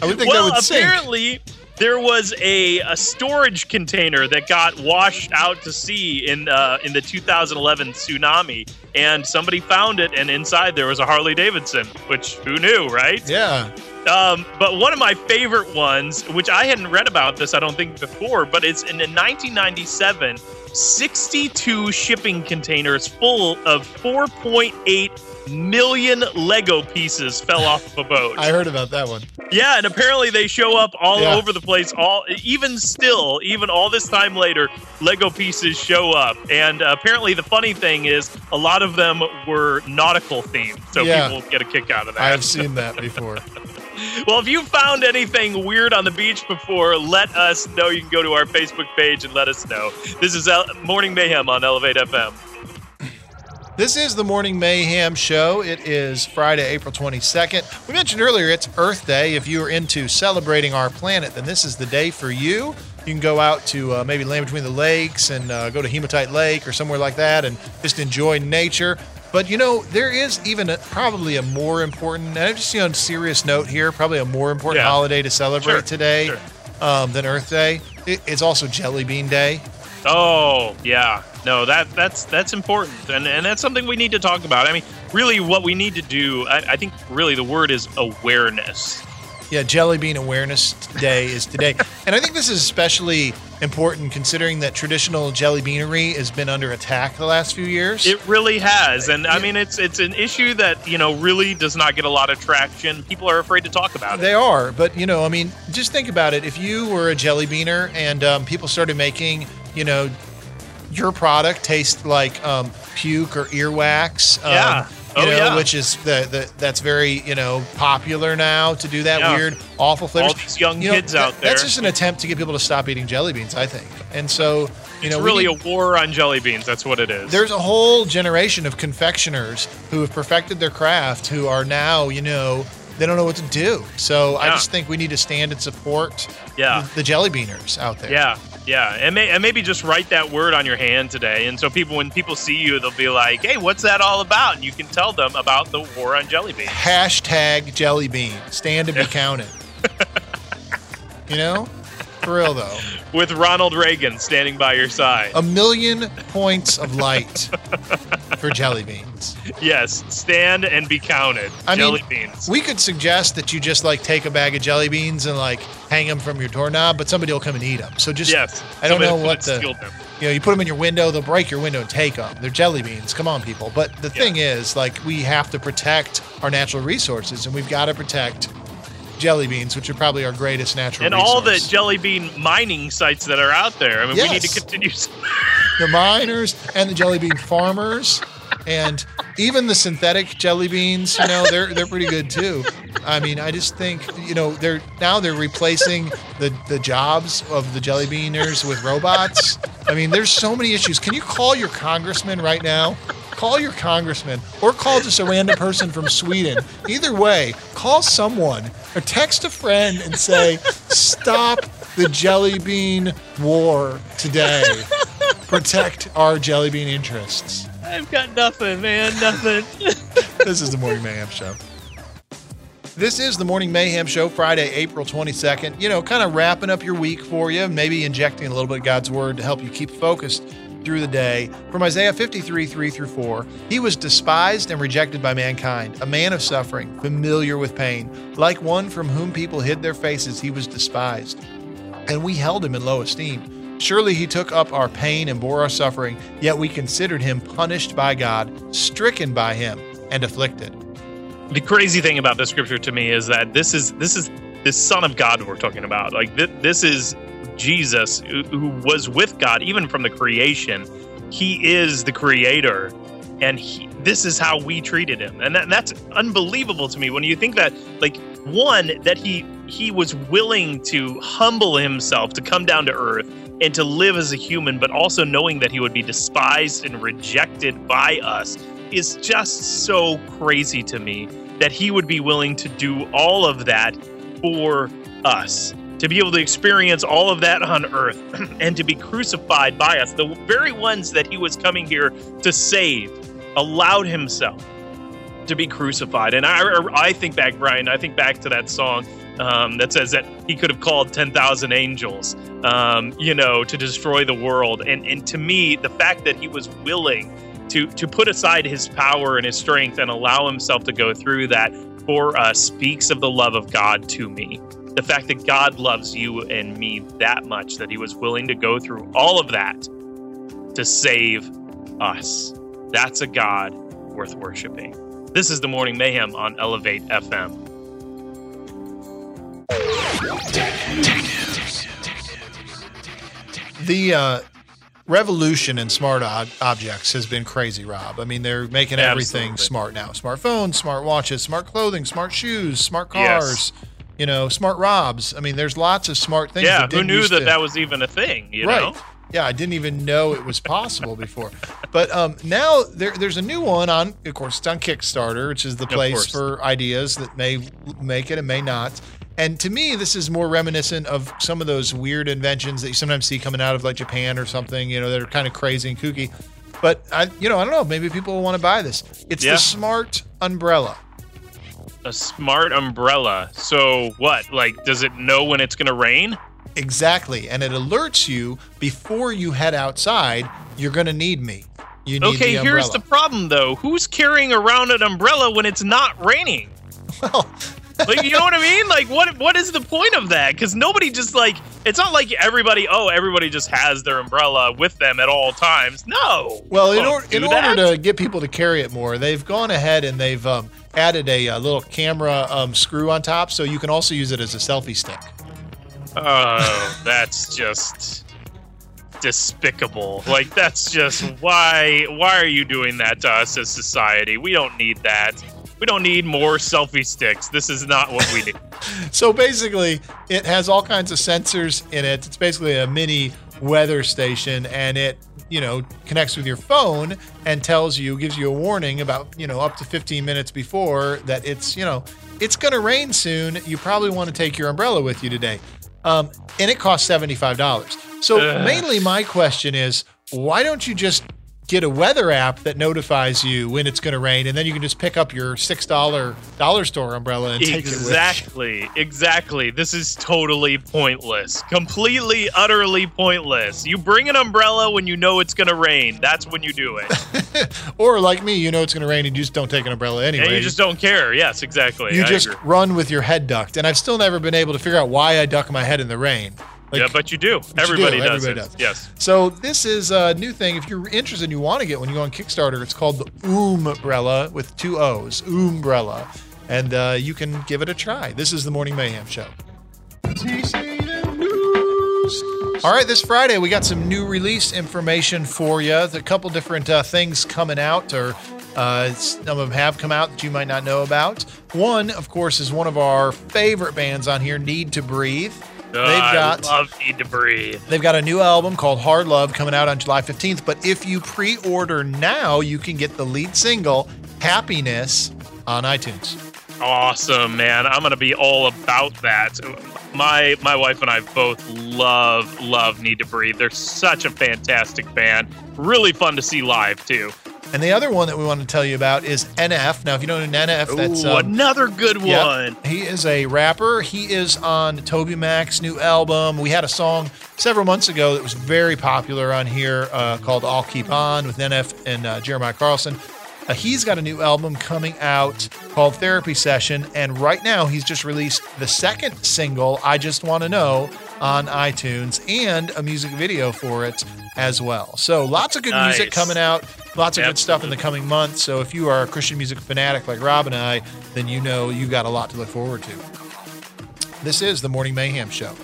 I would think well, that would sink. There was a, a storage container that got washed out to sea in uh, in the 2011 tsunami, and somebody found it, and inside there was a Harley Davidson, which who knew, right? Yeah. Um, but one of my favorite ones, which I hadn't read about this, I don't think before, but it's in the 1997, 62 shipping containers full of 4.8 million Lego pieces fell off of a boat. I heard about that one. Yeah, and apparently they show up all Yeah. over the place. All even still, even all this time later, Lego pieces show up. And uh, apparently, the funny thing is, a lot of them were nautical themed, so Yeah. people get a kick out of that. I have seen that before. Well, if you found anything weird on the beach before, let us know. You can go to our Facebook page and let us know. This is El- Morning Mayhem on Elevate FM. This is the Morning Mayhem Show. It is Friday, April 22nd. We mentioned earlier it's Earth Day. If you are into celebrating our planet, then this is the day for you. You can go out to uh, maybe land between the lakes and uh, go to Hematite Lake or somewhere like that and just enjoy nature. But you know, there is even a, probably a more important, and I'm just see on a serious note here, probably a more important Yeah. holiday to celebrate Sure, today sure. um, than Earth Day. It, it's also Jelly Bean Day. Oh yeah, no that that's that's important, and and that's something we need to talk about. I mean, really, what we need to do, I, I think, really, the word is awareness. Yeah, Jelly Bean Awareness Day is today. and I think this is especially important considering that traditional jelly beanery has been under attack the last few years. It really has, and I mean, it's it's an issue that you know really does not get a lot of traction. People are afraid to talk about it. they are, but you know, I mean, just think about it. If you were a jelly beaner and um, people started making, you know, your product taste like um, puke or earwax, um, Yeah. You Oh, know, yeah. which is the, the that's very you know popular now to do that Yeah. weird, awful flavors. All these young You know, kids that- out there. That's just an attempt to get people to stop eating jelly beans, I think. And so, you it's know, really need- a war on jelly beans. That's what it is. there's a whole generation of confectioners who have perfected their craft who are now, you know, they don't know what to do. So I just think we need to stand and support Yeah. the, the jelly beaners out there. Yeah, yeah, and, may, and maybe just write that word on your hand today, and so people, when people see you, they'll be like, "Hey, what's that all about?" And you can tell them about the war on jelly beans. Hashtag jelly bean. Stand to be counted. you know? For real though. with Ronald Reagan standing by your side. A million points of light for jelly beans. yes, stand and be counted. I jelly mean, beans. we could suggest that you just like take a bag of jelly beans and like hang them from your doorknob, but somebody will come and eat them. So just yes, I don't know what the you know, you put them in your window, they'll break your window and take them. They're jelly beans. Come on, people. But the thing is, like, we have to protect our natural resources, and we've got to protect jelly beans, which are probably our greatest natural and resource. all the jelly bean mining sites that are out there. I mean, we need to continue. the miners and the jelly bean farmers and even the synthetic jelly beans you know they're they're pretty good too i mean i just think you know they're now they're replacing the the jobs of the jelly beaners with robots i mean there's so many issues can you call your congressman right now call your congressman or call just a random person from sweden either way call someone or text a friend and say stop the jelly bean war today protect our jelly bean interests. I've got nothing, man, nothing. This is the Morning Mayhem Show. This is the Morning Mayhem Show, Friday, April 22nd. You know, kind of wrapping up your week for you, maybe injecting a little bit of God's word to help you keep focused through the day. From Isaiah 53, 3 through 4, he was despised and rejected by mankind, a man of suffering, familiar with pain. Like one from whom people hid their faces, he was despised. And we held him in low esteem. Surely he took up our pain and bore our suffering, yet we considered him punished by God, stricken by him, and afflicted. The crazy thing about this scripture to me is that this is this is this Son of God we're talking about. Like th- this is Jesus who, who was with God even from the creation. He is the Creator, and he, this is how we treated him, and that, that's unbelievable to me when you think that like one that he he was willing to humble himself to come down to earth and to live as a human, but also knowing that he would be despised and rejected by us is just so crazy to me that he would be willing to do all of that for us. To be able to experience all of that on earth and to be crucified by us, the very ones that he was coming here to save, allowed himself to be crucified. And I, I think back, Brian, I think back to that song um, that says that he could have called 10,000 angels, um, you know, to destroy the world. And, and to me, the fact that he was willing to, to put aside his power and his strength and allow himself to go through that for us speaks of the love of God to me. The fact that God loves you and me that much that he was willing to go through all of that to save us. That's a God worth worshiping. This is the Morning Mayhem on Elevate FM. The uh, revolution in smart ob- objects has been crazy, Rob. I mean, they're making everything Absolutely. smart now smartphones, smart watches, smart clothing, smart shoes, smart Yes. cars, you know, smart robs. I mean, there's lots of smart things. Yeah, who knew that to- that was even a thing, you right. know? Yeah, I didn't even know it was possible before. But um, now there, there's a new one on, of course, it's on Kickstarter, which is the place for ideas that may make it and may not. And to me, this is more reminiscent of some of those weird inventions that you sometimes see coming out of like Japan or something, you know, that are kind of crazy and kooky. But I, you know, I don't know. Maybe people will want to buy this. It's Yeah. the smart umbrella. A smart umbrella. So what? Like, does it know when it's going to rain? Exactly. And it alerts you before you head outside, you're going to need me. You need Okay, the here's the problem though. Who's carrying around an umbrella when it's not raining? Well, Like, you know what I mean? Like, what what is the point of that? Because nobody just like it's not like everybody. Oh, everybody just has their umbrella with them at all times. No. Well, in, or, in order to get people to carry it more, they've gone ahead and they've um, added a, uh little camera um, screw on top, so you can also use it as a selfie stick. Oh, that's just despicable. Like that's just why why are you doing that to us as society? We don't need that. We don't need more selfie sticks. This is not what we need. So basically, it has all kinds of sensors in it. It's basically a mini weather station, and it you know, connects with your phone and tells you, gives you a warning about, you know, up to 15 minutes before that it's, you know, it's going to rain soon. You probably want to take your umbrella with you today. Um, and it costs $75. So Ugh. mainly my question is, why don't you just get a weather app that notifies you when it's going to rain and then you can just pick up your $6 dollar store umbrella and take it? Exactly, exactly. This is totally pointless. Completely, utterly pointless. You bring an umbrella when you know it's going to rain. That's when you do it. Or like me, you know it's going to rain and you just don't take an umbrella anyway. and you just don't care. Yes, exactly. You I just agree. run with your head ducked. And I've still never been able to figure out why I duck my head in the rain. Like, yeah, but you do. you do. Everybody does. Everybody does. Yes. So this is a new thing. If you're interested and you want to get one, you go on Kickstarter. It's called the Oombrella with two O's, Oombrella, and uh, you can give it a try. This is the Morning Mayhem Show. All right, this Friday we got some new release information for you. There's a couple different uh, things coming out, or uh, some of them have come out that you might not know about. One, of course, is one of our favorite bands on here, Need to Breathe. They've got I love Need to Breathe. They've got a new album called Hard Love coming out on July 15th. But if you pre order now, you can get the lead single, Happiness, on iTunes. Awesome, man. I'm gonna be all about that. My my wife and I both love love Need to Breathe. They're such a fantastic band. Really fun to see live too. And the other one that we want to tell you about is NF. Now, if you don't know NF, that's Ooh, um, another good Yep. one. He is a rapper. He is on TobyMac's new album. We had a song several months ago that was very popular on here uh, called I'll Keep On with NF and uh, Jeremiah Carlson. Uh, he's got a new album coming out called Therapy Session. And right now, he's just released the second single, I Just Want to Know, on iTunes and a music video for it as well. So lots of good music coming out. Lots of good stuff in the coming months. So if you are a Christian music fanatic like Rob and I, then you know you've got a lot to look forward to. This is the Morning Mayhem Show.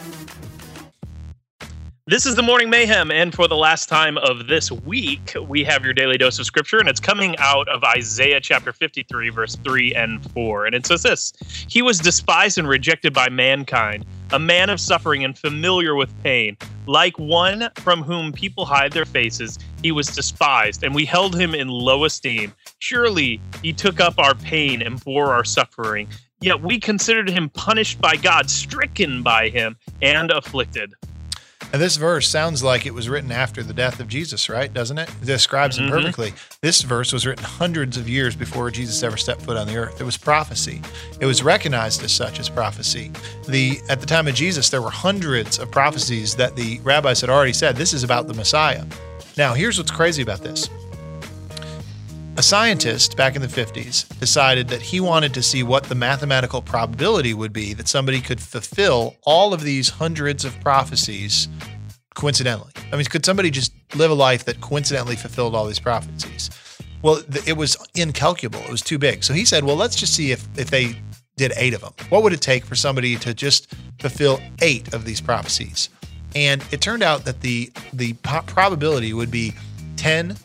This is the Morning Mayhem, and for the last time of this week, we have your daily dose of scripture, and it's coming out of Isaiah chapter 53, verse 3 and 4. And it says this He was despised and rejected by mankind, a man of suffering and familiar with pain. Like one from whom people hide their faces, he was despised, and we held him in low esteem. Surely he took up our pain and bore our suffering. Yet we considered him punished by God, stricken by him, and afflicted. And this verse sounds like it was written after the death of Jesus, right? Doesn't it? It describes him Mhm. perfectly. This verse was written hundreds of years before Jesus ever stepped foot on the earth. It was prophecy. It was recognized as such as prophecy. The at the time of Jesus, there were hundreds of prophecies that the rabbis had already said this is about the Messiah. Now, here's what's crazy about this. A scientist back in the 50s decided that he wanted to see what the mathematical probability would be that somebody could fulfill all of these hundreds of prophecies coincidentally. I mean, could somebody just live a life that coincidentally fulfilled all these prophecies? Well, it was incalculable. It was too big. So he said, well, let's just see if, if they did eight of them. What would it take for somebody to just fulfill eight of these prophecies? And it turned out that the the probability would be 10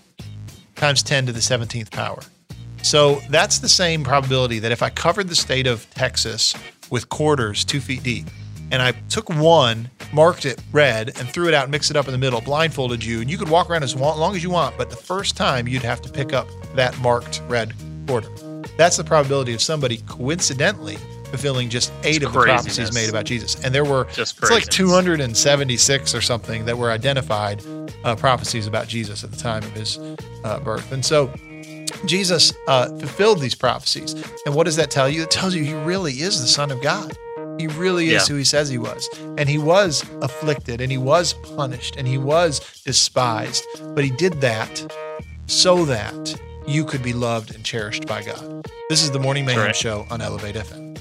times 10 to the 17th power. So that's the same probability that if I covered the state of Texas with quarters two feet deep, and I took one, marked it red, and threw it out, mixed it up in the middle, blindfolded you, and you could walk around as long as you want, but the first time you'd have to pick up that marked red quarter. That's the probability of somebody coincidentally fulfilling just eight It's of the prophecies made about Jesus. And there were Just it's like 276 or something that were identified uh, prophecies about Jesus at the time of his uh, birth. And so Jesus uh, fulfilled these prophecies. And what does that tell you? It tells you he really is the Son of God. He really is Yeah. who he says he was. And he was afflicted and he was punished and he was despised. But he did that so that you could be loved and cherished by God. This is the Morning Mayhem Correct. Show on Elevate FM.